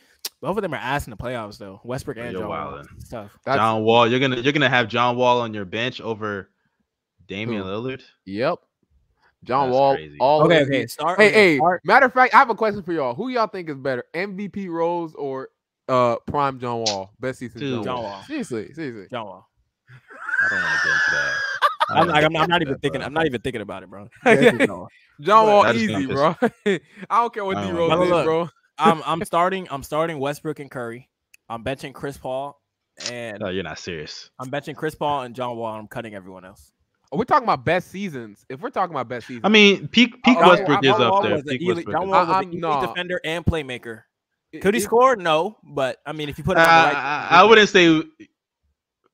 both of them are ass in the playoffs, though. Westbrook Oh, and you're John Wall. tough. That's, John Wall, you're gonna you're gonna have John Wall on your bench over Damian Who? Lillard. Yep. John That's Wall. crazy. All Okay, okay. Start. Hey, okay, hey. start- Matter of fact, I have a question for y'all. Who y'all think is better, MVP Rose or uh Prime John Wall? Best season. Dude. John, John Wall. Wall. Seriously, seriously. John Wall. I don't want to get that. I I'm, don't like, I'm, get I'm not even that, thinking. bro. I'm not even thinking about it, bro. Yeah. This is John Wall. John But Wall I just easy, bro. I don't care what I D don't Rose is, bro. I'm I'm starting. I'm starting Westbrook and Curry. I'm benching Chris Paul, and No, you're not serious. I'm benching Chris Paul and John Wall. And I'm cutting everyone else. Are We're talking about best seasons. If we're talking about best seasons, I mean, peak peak John- Westbrook John is up there. was Peak Westbrook John is Wall was I- an I'm elite not- defender and playmaker. Could he it- score? No, but I mean, if you put there. him on the Uh, right, I, I wouldn't say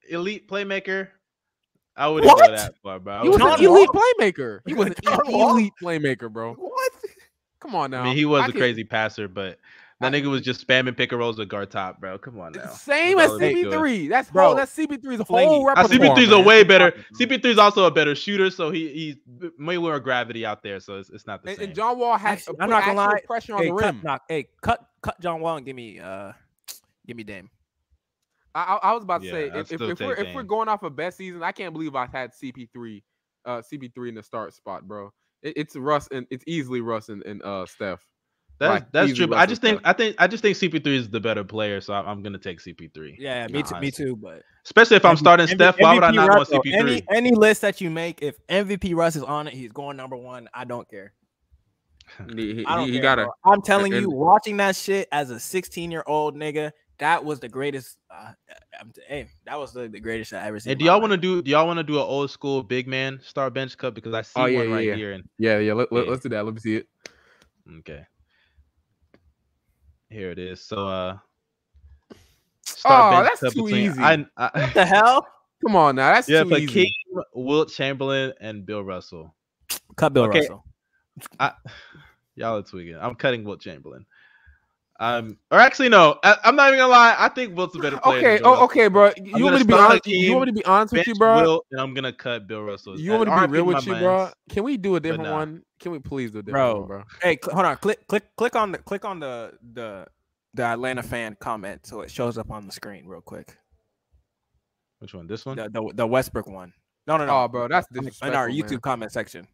elite playmaker. I wouldn't What? go that far, bro. I He was wouldn't an John go- elite playmaker. He was an elite playmaker, bro. what? Come on now. I mean, he was I a can- crazy passer, but that I- nigga was just spamming pick and rolls with guard top, bro. Come on now. Same as all he was doing. CP3. That's Bro, whole. That's CP3's Flingy. whole repertoire. CP3 is a way better. CP3 is also a better shooter, so he he's b- way more gravity out there, so it's, it's not the And, same. and John Wall has Actually, put I'm not gonna lie. pressure on Hey, the cut, rim. knock, hey, cut, cut John Wall and give me, uh, give me Dame. I, I I was about to Yeah, say if, if, if we're take if we're going off of best season, I can't believe I had CP3, uh, CP3 in the start spot, bro. It, it's Russ and it's easily Russ and, and uh Steph. That's like, that's easy true. But I just think Steph. I think I just think CP3 is the better player, so I'm, I'm gonna take CP3. Yeah, me too, me too. But Especially if I'm MV starting Steph, why would I not Russ, want though, CP3? Any any list that you make, if MVP Russ is on it, he's going number one. I don't care. He, he, I don't he care, got to. I'm telling and- you, watching that shit as a 16 year old nigga, that was the greatest. Uh, I'm t- hey, that was the, the greatest I ever seen. Hey, do y'all want to do? Do y'all want to do an old school big man star bench cut? Because I see Oh, yeah, one yeah, right yeah. here. And Yeah, yeah. Let, let, Yeah. us do that. Let me see it. okay, here it is. So uh, Oh, bench that's cut too between- easy. I, I, What the hell? Come on now, that's yeah, too but easy. King, Wilt Chamberlain, and Bill Russell. Cut Bill Okay. Russell. I, y'all are tweaking. I'm cutting Wilt Chamberlain. Um, or actually, no. I, I'm not even gonna lie. I think Wilt's a better player. Okay, than Joel oh, okay, bro. You want me to be start honest? You want me to be honest with you, bro? Wilt, and I'm gonna cut Bill Russell. You want me to be real with you, mans. bro? Can we do a different nah. one? Can we please do a different Bro. one, bro? Hey, cl- hold on. Click, click, click on the click on the the the Atlanta fan comment so it shows up on the screen real quick. Which one? This one? The the, the Westbrook one. No, no, no. Oh, bro, that's in our YouTube man. comment section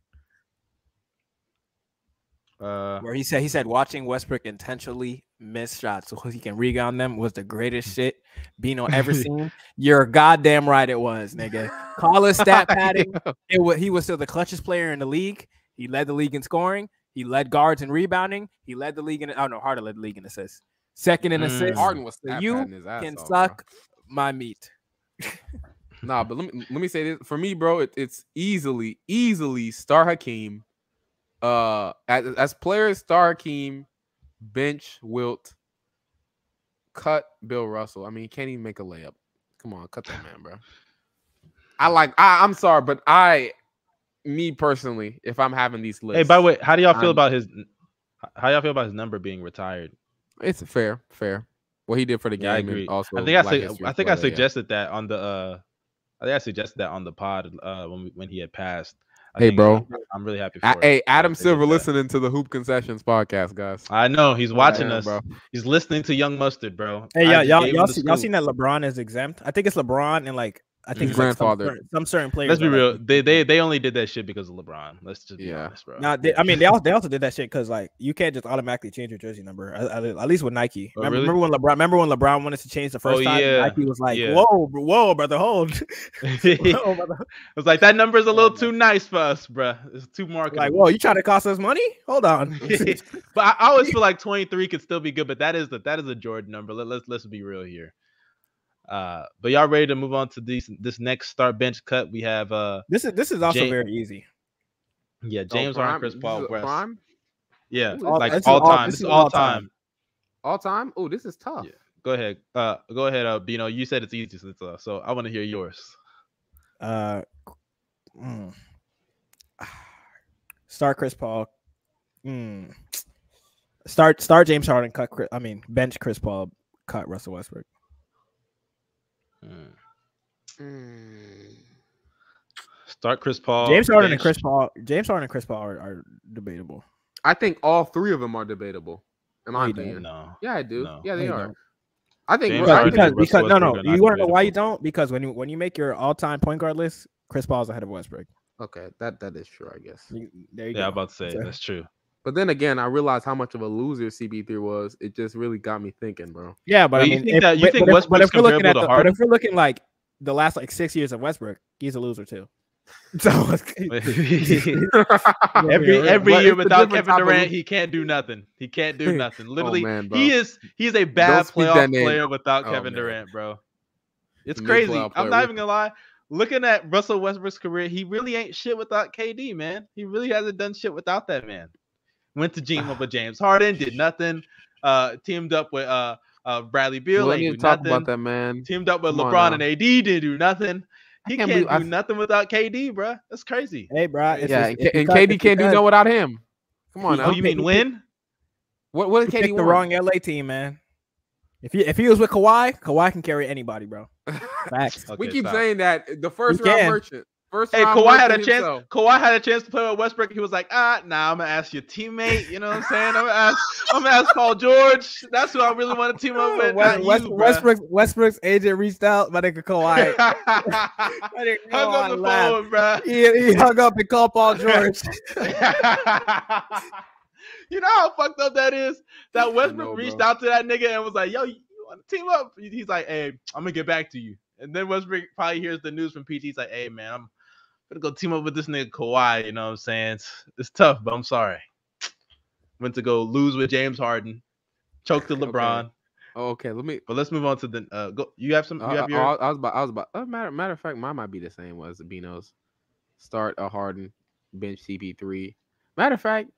Uh, where he said he said watching Westbrook intentionally miss shots so he can rebound them was the greatest shit Bino ever seen. You're goddamn right it was, nigga. Call his stat padding. It was, he was still the clutchest player in the league. He led the league in scoring. He led guards in rebounding. He led the league in oh no, Harden led the league in assists. Second in Mm. assists. Harden was So you padding his ass can off, bro. suck my meat. Nah, but let me let me say this for me, bro. It, it's easily, easily Star Hakeem. Uh, as as players, Star Hakeem, bench Wilt, cut Bill Russell. I mean, he can't even make a layup. Come on, cut that man, bro. I like. I, I'm sorry, but I, me personally, if I'm having these lists, hey, by the way, how do y'all feel I'm- about his? How y'all feel about his number being retired? it's fair, fair. What he did for the game, Yeah, I agree. also, I think I, su- I think I Friday, yeah. suggested that on the. uh I think I suggested that on the pod uh when we, when he had passed. I Hey, bro. I'm, I'm really happy for. A- hey, Adam that they did Silver, listening to the Hoop Concessions podcast, guys. I know he's watching Damn, us. bro. He's listening to Young Mustard, bro. Hey, I y'all, y'all, y'all, see, y'all seen that LeBron is exempt? I think it's LeBron and like I think His it's like some grandfather. some, certain players. Let's be are, like, real. They they they only did that shit because of LeBron. Let's just be Yeah. honest, bro. Now, they, I mean, they also they also did that shit because like you can't just automatically change your jersey number. At, at- at least with Nike. Oh, remember, really? remember when LeBron? Remember when LeBron wanted to change the oh, first Oh, time? yeah, Nike was like, yeah. "Whoa, bro- whoa, brother, hold." it Whoa, brother. was like that number is a oh, little too nice for us, bro. It's too marketable. Like, whoa, you trying to cost us money? Hold on. but I, I always feel like 23 could still be good, but that is the that is a Jordan number. Let, let's let's be real here. Uh, but y'all ready to move on to these this next start bench cut? We have uh this is this is also Jay- very easy. yeah Oh, James Harden, prime? Chris Paul, West. prime? Yeah, Ooh, like all all- time. this This is is all all time. time. all time. Oh, this is tough. Yeah. Go ahead. Uh, go ahead. Uh, Bino, you said it's easy, so, it's, uh, so I want to hear yours. Uh, mm. start Chris Paul. Mm. Start start James Harden. Cut. Chris, I mean bench Chris Paul. Cut Russell Westbrook. Mm. Start Chris Paul. James Harden and Chris Paul. James Harden and Chris Paul are, are debatable. I think all three of them are debatable. In my No, opinion. No. Yeah, I do. No. Yeah, they No, are. don't. I think. James I Harden Because, because, no, no. Westbrook You want to know why you don't? Because when you when you make your all time point guard list, Chris Paul's ahead of Westbrook. okay, that that is true. I guess. You- there you Yeah, I'm about to say So- that's true. But then again, I realized how much of a loser CP3 was. It just really got me thinking, bro. Yeah, but But I you think if, that- you but- think but if- Westbrook's if we're looking comparable to the, but Harden? if we're looking like the last like six years of Westbrook, he's a loser too. So every every year without Kevin Durant, he can't do nothing. He can't do nothing. Oh, Literally, oh, man, he is he's a bad speak playoff player without Oh, Kevin man. Durant, bro. It's Mid crazy. I'm not even gonna lie. Looking at Russell Westbrook's career, he really ain't shit without KD, man. He really hasn't done shit without that man. Went to team up with James Harden, did nothing. Uh, teamed up with uh, uh Bradley Beal, Well, I ain't do to talk nothing. about that, man. Teamed up with Come LeBron and AD, didn't do nothing. He can't can't, believe- do I- nothing without KD, bro. That's crazy. Hey, bro. It's yeah, just- and, K- and because- KD it's can't do because no without him. Come on Oh, now. you mean he- win? What what He did KD picked the wrong LA team, man. If he if he was with Kawhi, Kawhi can carry anybody, bro. Facts. we keep stop. saying that the first He round merchant. First Hey, round Kawhi had a chance. himself. Kawhi had a chance to play with Westbrook. He was like, ah, nah, I'm gonna ask your teammate. You know what I'm saying? I'm gonna ask, I'm gonna ask Paul George. That's who I really want to team up with. West, not West, you. Westbrook's, Westbrook's agent reached out, my nigga Kawhi. My nigga Hung up the laughed. phone, bro. He, he hung up and called Paul George. you know how fucked up that is. That Westbrook know, reached out to that nigga and was like, "Yo, you want to team up?" He's like, "Hey, I'm gonna get back to you." And then Westbrook probably hears the news from PG. He's like, "Hey, man, I'm gonna go team up with this nigga Kawhi." You know what I'm saying? It's, it's tough, but I'm sorry. Went to go lose with James Harden, choked to Okay. LeBron. Oh, okay, let me. But let's move on to the. Uh, go. You have some. You have uh, your. I was about. I was about. Uh, matter matter of fact, mine might be the same as the Bino's. Start a Harden, bench CP3. Matter of fact,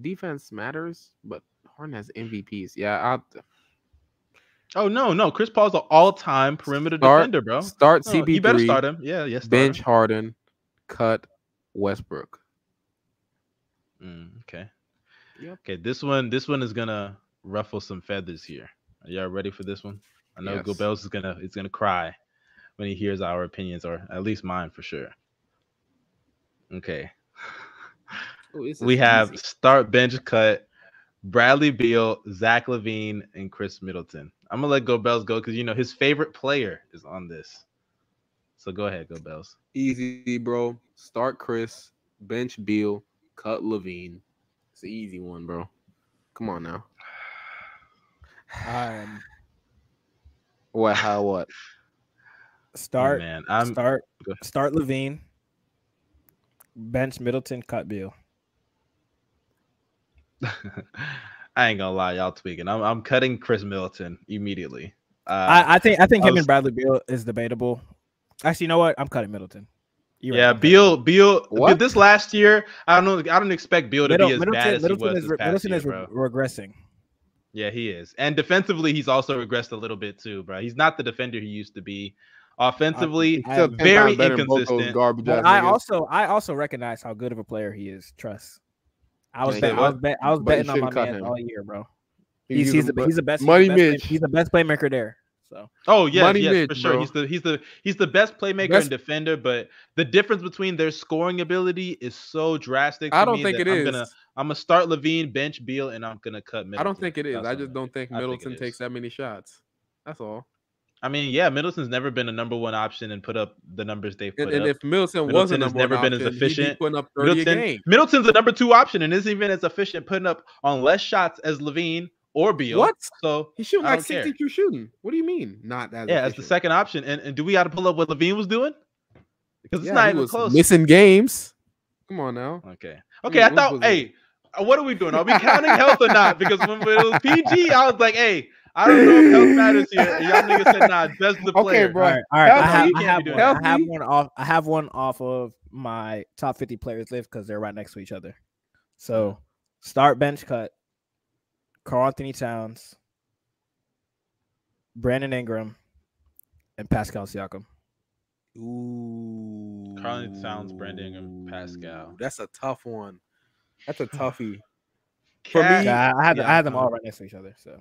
defense matters, but Harden has MVPs. Yeah, I'll oh no, no. Chris Paul's an all-time perimeter Start- defender, bro. start No, CP3. you better start him. Yeah, yes. start bench him. Harden, cut Westbrook. Mm, okay. Yep. Okay, this one, this one is gonna ruffle some feathers here. Are y'all ready for this one? I know Yes. Gobels is gonna is gonna cry when he hears our opinions, or at least mine for sure. Okay. Ooh, we have easy. start bench cut Bradley Beal, Zach LaVine, and Khris Middleton. I'm gonna let Go Bells go because you know his favorite player is on this. So go ahead, Go Bells. easy, bro. Start Khris, bench Beal, cut LaVine. It's an easy one, bro. Come on now. Um, What? How? What? start, man. I'm start, start LaVine. Bench Middleton, cut Beal. I ain't gonna lie, y'all tweaking. I'm I'm cutting Khris Middleton immediately. Uh, I, I think I think I him was- and Bradley Beal is debatable. Actually, you know what? I'm cutting Middleton. You're yeah, I'm Beal, Beal. What? This last year, I don't know. I don't expect Beal to Middle- be as Middleton, bad as Middleton he was is, this past Middleton year, is re- regressing. Yeah, he is. And defensively, he's also regressed a little bit too, bro. He's not the defender he used to be. Offensively, I- Still I- very times better than both those inconsistent. Garbage But I also I also recognize how good of a player he is. Trust. I was bet, I was bet, I was But betting on my man him. all year, bro. He's He's he's using the, he's the best he's Money the best play- Mitch. he's the best playmaker there. So Oh yeah, Money yes, Mitch, for sure. bro. He's the he's the he's the best playmaker Best- and defender, but the difference between their scoring ability is so drastic. I to don't me think that it I'm is. gonna I'm gonna start LaVine, bench Beal, and I'm gonna cut Middleton. I don't think it is. That's I just don't think I think it Middleton is. takes that many shots. That's all. I mean, yeah, Middleton's never been a number one option and put up the numbers they've put And, and up. if Middleton, Middleton wasn't number never one been as option, be efficient. putting up thirty a Middleton, game. Middleton's the number two option and isn't even as efficient putting up on less shots as LaVine or Beal. What? So He's shooting like don't care. sixty-two shooting. What do you mean? Not as yeah, as the second option. And, and do we got to pull up what LaVine was doing? Because it's Yeah, not even close. Missing games. Come on now. Okay. Okay. I what thought, it? hey, what are we doing? Are we counting health or not? Because when it was PG, I was like, hey, I don't know if health matters here. And y'all niggas said, nah, just the Okay, player. bro. all right, all right. I have, I have one. I have one off. I have one off of my top 50 players list because they're right next to each other. So hmm. start bench cut. Karl-Anthony Towns, Brandon Ingram, and Pascal Siakam. Ooh. Carly Towns, Brandon Ingram, Pascal. That's a tough one. That's a toughie. For Cat- me- Yeah, I had Yeah, I had them all right next to each other. So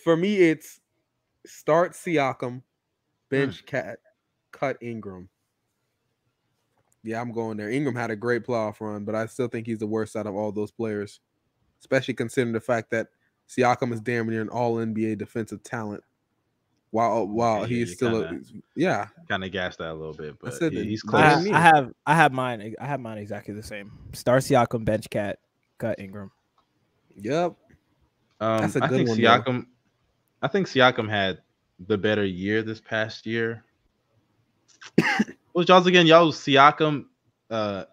For me, it's start Siakam, Hmm. bench cat, cut Ingram. Yeah, I'm going there. Ingram had a great playoff run, but I still think he's the worst out of all those players, especially considering the fact that Siakam is damn near an All NBA defensive talent, while while yeah, he's still kinda- a yeah. kind of gassed that a little bit, but said he's I close. I, have. I have I have mine. I have mine exactly the same. Start Siakam, bench cat, cut Ingram. Yep. Um, That's a good I think one, though. Siakam. I think Siakam had the better year this past year. what was y'all's again? Y'all was Siakam. Uh,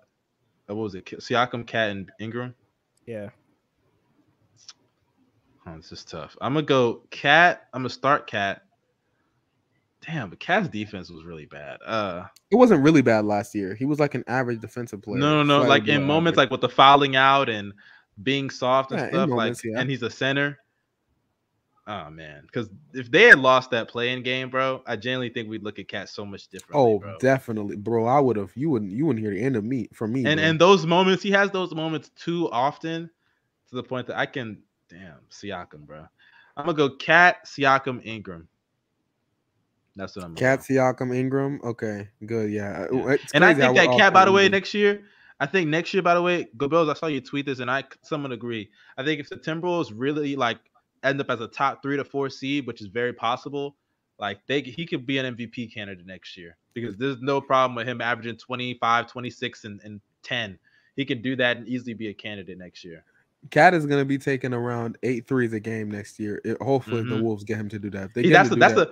what was it? Siakam, Cat, and Ingram. Yeah. Oh, this is tough. I'm gonna go Cat. I'm gonna start Cat. Damn, but Cat's defense was really bad. Uh, It wasn't really bad last year. He was like an average defensive player. no, no, no. Like in moments, average. like with the fouling out and being soft and Yeah, stuff. moments, like, yeah. and he's a center. Oh man, because if they had lost that playing game, bro, I genuinely think we'd look at Cat so much differently. Oh, bro. definitely, bro. I would have. You wouldn't. You wouldn't hear the end of me from me. and bro. and those moments, he has those moments too often, to the point that I can, damn, Siakam, bro. I'm gonna go Cat, Siakam, Ingram. That's what I'm. Cat. Siakam Ingram. Okay, good. Yeah. Uh, yeah. And I think that Cat, by the way, next year, I think next year, by the way, Gobels, I saw you tweet this, and I someone agree. I think if the Timberwolves really like end up as a top three to four seed, which is very possible, like they he could be an MVP candidate next year because there's no problem with him averaging 25, 26, and, and 10. He can do that and easily be a candidate next year. Cat is going to be taking around eight threes a game next year. It- hopefully, the Mhm. Wolves get him to do that. If they He- that's a, do that's that,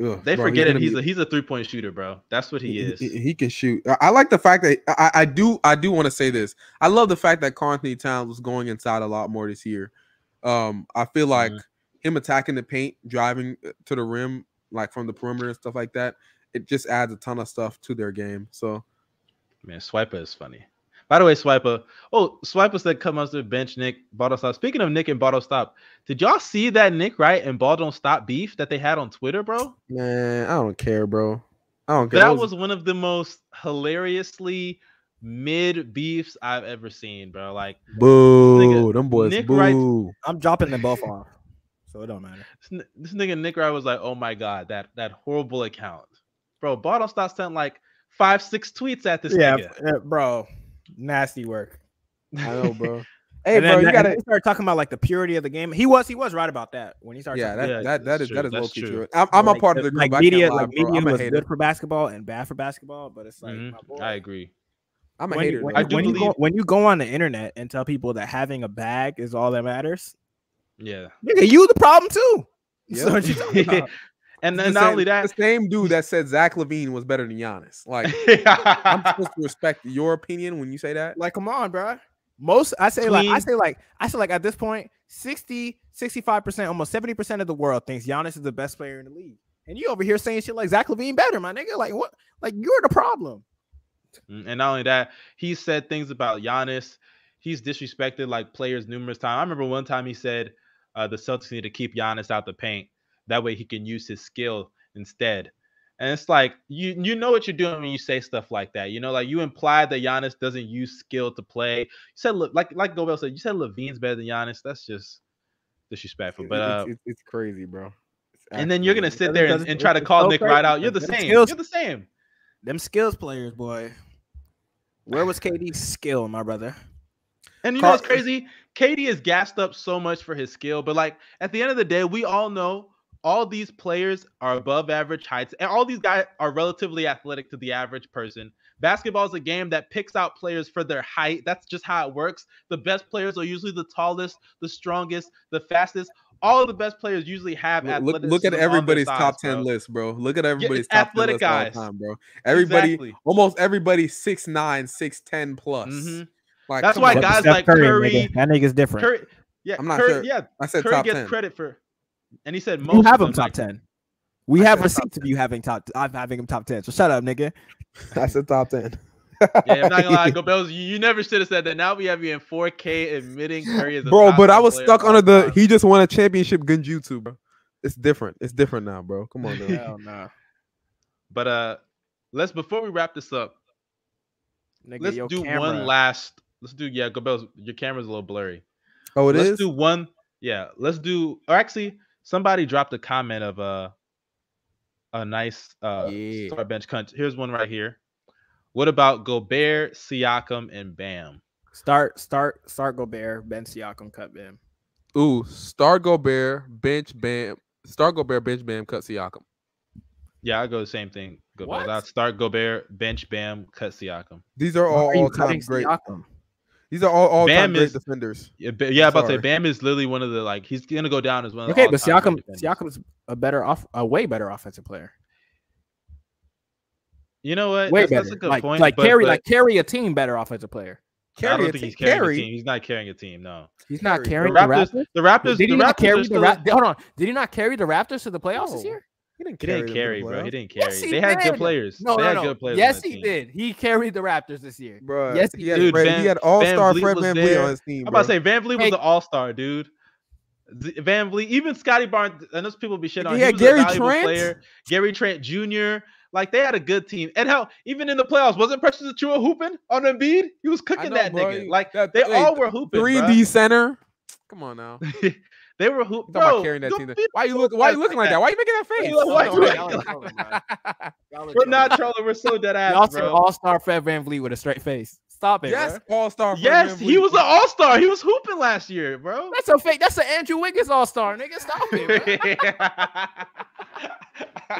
a ugh, they bro, forget it. He's be- a he's a three point shooter, bro. That's what he is. He, he can shoot. I, like the fact that I, I do. I do want to say this. I love the fact that Karl-Anthony Towns was going inside a lot more this year. Um, I feel like Mhm. him attacking the paint, driving uh, to the rim, like from the perimeter and stuff like that. It just adds a ton of stuff to their game. So Man, Swiper is funny. By the way, Swiper. Oh, Swiper said come off the bench, Nick. Ball don't stop. Speaking of Nick and Ball don't stop, did y'all see that Nick Wright and Ball don't stop beef that they had on Twitter, bro? man, I don't care, bro. I don't care. That was one of the most hilariously mid beefs I've ever seen, bro. Like Boo, nigga- them boys. Nick Wright- boo. I'm dropping them both off, so it don't matter. this, this nigga Nick Wright was like, "Oh my god, that that horrible account, bro." Bottle stop sent like five, six tweets at this yeah, nigga. bro, nasty work. I know, bro. hey, and bro, then, you gotta. then he started talking about like the purity of the game. He was he was right about that when he started. Yeah, talking that, Yeah, that that that is true. that is low key true. true. I'm, I'm a part of the group. like I media, can't lie, like bro. media I'm was good for basketball and bad for basketball, but it's like Mhm, my boy. I agree. I'm a when, hater. You, when, though. I you- do when you go when you go on the internet and tell people that having a bag is all that matters, Yeah. nigga, you the problem too. Yep. So you and then the not same- only that, the same dude that said Zach LaVine was better than Giannis. Like, I'm supposed to respect your opinion when you say that. Like, come on, bro. Most I say like I say like I say like at this point, 60, 65%, almost 70% of the world thinks Giannis is the best player in the league. And you over here saying shit like Zach LaVine better, my nigga. Like what? Like you're the problem. Mm, And not only that, he said things about Giannis. He's disrespected like players numerous times. I remember one time he said uh, the Celtics need to keep Giannis out the paint. That way he can use his skill instead. And it's like you you know what you're doing when you say stuff like that. You know, like you implied that Giannis doesn't use skill to play. You said like like Gobel said, you said LaVine's better than Giannis. That's just disrespectful. But uh, it's, it's, it's crazy, bro. It's and then you're gonna sit there and, and try to call Nick Wright out. You're the same. You're the same. Them skills players, boy. Where was KD's skill, my brother? And you know what's crazy? KD is gassed up so much for his skill, but like at the end of the day, we all know all these players are above average heights, and all these guys are relatively athletic to the average person. Basketball is a game that picks out players for their height. That's just how it works. The best players are usually the tallest, the strongest, the fastest. All of the best players usually have Look, look, look at everybody's sides, top 10 bro. list, bro. Look at everybody's it's top 10 athletic list all guys. the time, bro. Everybody, Exactly. almost everybody 6'9, 6'10 plus. Mhm. Like, That's why on. guys Steph like Curry, Curry, nigga. that nigga's different. Curry, yeah, I'm not Curry, sure. yeah, I said Curry top gets 10. credit for, and he said most. you have them, him top like- ten. We I have receipts of you having top. I'm having him top ten. So shut up, nigga. I said top 10. Yeah, I'm not gonna lie, Gobels, you, you never should have said that. Now we have you in 4K admitting Curry is a bro, but I was stuck under the time. he just won a championship Genjutsu, bro. It's different. It's different now, bro. Come on now. Hell no. But uh, let's before we wrap this up, Nigga, let's do camera. one last. Let's do yeah, Gobels, your camera's a little blurry. Oh, it let's is? do one. Yeah, let's do. Or actually, somebody dropped a comment of uh, a nice uh Yeah. start bench cunt. Here's one right here. What about Gobert, Siakam, and Bam? Start, start, start. Gobert, Ben Siakam, cut Bam. Ooh, start Gobert, bench Bam. Start Gobert, bench Bam, cut Siakam. Yeah, I go the same thing. Gobert. What? I'd start Gobert, bench Bam, cut Siakam. These are all are all time great. Siakam? These are all all time Bam great is- defenders. Yeah, Ba- yeah, about to say Bam is literally one of the like he's gonna go down as one of the Okay, but all-time Siakam, great. Siakam's a better off, a way better offensive player. You know what? Way that's, better. that's a good like, point. like but- carry, but like carry a team better offensive player. I don't a think team. he's carrying Carry. a team. He's not carrying a team. No. He's not carrying The the Raptors. Raptors. The Raptors. Did he the not carry the still- Raptors? Hold on. Did he not carry the Raptors to the playoffs this year? He didn't He carry. didn't them to the carry, bro. He didn't carry. Yes, he they had good players. No, they no, had no. good players. Yes, he team. did. He carried the Raptors this year. Bro, Yes, he he had, did. Fred, Van- he had all star Vliet Fred was VanVleet on his team. I'm about to say VanVleet was an All Star, dude. Z- VanVleet, even Scottie Barnes. I know people be shitting on. He him. had was a Gary valuable Trent. player. Gary Trent Jr. Like they had a good team, and hell, even in the playoffs, wasn't Precious Achiuwa hooping on Embiid? He was cooking know, that bro. nigga. Like That- they hey, all were hooping. Three. D center. Come on now. they were hooping. Talking about Bro, carrying that team. Why you so look? Why you looking like that? Why you making that face? Why- why you Y'all making- are trolling, bro. Y'all are We're not trolling. trolling. We're so dead ass, Y'all said bro. All Star Fred VanVleet with a straight face. Stop it, yes, all star. Yes, he was an all star. He was hooping last year, bro. That's a fake. That's an Andrew Wiggins All Star, nigga. Stop it, bro.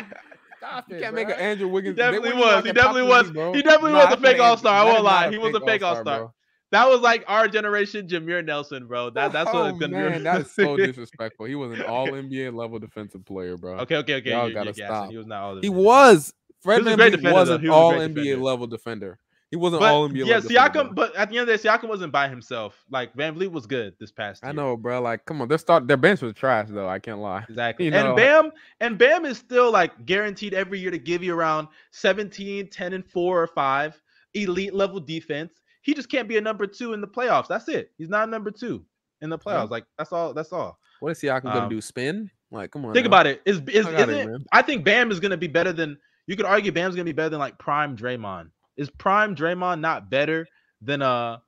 Stop You it, can't bro. make an Andrew He Wiggins. definitely they was. wouldn't He even have definitely top was. He definitely was a fake all-star. I won't lie. He was a fake all-star. That was like our generation, Jameer Nelson, bro. That that's what oh, it's gonna man, be. that is so disrespectful. He was an all NBA level defensive player, bro. okay, okay, okay. Y'all you're, gotta you're gassing. stop. He was not all. He was. Fred He was a great defender, was an He was a all great NBA defender. level defender. He wasn't But all NBA. yeah, level Siakam. But at the end of the day, Siakam wasn't by himself. Like VanVleet was good this past year. I know, bro. Like, come on, their start, their bench was trash, though. I can't lie. Exactly. You and know, Bam and Bam is still like guaranteed every year to give you around 17, 10 and 4 or 5 elite level defense. He just can't be a number 2 in the playoffs. That's it. He's not a number 2 in the playoffs. Like that's all that's all. What is Siakam gonna Um, do? Spin? Like, come on. Think now. about it. Is is Fuck outta isn't it- I think Bam is going to be better than you could argue Bam's going to be better than like prime Draymond is prime Draymond not better than uh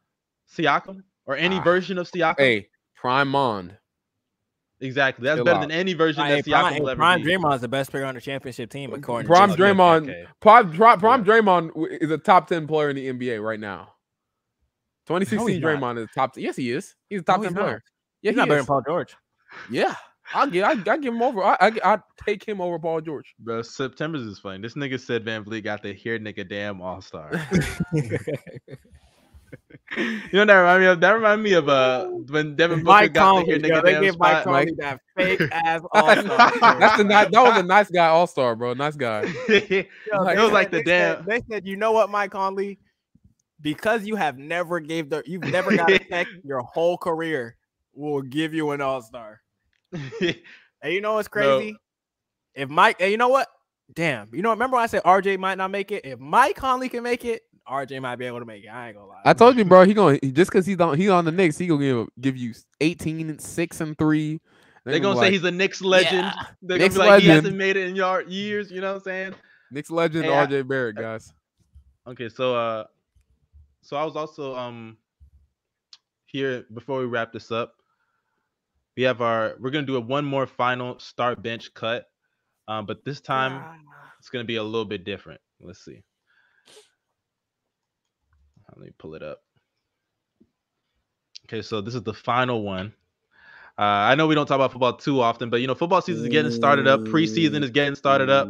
Siakam or any Ah. version of Siakam? Hey, Prime Mond. Exactly. That's Chill better out. than any version Hey, that Siakam Prime, will hey, ever Prime be. Draymond's the best player on the championship team, according Prime to Okay, Draymond. okay. Prime, Prime, Prime Draymond is a top 10 player in the NBA right now. 2016 not. Draymond is top. Yes, he is. He's a top No, 10 he's not. player. Yeah, He's he not better than Paul George. Yeah, I'll give. I, I give him over. I, I I take him over Paul George. Bro, September's is funny. This nigga said VanVleet got the here nigga damn all star. you know what that remind me of? That remind me of uh when Devin Booker Mike got Conley, the here yo, nigga they damn gave Mike. Conley that fake ass all star. That's the that was a nice guy All Star, bro. Nice guy. it was like the they said, damn. they said, you know what, Mike Conley, because you have never gave the you've never got a check your whole career, will give you an all star. And you know what's No. crazy? If Mike, and you know what? Damn, you know, remember I said RJ might not make it. If Mike Conley can make it, RJ might be able to make it. I ain't gonna lie. I told you, bro. He going to just because he's on he on the Knicks, he gonna give give you 18 and six and three. They're gonna say he's a Knicks legend. Yeah. They're Knicks gonna be like he hasn't made it in your years. You know what I'm saying? Knicks legend Hey, I- RJ Barrett, guys. Okay, so uh, so I was also um here before we wrap this up. We have our we're gonna do a one more final start bench cut, um, but this time it's gonna be a little bit different. Let's see. Let me pull it up. Okay, so this is the final one. Uh, I know we don't talk about football too often, but you know, football season is getting started up. Preseason is getting started up.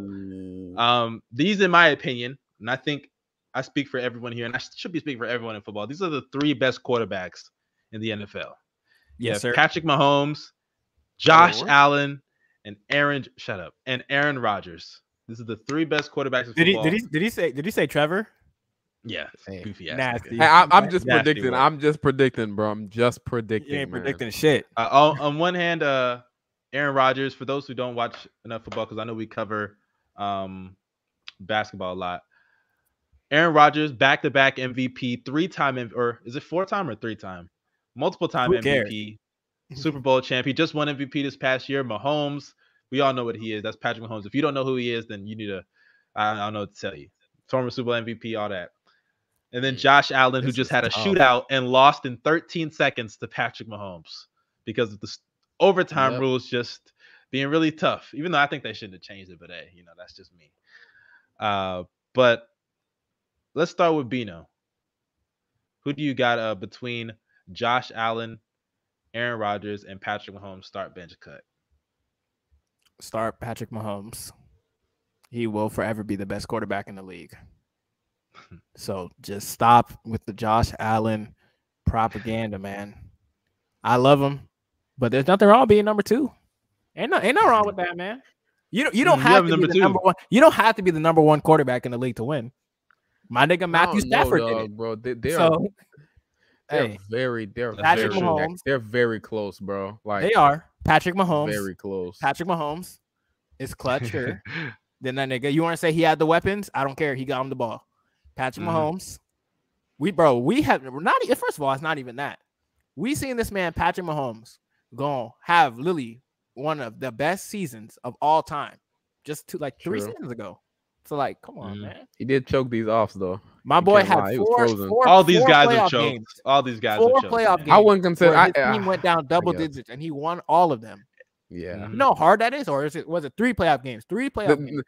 Um, these, in my opinion, and I think I speak for everyone here, and I should be speaking for everyone in football. These are the three best quarterbacks in the NFL. You yes, sir. Patrick Mahomes, Josh what? Allen, and Aaron. Shut up. And Aaron Rodgers. This is the three best quarterbacks in Did he? Did he? Did he say? Did he say Trevor? Yeah, Hey, goofy ass. nasty. Hey, I, I'm just Nasty predicting. work. I'm just predicting, bro. I'm just predicting. You ain't man. predicting shit. Uh, on, on one hand, uh, Aaron Rodgers. For those who don't watch enough football, because I know we cover um, basketball a lot. Aaron Rodgers, back-to-back MVP, three-time or is it four-time or three-time? Multiple-time Who cares? MVP, Super Bowl champ. He just won MVP this past year. Mahomes, we all know what he is. That's Patrick Mahomes. If you don't know who he is, then you need to. I, I don't know what to tell you. Former Super Bowl MVP, all that. And then Josh Allen, who just had a shootout and lost in 13 seconds to Patrick Mahomes because of the overtime Yep. rules just being really tough. Even though I think they shouldn't have changed it, but hey, you know that's just me. Uh, but let's start with Bino. Who do you got uh, between Josh Allen, Aaron Rodgers, and Patrick Mahomes start bench cut? Start Patrick Mahomes. He will forever be the best quarterback in the league. so just stop with the Josh Allen propaganda, man. I love him, but there's nothing wrong being number two. Ain't no, ain't no wrong with that, man. You don't, you don't Mm, you have have to number be the two. number one. You don't have to be the number one quarterback in the league to win. My nigga I Matthew don't know, Stafford did dog, it. bro. They, they are So they're hey, very they're Patrick very Mahomes. they're very close, bro. Like they are Patrick Mahomes. very close. Patrick Mahomes is clutch. Sure. Then that nigga, you want to say he had the weapons? I don't care. He got him the ball. Patrick Mhm. Mahomes. We bro, we have we're not first of all, it's not even that. We seen this man, Patrick Mahomes, gonna have Lily one of the best seasons of all time, just two like three True. seasons ago. So like, come on, Mhm. man. He did choke these offs though. My boy can't had lie, was four, four All these four guys playoff have choked. games. All these guys Four have choked. playoff games. I wouldn't consider. where I, team uh, went down double guess. digits and he won all of them. yeah. Mhm. You know how hard that is, or is it was it three playoff games? Three The- playoff games.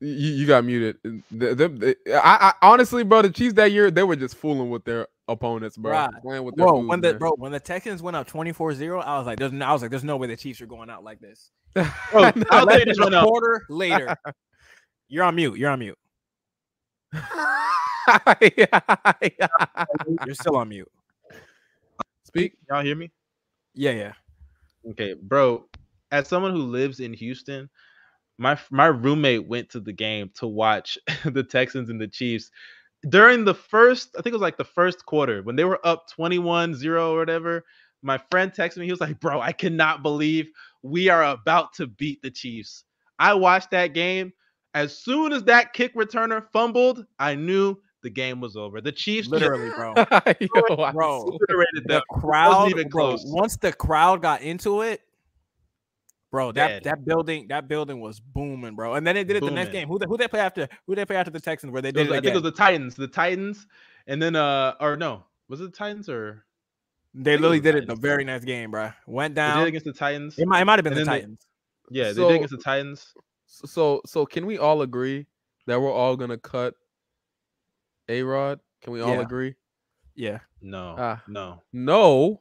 you, you got muted. The, the, the- I, I honestly, bro, the Chiefs that year they were just fooling with their opponents, bro. Right. Playing with their Bro, when the man. bro when the Texans went up 24-0, I was like, there's no, I was like, there's no way the Chiefs are going out like this. Bro, I'll tell you this a now. quarter later. You're on mute. You're on mute. You're still on mute. Speak. Y'all hear me? Yeah, yeah. Okay, bro. As someone who lives in Houston, my my roommate went to the game to watch the Texans and the Chiefs. During the first, I think it was like the first quarter, when they were up 21-0 or whatever, my friend texted me. He was like, "Bro, I cannot believe we are about to beat the Chiefs." I watched that game. As soon as that kick returner fumbled, I knew the game was over. The Chiefs Literally, bro. Yo, Bro. swear. obliterated The them. crowd, even bro, close. once the crowd got into it, Bro, that Dead. that building that building was booming, bro. And then they did it the next game. Who they, who they play after? Who they play after the Texans? Where they It did was- it I think it was the Titans. The Titans, and then uh, or no, was it the Titans or they it was literally the did it the Titans. very next game, bro. Went they did down. against the Titans? It might, it might have been and the then they- Titans. Yeah, they So- did against the Titans. So so can we all agree that we're all gonna cut A Rod? Can we all Yeah. agree? Yeah, No, Ah. no, No,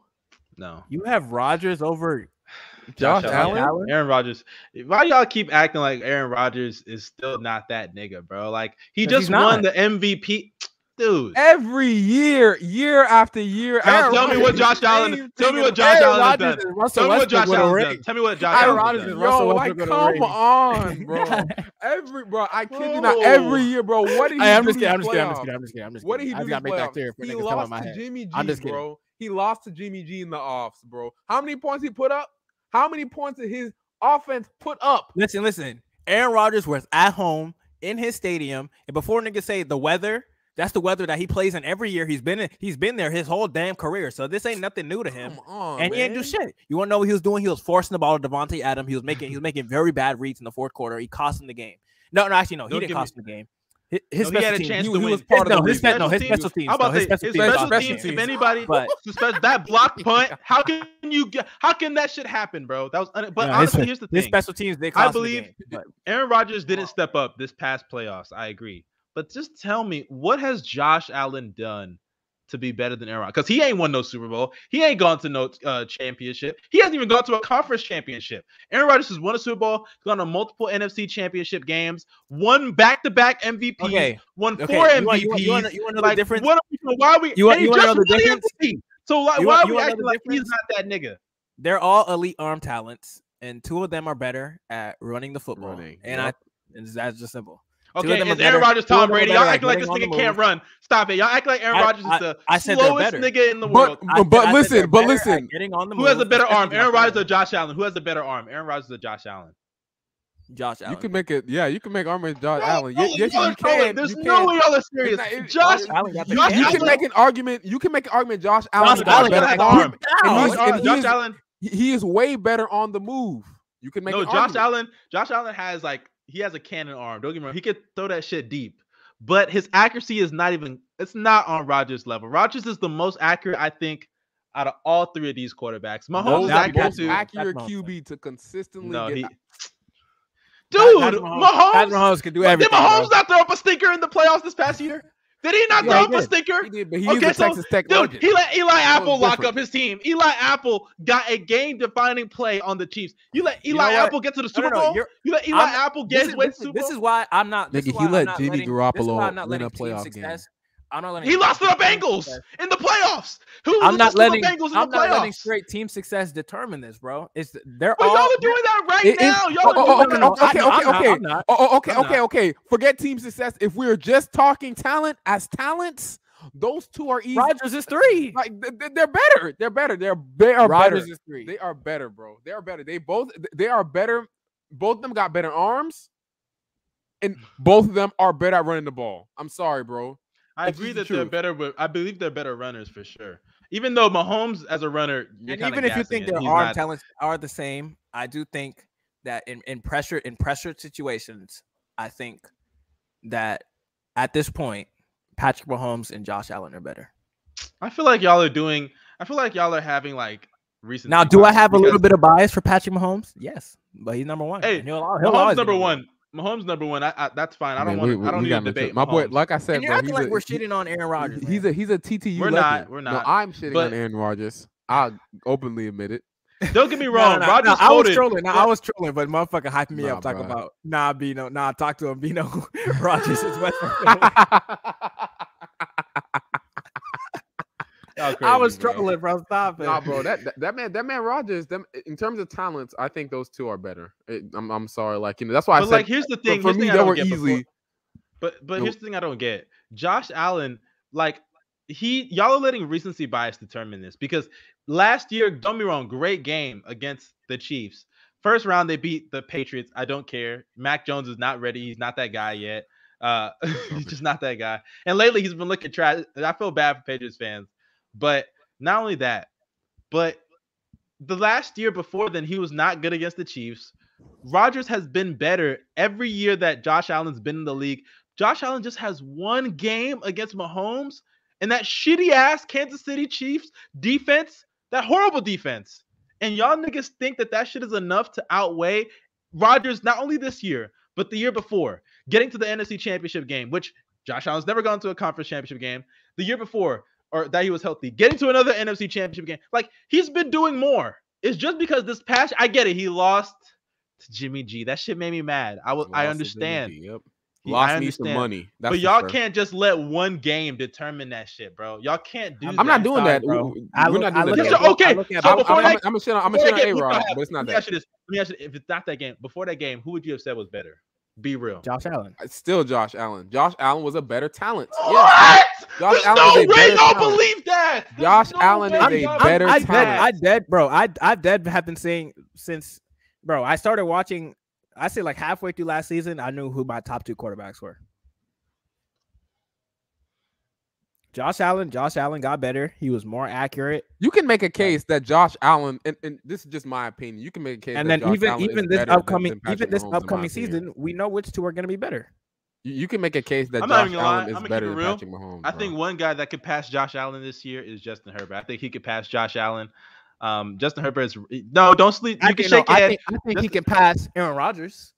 no. you have Rodgers over. Josh, Josh Allen. Allen? Aaron Rodgers. Why y'all keep acting like Aaron Rodgers is still not that nigga, bro? Like he 'Cause just he's won not. the MVP, dude. Every year, year after year. Now Aaron tell me Rodgers what is Josh Allen. Tell me what Josh Aaron Allen has done. Tell me what Josh with a done. Tell me what Josh Aaron Allen's Rodgers done. Yo, like Westbrook with a come on, bro. Every bro, I kid you not. Every year, bro. What did he Hey, I'm do just kidding. I'm just kidding. I'm just kidding. I'm just kidding. I'm just kidding. What did he do? just gotta make that clear He niggas come out lost to. Jimmy G, I'm just kidding. bro. He lost to Jimmy G in the offs, bro. How many points he put up? How many points did his offense put up? Listen, listen. Aaron Rodgers was at home in his stadium, and before niggas say the weather, that's the weather that he plays in every year. He's been in, he's been there his whole damn career. So this ain't nothing new to him. Come on, and he ain't do man. shit. You want to know what he was doing? He was forcing the ball to Davante Adams. He was making he was making very bad reads in the fourth quarter. He cost him the game. No, no, actually no, he Don't didn't give me- cost him the game. His, his No, he special had a chance he, to he win. was part His- of his no, his Special teams- teams. How about no, his special His teams. special special teams. If anybody, But that block punt, how can you get? How can that shit happen, bro? That was. un- But no, his- honestly, here's the thing: his special teams they I believe game. Aaron Rodgers didn't step up this past playoffs. I agree. But just tell me, what has Josh Allen done to be better than Aaron Because he ain't won no Super Bowl. He ain't gone to no uh, championship. He hasn't even gone to a conference championship. Aaron Rodgers has won a Super Bowl, gone to multiple NFC championship games, won back-to-back MVPs, okay, won okay. four you want, MVPs. you want, you want, to like, the difference? What are we, why are we? You want- you wanna know the difference? MVP. So like, why are we acting like he's not that nigga? They're all elite arm talents, and two of them are better at running the football. Running, And yep. I, and that's just simple. Two of Okay, them are it's Aaron better- Rodgers, Tom Brady. Y'all acting like this nigga can't run. Stop it. Y'all act like Aaron I- Rodgers is the I said they're slowest nigga in the world. I said- but I listen, they're but listen. getting on the Who has a better arm, Aaron not Rodgers or. Josh Allen? Who has a better arm, Aaron Rodgers or Josh Allen? Josh Allen. You can make it. Yeah, you can make armor Josh No, Allen. no, Ye- Yes, y'all you are can. There's you no can. way y'all are serious. not- it- Josh, Josh Allen got the You, Josh you can Allen- make an argument. You can make an argument. Josh Allen Josh is Allen better has arm. arm. And Josh, he's- Allen- and he Josh is- Allen. He- He is way better on the move. You can make No, an Josh argument. Allen. Josh Allen has like he has a cannon arm. Don't get me wrong. He could throw that shit deep, but his accuracy is not even. It's not on Rodgers' level. Rodgers is the most accurate, I think, out of all three of these quarterbacks. Mahomes Most, is that- accurate most too. accurate QB to consistently No, get. he. Pat- Dude, Patrick Mahomes. Patrick Mahomes can do Did. Mahomes bro. not throw up a stinker in the playoffs this past year? Did he not Yeah, throw he up a did. stinker? He did, but he's Okay, a so, Texas Tech Dude, legend. he let Eli Apple lock different. up his team. Eli Apple got a game-defining play on the Chiefs. You let You Eli know? Apple get to the Super no, no, Bowl. you're- You let Eli I'm- Apple get This his is, way to this, the is, Super this is why I'm not. This Nigga, is he why I'm let not Jimmy letting, this Garoppolo not win a playoff game. Success. I'm not letting. He lost to the Bengals success. in the playoffs. Who I'm not loses letting. the Bengals in I'm the not letting straight team success determine this, bro. It's they're But all. y'all are doing that right It- it- now. Y'all oh, are oh, doing oh, oh, okay, that. okay, okay, okay, not. Oh, oh, okay, okay, okay. Forget team success. If we're just talking talent as talents, those two are easy. Rodgers is three. Like th- th- they're better. They're better. They're they are Rodgers better. is three. They are better, bro. They are better. They both they are better. Both of them got better arms, and both of them are better at running the ball. I'm sorry, bro. I That's agree that the they're better, but I believe they're better runners for sure. Even though Mahomes as a runner, you're and even if you think it. their arm not- talents are the same, I do think that in, in pressure in pressure situations, I think that at this point, Patrick Mahomes and Josh Allen are better. I feel like y'all are doing. I feel like y'all are having like recent. Now, do I have a little bit of bias for Patrick Mahomes? Yes, but he's number one. Hey, and he'll, al- he'll Mahomes always be number one. Mahomes number one. I, I, that's fine. I don't want. to I don't need to debate. My boy, like I said, And you're bro, acting like a, we're he- shitting on Aaron Rodgers. He's a he's a TTU. We're legend. not, we're No, not. I'm shitting But- on Aaron Rodgers. I'll openly admit it. Don't get me wrong. no, no, Rodgers no, I was trolling. No, I was trolling, but motherfucker hyping me Nah, up talking bruh. about nah, Bino, nah, talk to him, Bino. Rodgers is Westbrook. Y'all I crazy, was bro. trolling, bro. Stop it. nah, bro, that, that that man, that man Rodgers, them in terms of talents, I think those two are better. It- I'm I'm sorry, like you know, that's why I But said like, here's the thing. for me thing I they don't were get before- easily. But but No. here's the thing I don't get. Josh Allen, like he y'all are letting recency bias determine this because last year, don't be wrong, great game against the Chiefs. First round, they beat the Patriots. I don't care. Mac Jones is not ready. He's not that guy yet. Uh, he's just not that guy. And lately, he's been looking trash. I feel bad for Patriots fans. But not only that, but the last year before then, he was not good against the Chiefs. Rodgers has been better every year that Josh Allen's been in the league. Josh Allen just has one game against Mahomes and that shitty ass Kansas City Chiefs defense, that horrible defense. And y'all niggas think that that shit is enough to outweigh Rodgers not only this year, but the year before, getting to the NFC Championship game, which Josh Allen's never gone to a conference championship game. The year before, or that he was healthy, getting to another NFC Championship game. Like he's been doing more. It's just because this past, I get it, he lost to Jimmy G. That shit made me mad. I was, I understand. G, Yep. He- Lost I me some money. That's but y'all sure. can't just let one game determine that shit, bro. Y'all can't do I'm that. I'm not doing sorry, that. bro. We- I We're look- not I doing look that. at okay, I look at so I'm, both- before I'm, that- I'm, gonna shit on, I'm before shit that on A Rod, but it's not let me that. ask you this. Let me ask you, if it's not that game, before that game, who would you have said was better? Be real. Josh Allen. Still Josh Allen. Josh Allen was a better talent. Yes. What? Josh There's Allen no is a way y'all believe that. There's Josh no Allen way is a y'all better believe I dead, talent. I dead, bro. I I dead have been saying since, bro. I started watching. I say like halfway through last season, I knew who my top two quarterbacks were. Josh Allen. Josh Allen got better. He was more accurate. You can make a case that Josh Allen, and, and this is just my opinion. You can make a case, and that then Josh even Allen even this better than- upcoming than even this Mahomes, in my upcoming opinion. season, we know which two are going to be better. You, you can make a case that I'm Josh even gonna lie. Allen I'm is better than real. Patrick Mahomes. I bro. think one guy that could pass Josh Allen this year is Justin Herbert. I think he could pass Josh Allen. Um, Justin Herbert is no, don't sleep. You I can think, no, shake your I head. think, I think he can pass Aaron Rodgers,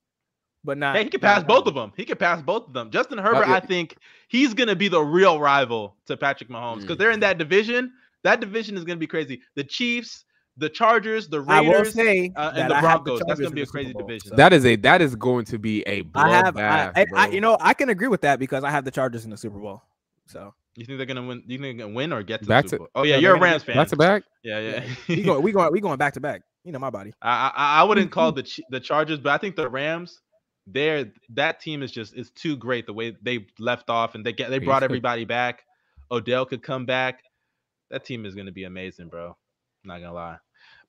but not. Hey, he can not pass both Allen. of them. He can pass both of them. Justin Herbert, yeah. I think he's gonna be the real rival to Patrick Mahomes because Mm. they're in that division. That division is gonna be crazy. The Chiefs, the Chargers, the I will Raiders, say uh, and the I have Broncos. That's gonna be a crazy division. so- that is a that is going to be a have, I, bloodbath, I, I, you know, I can agree with that because I have the Chargers in the Super Bowl. So You think they're gonna win? You think they're gonna win or get to Back the to- Super Bowl? Oh yeah, No, you're a Rams fan. back to back. Yeah, yeah. we go, we going, we going back to back. You know my body. I, I I wouldn't call the the Chargers, but I think the Rams, they're that team is just is too great. The way they left off and they get they brought everybody back. Odell could come back. That team is gonna be amazing, bro. Not gonna lie.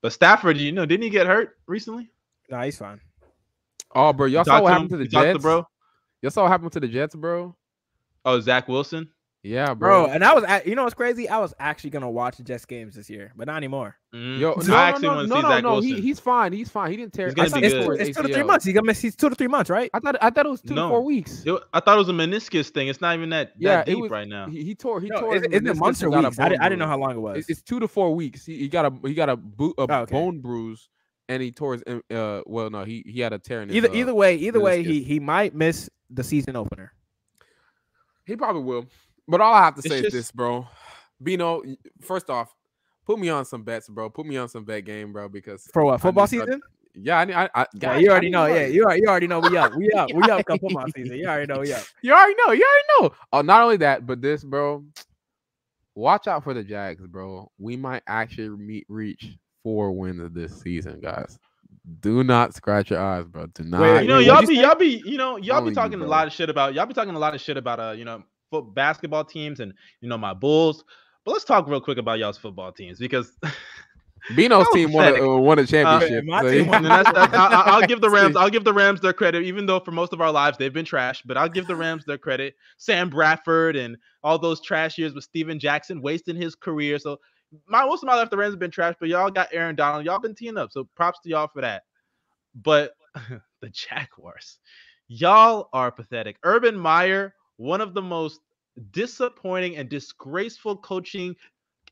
But Stafford, you know, didn't he get hurt recently? Nah, he's fine. Oh, bro, y'all You saw what happened him? to the You talked Jets, bro. Y'all saw what happened to the Jets, bro. Oh, Zach Wilson. Yeah, bro. Bro, and I was, at, you know, what's crazy? I was actually gonna watch the Jets games this year, but not anymore. Mm. Yo, I no, actually no, want to no, see no, Zach no. Wilson. He, he's fine. He's fine. He didn't tear. He's gonna be he good. It's, it's two to three months. He's gonna miss. He's two to three months, right? I thought I thought it was two No. to four weeks. It- I thought it was a meniscus thing. It's not even that, that Yeah, it deep was- right now. He, he tore. He No, tore. is, his isn't it months or and got weeks? I, didn't, I didn't know how long it was. It's, it's two to four weeks. He, he got a he got a, boot, a Oh, okay. bone bruise, and he tore his. Uh, well, no, he he had a tear in his. either uh, either way, either way, he he might miss the season opener. He probably will. But all I have to It's say just- is this, bro. Bino, y- first off, put me on some bets, bro. Put me on some bet game, bro. Because For what football need to- season? yeah, I need. I, I, Yeah, you already need know. Yeah, you already, you already know. We up. We up. We up. Come football season. You already know. We up. You already know. You already know. Oh, not only that, but this, bro. Watch out for the Jags, bro. We might actually meet reach four wins of this season, guys. Do not scratch your eyes, bro. Do not. Wait, you know, y'all be you say? y'all be you know y'all Only be you, talking a lot of shit about y'all be talking a lot of shit about uh you know foot basketball teams and you know my Bulls. But let's talk real quick about y'all's football teams because Bino's team won a, uh, won a championship. my so team he- won that's, that's, I, I- I'll give the Rams I'll give the Rams their credit even though for most of our lives they've been trash. But I'll give the Rams their credit. Sam Bradford and all those trash years with Steven Jackson wasting his career. So my most of my life the Rams have been trash, but y'all got Aaron Donald. Y'all been teeing up. So props to y'all for that. But the Jaguars, y'all are pathetic. Urban Meyer, one of the most disappointing and disgraceful coaching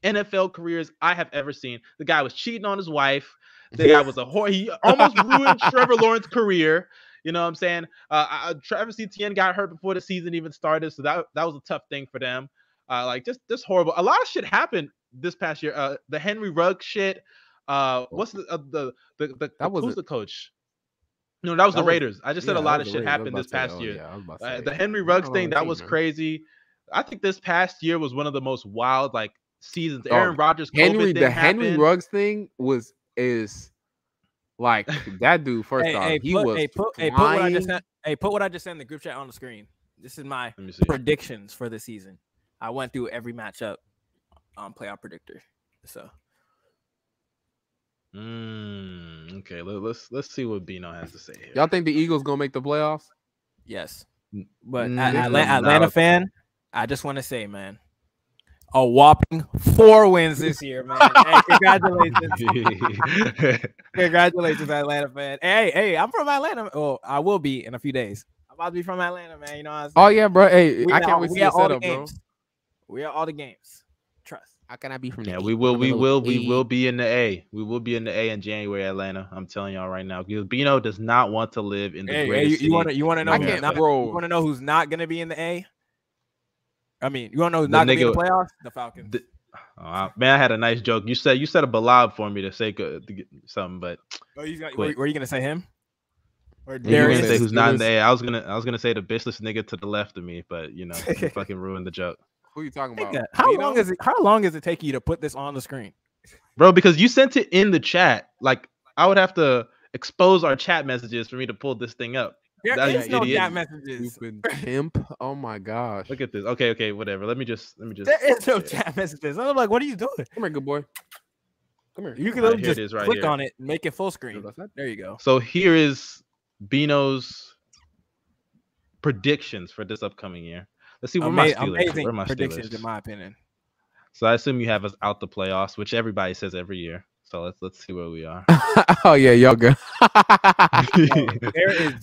NFL careers I have ever seen. The guy was cheating on his wife. The guy was a whore. He almost ruined Trevor Lawrence's career. You know what I'm saying? Uh, uh, Travis Etienne got hurt before the season even started, so that that was a tough thing for them. Uh, like just just horrible. A lot of shit happened this past year. Uh, the Henry Ruggs shit. Uh, what's the uh, the the, the, That who's wasn't- the coach? No, that was That the was- Raiders. I just said Yeah, a lot of shit Raiders. Happened this to say, past oh, year. yeah, I was about to Uh, the Henry I Ruggs thing that was crazy. I think this past year was one of the most wild like seasons. Dog, Aaron Rodgers, COVID Henry, thing the Henry happened. Ruggs thing was is like that dude. First Hey, off, hey, he put, was hey, put, hey, put what I just flying. sent. Hey, put what I just sent in the group chat on the screen. This is my Let me see. predictions for the season. I went through every matchup on playoff predictor. So Mm, okay, let, us let's see what Bino has to say here. Y'all think the Eagles gonna make the playoffs? yes, but Mm, a- this Atla- is not Atlanta fan, I just want to say, man, a whopping four wins this year, man. hey, congratulations. Congratulations, Atlanta fan. Hey, hey, I'm from Atlanta. Oh, I will be in a few days. I'm about to be from Atlanta, man. You know what I'm saying? Oh yeah, bro. Hey, We I can't all- wait to see your at all the setup, bro. games. We are all the games. Trust. How can I be from? Yeah, the we will. We will. little We will be in the A. We will be in the A in January, Atlanta. I'm telling y'all right now. Because Bino does not want to live in the Hey, hey, greatest you, want to you want to know I who's can't, not, bro. you want to know who's not going to be in the A? I mean, you want to know who's The not going to be in the playoffs? The Falcons. The- Oh, man, I had a nice joke. You said you said a ballad for me to say go- to get something, but Oh, you got, were, were you going to say him? Or you Darius? gonna say who's not in the A. I was gonna I was gonna say the bitchless nigga to the left of me, but you know, you fucking ruined the joke, Who you talking about? Nigga, How Bino? long is it? How long does it take you to put this on the screen? bro. Because you sent it in the chat. Like I would have to expose our chat messages for me to pull this thing up. There That is you no idiot. chat messages. Stupid pimp. Oh my gosh. Look at this. Okay, okay, whatever. Let me just let me just. There is no yeah. chat messages. I'm like, what are you doing? Come here, good boy. Come here. You can Alright, literally here it just right click here. on it, and make it full screen. There you go. So here is Bino's predictions for this upcoming year. Let's see where my Ama- Steelers. amazing Where my predictions, Steelers? in my opinion. So I assume you have us out the playoffs, which everybody says every year. So let's let's see where we are. oh yeah, y'all good.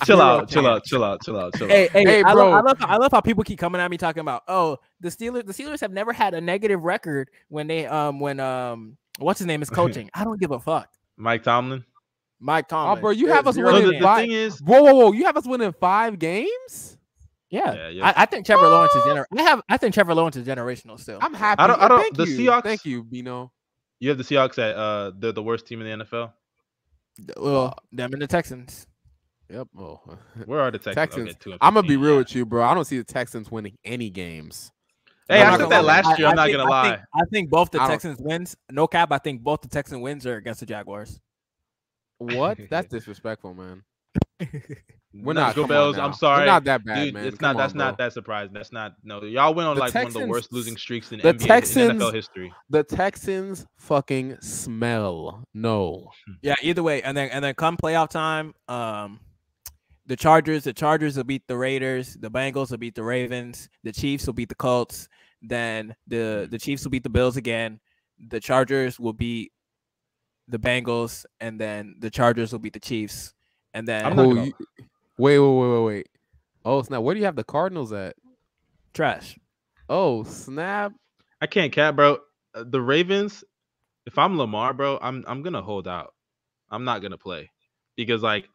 Chill zero out, chill out, chill out, chill out, chill out. Hey, hey, Hey, I, bro. Love, I love how- I love how people keep coming at me talking about oh the Steelers the Steelers have never had a negative record when they um when um what's his name is coaching. I don't give a fuck. Mike Tomlin. Mike Tomlin. bro, you have us zero So winning the, the five- thing is, Whoa, whoa, whoa! You have us winning five games. Yeah, Yeah, yeah. I, I think Trevor Lawrence is gener- I have I think Trevor Lawrence is generational still. I'm happy. I don't- I don't- Thank the you. Seahawks- Thank you, Bino. you have the Seahawks at uh they're the worst team in the NFL. well, them and the Texans. Yep. Oh, Where are the Texans? Texans. Okay, I'm gonna be real yeah. with you, bro. I don't see the Texans winning any games. Hey, I'm I said that lie. last year. I'm not think- gonna I lie. think, I think both the Texans wins. No cap. I think both the Texans wins are against the Jaguars. What? That's disrespectful, man. We're Nuts not. Go come Bells. I'm sorry. We're not that bad, Dude, man. it's Come not. That's on, not that surprising. That's not. No, y'all went on The like one of the worst losing streaks in the NBA in Texans- NFL history. The Texans fucking smell. No. Yeah, either way, and then and then come playoff time, um, the Chargers, the Chargers will beat the Raiders, the Bengals will beat the Ravens, the Chiefs will beat the Colts, then the the Chiefs will beat the Bills again, the Chargers will beat the Bengals, and then the Chargers will beat the Chiefs, and then I'm not Who you- wait, wait, wait, wait, wait. Oh snap! Where do you have the Cardinals at? trash. Oh snap! I can't cap, bro. Uh, The Ravens. If I'm Lamar, bro, I'm I'm gonna hold out. I'm not gonna play because like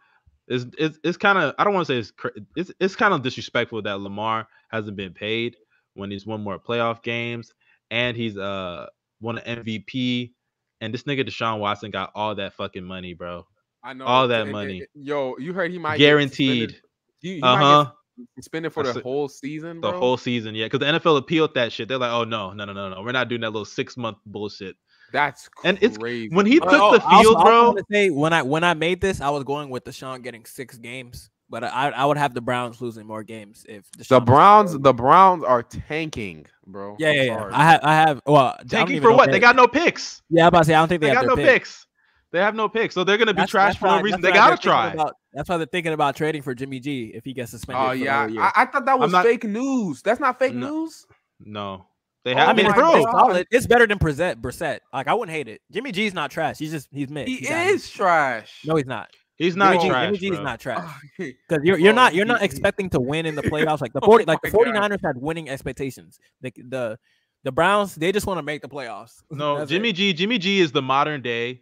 it's it's, it's kind of I don't want to say it's it's it's kind of disrespectful that Lamar hasn't been paid when he's won more playoff games and he's uh won an MVP and this nigga Deshaun Watson got all that fucking money, bro. I know All that and- and- money. and- Yo, you heard he might Guaranteed. suspended- You, you Uh might huh. get suspended for That's the it. whole season, The bro. whole season, yeah. Because the NFL appealed that shit. They're like, oh no, no, no, no, no. We're not doing that little six month bullshit. That's And it's- crazy. When he took oh, the field, also bro. wanna say when I when I made this, I was going with Deshaun getting six games, but I I would have the Browns losing more games if the Deshaun was- Browns, the Browns are tanking, bro. Yeah, I'm yeah, yeah. I have I have well I don't Tanking for what? if They got no picks. Yeah, I'm about to say I don't think they, They have got no pick. picks. They have no picks, so they're gonna be That's- trash that's for no reason. They gotta try. About, that's why they're thinking about trading for Jimmy G if he gets suspended. Oh yeah. I, I thought that was not- fake news. That's not fake No. news. No, they Oh have. I mean, it's, bro, it's It's better than Brissett. Brissett. Like I wouldn't hate it. Jimmy G's not trash. He's just he's mid. He He's average. is trash. No, he's not. he's not Jimmy, G, trash. Jimmy G's bro. not trash. Oh, Because you're you're Oh, not you're not he- he- expecting to win in the playoffs like the Oh 40 like the my 49ers had winning expectations. The the the Browns they just want to make the playoffs. No, Jimmy it. G. Jimmy G is the modern day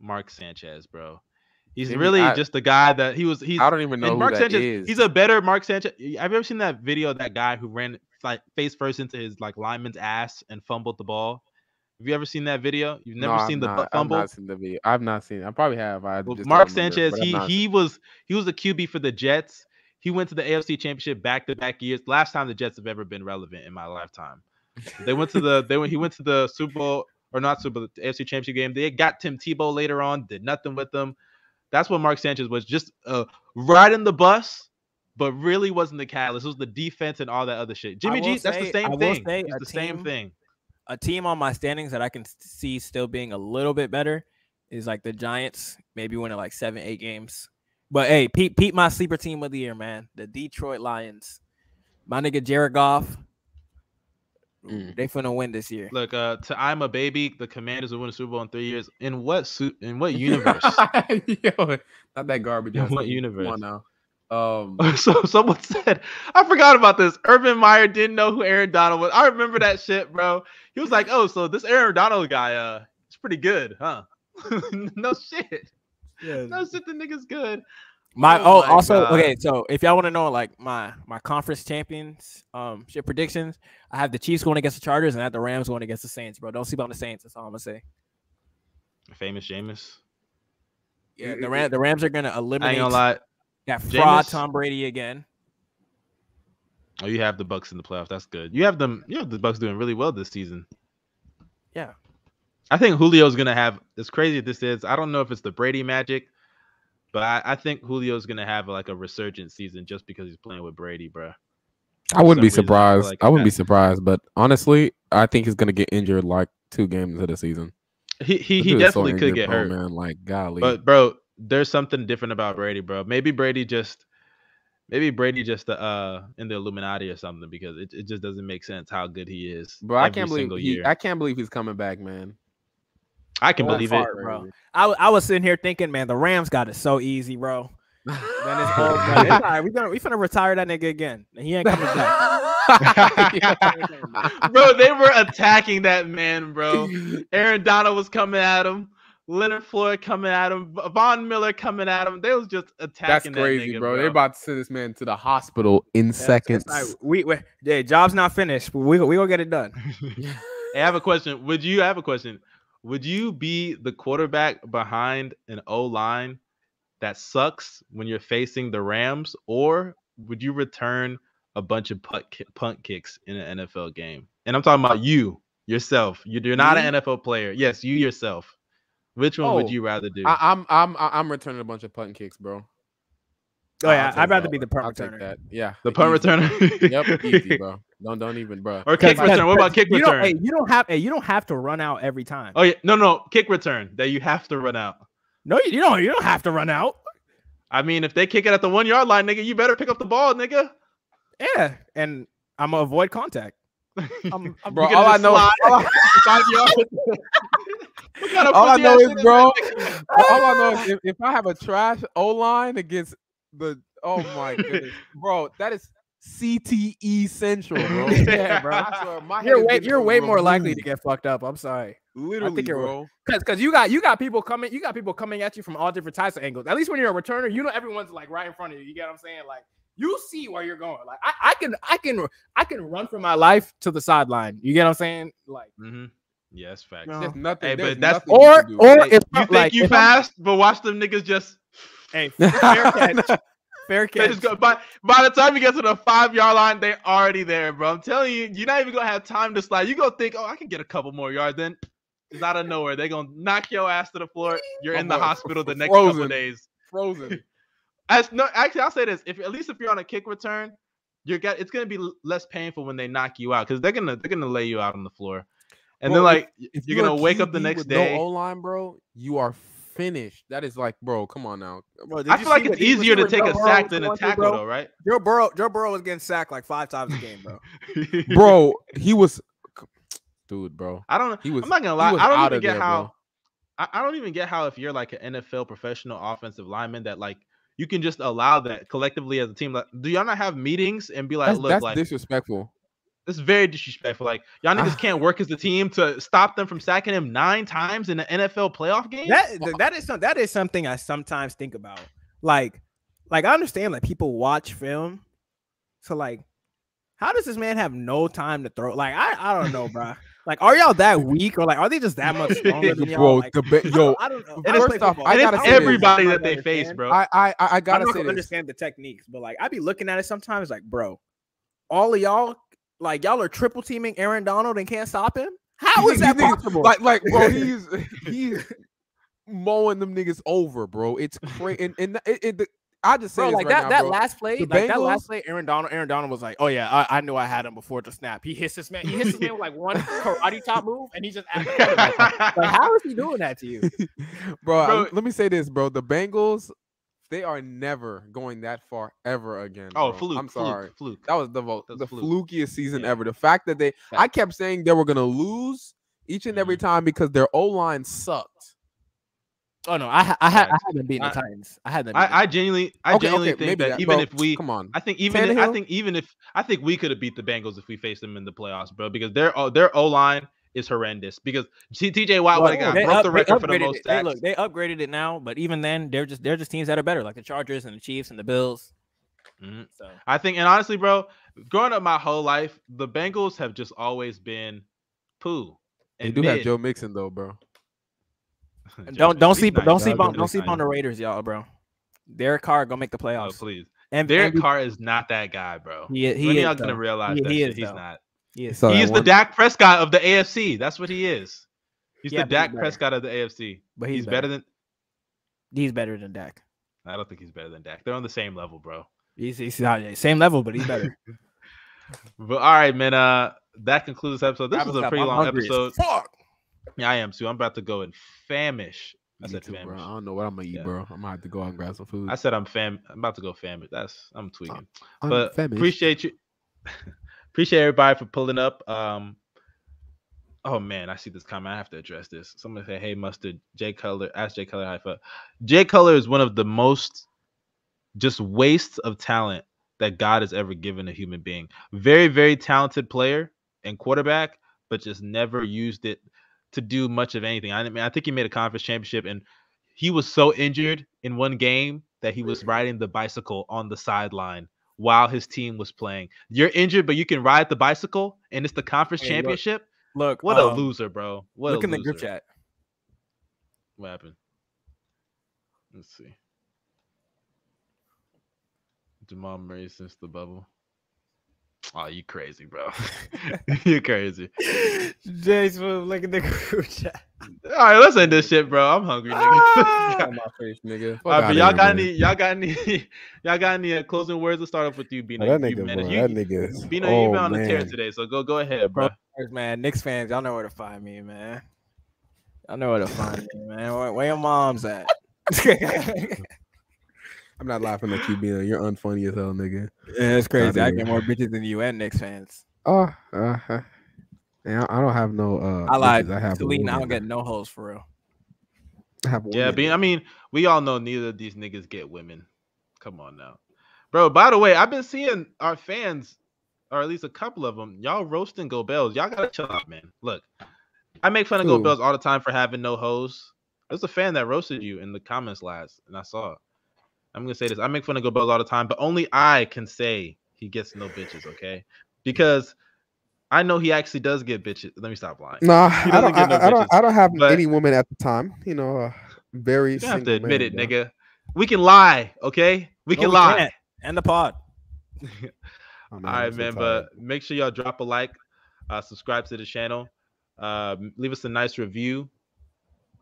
Mark Sanchez, bro. He's really I- just the guy that he was. He's I don't even know Mark Sanchez. is. He's a better Mark Sanchez. Have you ever seen that video of that guy who ran like face first into his like lineman's ass and fumbled the ball? Have you ever seen that video? You've No, never I've seen the bu- I've fumble? not seen the video. I've not seen. I probably have. I Well, Mark Sanchez, I've he not he was he was a QB for the Jets. He went to the AFC Championship back to back years. Last time the Jets have ever been relevant in my lifetime. They went to the they went he went to the Super Bowl or not Super Bowl, the AFC Championship game. They got Tim Tebow later on, did nothing with them. That's what Mark Sanchez was, just uh riding the bus, but really wasn't the catalyst. It was the defense and all that other shit. Jimmy G, that's the same thing. It's the same thing. a team on my standings that I can see still being a little bit better is like the Giants, maybe winning like seven, eight games. But hey, Pete, Pete, my sleeper team of the year, man, the Detroit Lions. My nigga Jared Goff. Mm. They finna win this year. Look, uh, to I'm a baby. The Commanders will win a Super Bowl in three years. In what suit? In what universe? Yo, not that garbage. In ass what universe? Come on now. Um, so someone said, I forgot about this. Urban Meyer didn't know who Aaron Donald was. I remember that shit, bro. He was like, "Oh, so this Aaron Donald guy, uh, is pretty good, huh?" no shit. Yeah. No shit. The nigga's good. My Oh oh, my also God. okay. So if y'all want to know like my my conference champions um shit predictions, I have the Chiefs going against the Chargers and I have the Rams going against the Saints, bro. Don't sleep on the Saints. That's all I'm gonna say. Famous Jameis. Yeah, the it- Ram, the Rams are gonna eliminate. I ain't eliminate gonna lie. that fraud Jameis- Tom Brady again. Oh, you have the Bucs in the playoffs. That's good. You have them. You have the Bucs doing really well this season. Yeah. I think Julio's gonna have as crazy as this is. I don't know if it's the Brady magic, but I, I think Julio's gonna have like a resurgent season just because he's playing with Brady, bro. I wouldn't be some reason, I surprised. like I wouldn't be surprised, but honestly, I think he's gonna get injured like two games into the season. He he, he dude is so definitely could get bro, hurt. man. Like, golly. But bro, there's something different about Brady, bro. Maybe Brady just maybe Brady just uh in the Illuminati or something because it, it just doesn't make sense how good he is. bro, I can't believe he, year. I can't believe he's coming back, man. I can Go believe far, it. bro. I was sitting here thinking, man, the Rams got it so easy, bro. Then it's all, bro, it's all right. We gonna we finna retire that nigga again. And he ain't coming back. bro, they were attacking that man, bro. Aaron Donald was coming at him. Leonard Floyd coming at him. V- Von Miller coming at him. They was just attacking. That's attacking crazy, that nigga, bro. They're about to send this man to the hospital in That's- seconds. that's. We, we yeah, job's not finished, but we we gonna get it done. Hey, I have a question. Would you I have a question? Would you be the quarterback behind an O line that sucks when you're facing the Rams, or would you return a bunch of punt ki- punt kicks in an NFL game? And I'm talking about you yourself. You- You're not an NFL player. Yes, you yourself. Which one would Oh, you rather do? I, I'm I'm I- I'm returning a bunch of punt kicks, bro. Oh yeah, I'll take I'd rather that. be the punt I'll take returner. that. Yeah, the punt easy. returner. Yep, easy, bro. Don't don't even, bro. or kick return. What about kick you don't, return? hey, you don't have hey, you don't have to run out every time. Oh yeah, no, no, kick return that you have to run out. No, you, you don't you don't have to run out. I mean, if they kick it at the one yard line, nigga, you better pick up the ball, nigga. Yeah, and I'm gonna avoid contact. I'm, I'm, Bro, all I know, all I, five yards. What kind of all I know is, bro, all I know is if, if I have a trash O line against the, oh my goodness, bro, that is CTE central, bro. Yeah, bro. Swear, you're way you're way more likely to get fucked up. I'm sorry. Literally, you're- bro. Cause, cause you got you got people coming, you got people coming at you from all different types of angles. At least when you're a returner, you know everyone's like right in front of you. You get what I'm saying? Like you see where you're going. Like I, I can I can I can run for my life to the sideline. You get what I'm saying? Like Mm-hmm. Yes, facts. No. There's nothing. Hey, but there's that's- nothing you or can do. or Hey, if you think like you if I'm- fast, but watch them niggas just hey fair catch, fair catch. just go by by the time you get to the five yard line, they're already there, bro. I'm telling you, you're not even gonna have time to slide. You gonna think, oh, I can get a couple more yards. Then it's out of nowhere. They're gonna knock your ass to the floor. You're in the like, hospital the next couple frozen. of days. frozen. As no, actually, I'll say this: if at least if you're on a kick return, you're get it's gonna be less painful when they knock you out because they're gonna they're gonna lay you out on the floor, and then like y- If you're a gonna wake up the next day. No O line, bro. You are finished. That is like, bro. Come on now. Bro, did I you feel like it's what- did you easier to take Joe a Burrow sack than a going through, tackle, bro? though, right? Joe Burrow, Joe Burrow was getting sacked like five times a game, bro. bro. He was, dude, bro. I don't. He was. I'm not gonna lie. I don't even get there, how. I, I don't even get how if you're like an NFL professional offensive lineman that like you can just allow that collectively as a team. Like, do y'all not have meetings and be like, That's, look, that's like disrespectful. This is very disrespectful. Like y'all niggas ah. can't work as a team to stop them from sacking him nine times in an NFL playoff game. That that is some, that is something I sometimes think about. Like, like I understand like people watch film, so like, how does this man have no time to throw? Like, I I don't know, bro. Like, are y'all that weak or like are they just that much stronger than y'all? bro, Like, the ba- I don't- yo, I don't know. And I it's- don't play first off. I gotta say everybody I'm that they gonna face, bro. I I I, I I gotta don't say know, this. understand the techniques, but like I be looking at it sometimes, like, bro, all of y'all, like y'all are triple teaming Aaron Donald and can't stop him. How You is think- that possible? Like, like, bro, he's he's mowing them niggas over, bro. It's crazy, and, and it, it, the- I just say bro, like right that now, that bro. last play, The like that last play, Aaron Donald, Aaron Donald was like, "Oh yeah, I, I knew I had him before the snap." He hits this man, he hits this man with like one karate top move, and he just at the quarterback. like, how is he doing that to you? bro, Bro- let me say this, bro. The Bengals they are never going that far ever again. Oh, bro. fluke. I'm sorry. Fluke. That was the vo- That's the fluke. flukiest season Yeah. ever. The fact that they, I kept saying they were gonna lose each and every Mm-hmm. time because their O line sucked. Oh no, I I had I Facts. had them beating the Titans. I had them. beating I, I genuinely, I Okay, genuinely okay, think that, that, even bro, if we, come on, I think even if, I think even if I think we could have beat the Bengals if we faced them in the playoffs, bro, because their O- their O line is horrendous. Because TJ Watt would have got they broke up- the record for the most it. They, sacks. look, they upgraded it now, but even then, they're just they're just teams that are better, like the Chargers and the Chiefs and the Bills. Mhm. So I think, and honestly, bro, growing up my whole life, the Bengals have just always been poo. they and do have. Joe Mixon though, bro. Don't don't Mixon's sleep nice. don't Joe sleep on don't sleep on the Raiders, y'all, bro. Derek Carr gonna make the Oh, playoffs. please. and Derek and Carr is not that guy, bro. he, he when is, y'all gonna realize He- that he is, he's though. not. He is. He's the one- Dak Prescott of the AFC. That's what he is. He's Yeah, the but he's Dak. Prescott of the AFC. but He's, he's, better than. He's better than Dak. I don't think he's better than Dak. They're on the same level, bro. He's, he's not the same level, but he's better. But all right, man. Uh, that concludes this episode. This was a pretty. I'm long hungry episode. Fuck. Yeah, I am too. I'm about to go and famish. I Me said too, bro. I don't know what I'm gonna eat, Yeah. bro. I'm gonna have to go out and grab some food. I said I'm fam. I'm about to go famish. That's I'm tweaking. I'm but famished. appreciate you. appreciate everybody for pulling up. Um. Oh man, I see this comment. I have to address this. Somebody say, "Hey, mustard." Jay Cutler. Ask Jay Cutler. Five. Jay Cutler is one of the most just wastes of talent that God has ever given a human being. Very, very talented player and quarterback, but just never used it to do much of anything. I mean, I think he made a conference championship, and he was so injured in one game that he was riding the bicycle on the sideline while his team was playing. You're injured, but you can ride the bicycle, and it's the conference Hey, championship. Look, What a um, loser, bro! What Look a in the group chat. What happened? Let's see. Jamal Murray since the bubble. Oh, you crazy, bro. you crazy. Jason, look at the group chat. All right, let's end this shit, bro. I'm hungry, nigga. Ah, my face, nigga. All right, but y'all got any? Y'all got any? y'all got any uh, closing words? Let's start off with you, Bino. Oh, that You nigga, managed- bro, you- that nigga. Bino, oh, you've been on the tear today, so go go ahead, bro. Man, Knicks fans, y'all know where to find me, man. Y'all know where to find me, man. Where, where your mom's at? I'm not laughing at you, Bino. You're unfunny as hell, nigga. Yeah, it's crazy. I get more bitches than you and Knicks fans. Oh, uh, yeah, I don't have no. Uh, I lied. bitches. I have a Celine, I don't get no hoes for real. I have Yeah, being, I mean, we all know neither of these niggas get women. Come on now, bro. By the way, I've been seeing our fans, or at least a couple of them, y'all roasting Go Bells. Y'all gotta chill out, man. Look, I make fun of Go Bells all the time for having no hoes. There's a fan that roasted you in the comments last, and I saw it. I'm gonna say this. I make fun of Go Bells all the time, but only I can say he gets no bitches, okay? Because I know he actually does get bitches. Let me stop lying. Nah, He I don't. doesn't no I, I don't. I don't have but- any woman at the time. You know, uh, very. You don't have to single admit man, it, bro. nigga. We can lie, okay? We No, can lie. can't. And the pod. Oh, All man, right, so man. tired. But make sure y'all drop a like, uh, subscribe to the channel, uh, leave us a nice review.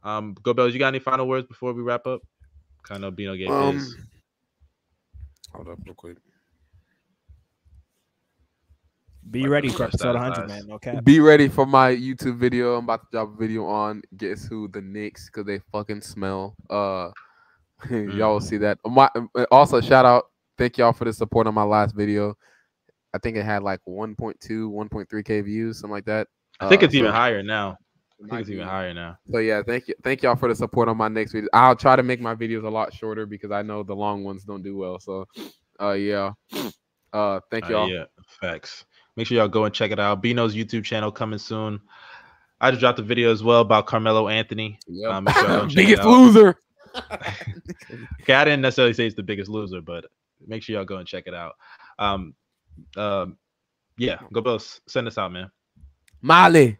Um, Go Bells, you got any final words before we wrap up? Kind of Bino gave Um, his. hold up, real quick. Be Like ready for episode 100, us. man. No. Be ready for my YouTube video. I'm about to drop a video on guess who the Knicks because they fucking smell. Uh, y'all will see that. My uh, also shout out. Thank y'all for the support on my last video. I think it had like 1.2, 1.3k views, something like that. I think Uh, it's even higher now. I think it's even be- higher now. So yeah, thank you, thank y'all for the support on my next video. I'll try to make my videos a lot shorter because I know the long ones don't do well. So, uh, yeah, uh, thank Uh, y'all. yeah, facts. Make sure y'all go and check it out. Bino's YouTube channel coming soon. I just dropped a video as well about Carmelo Anthony. Yep. Make sure y'all go check it Biggest loser. Okay, I didn't necessarily say it's the biggest loser, but make sure y'all go and check it out. Um, um, yeah, go Bills. Send us out, man. Molly.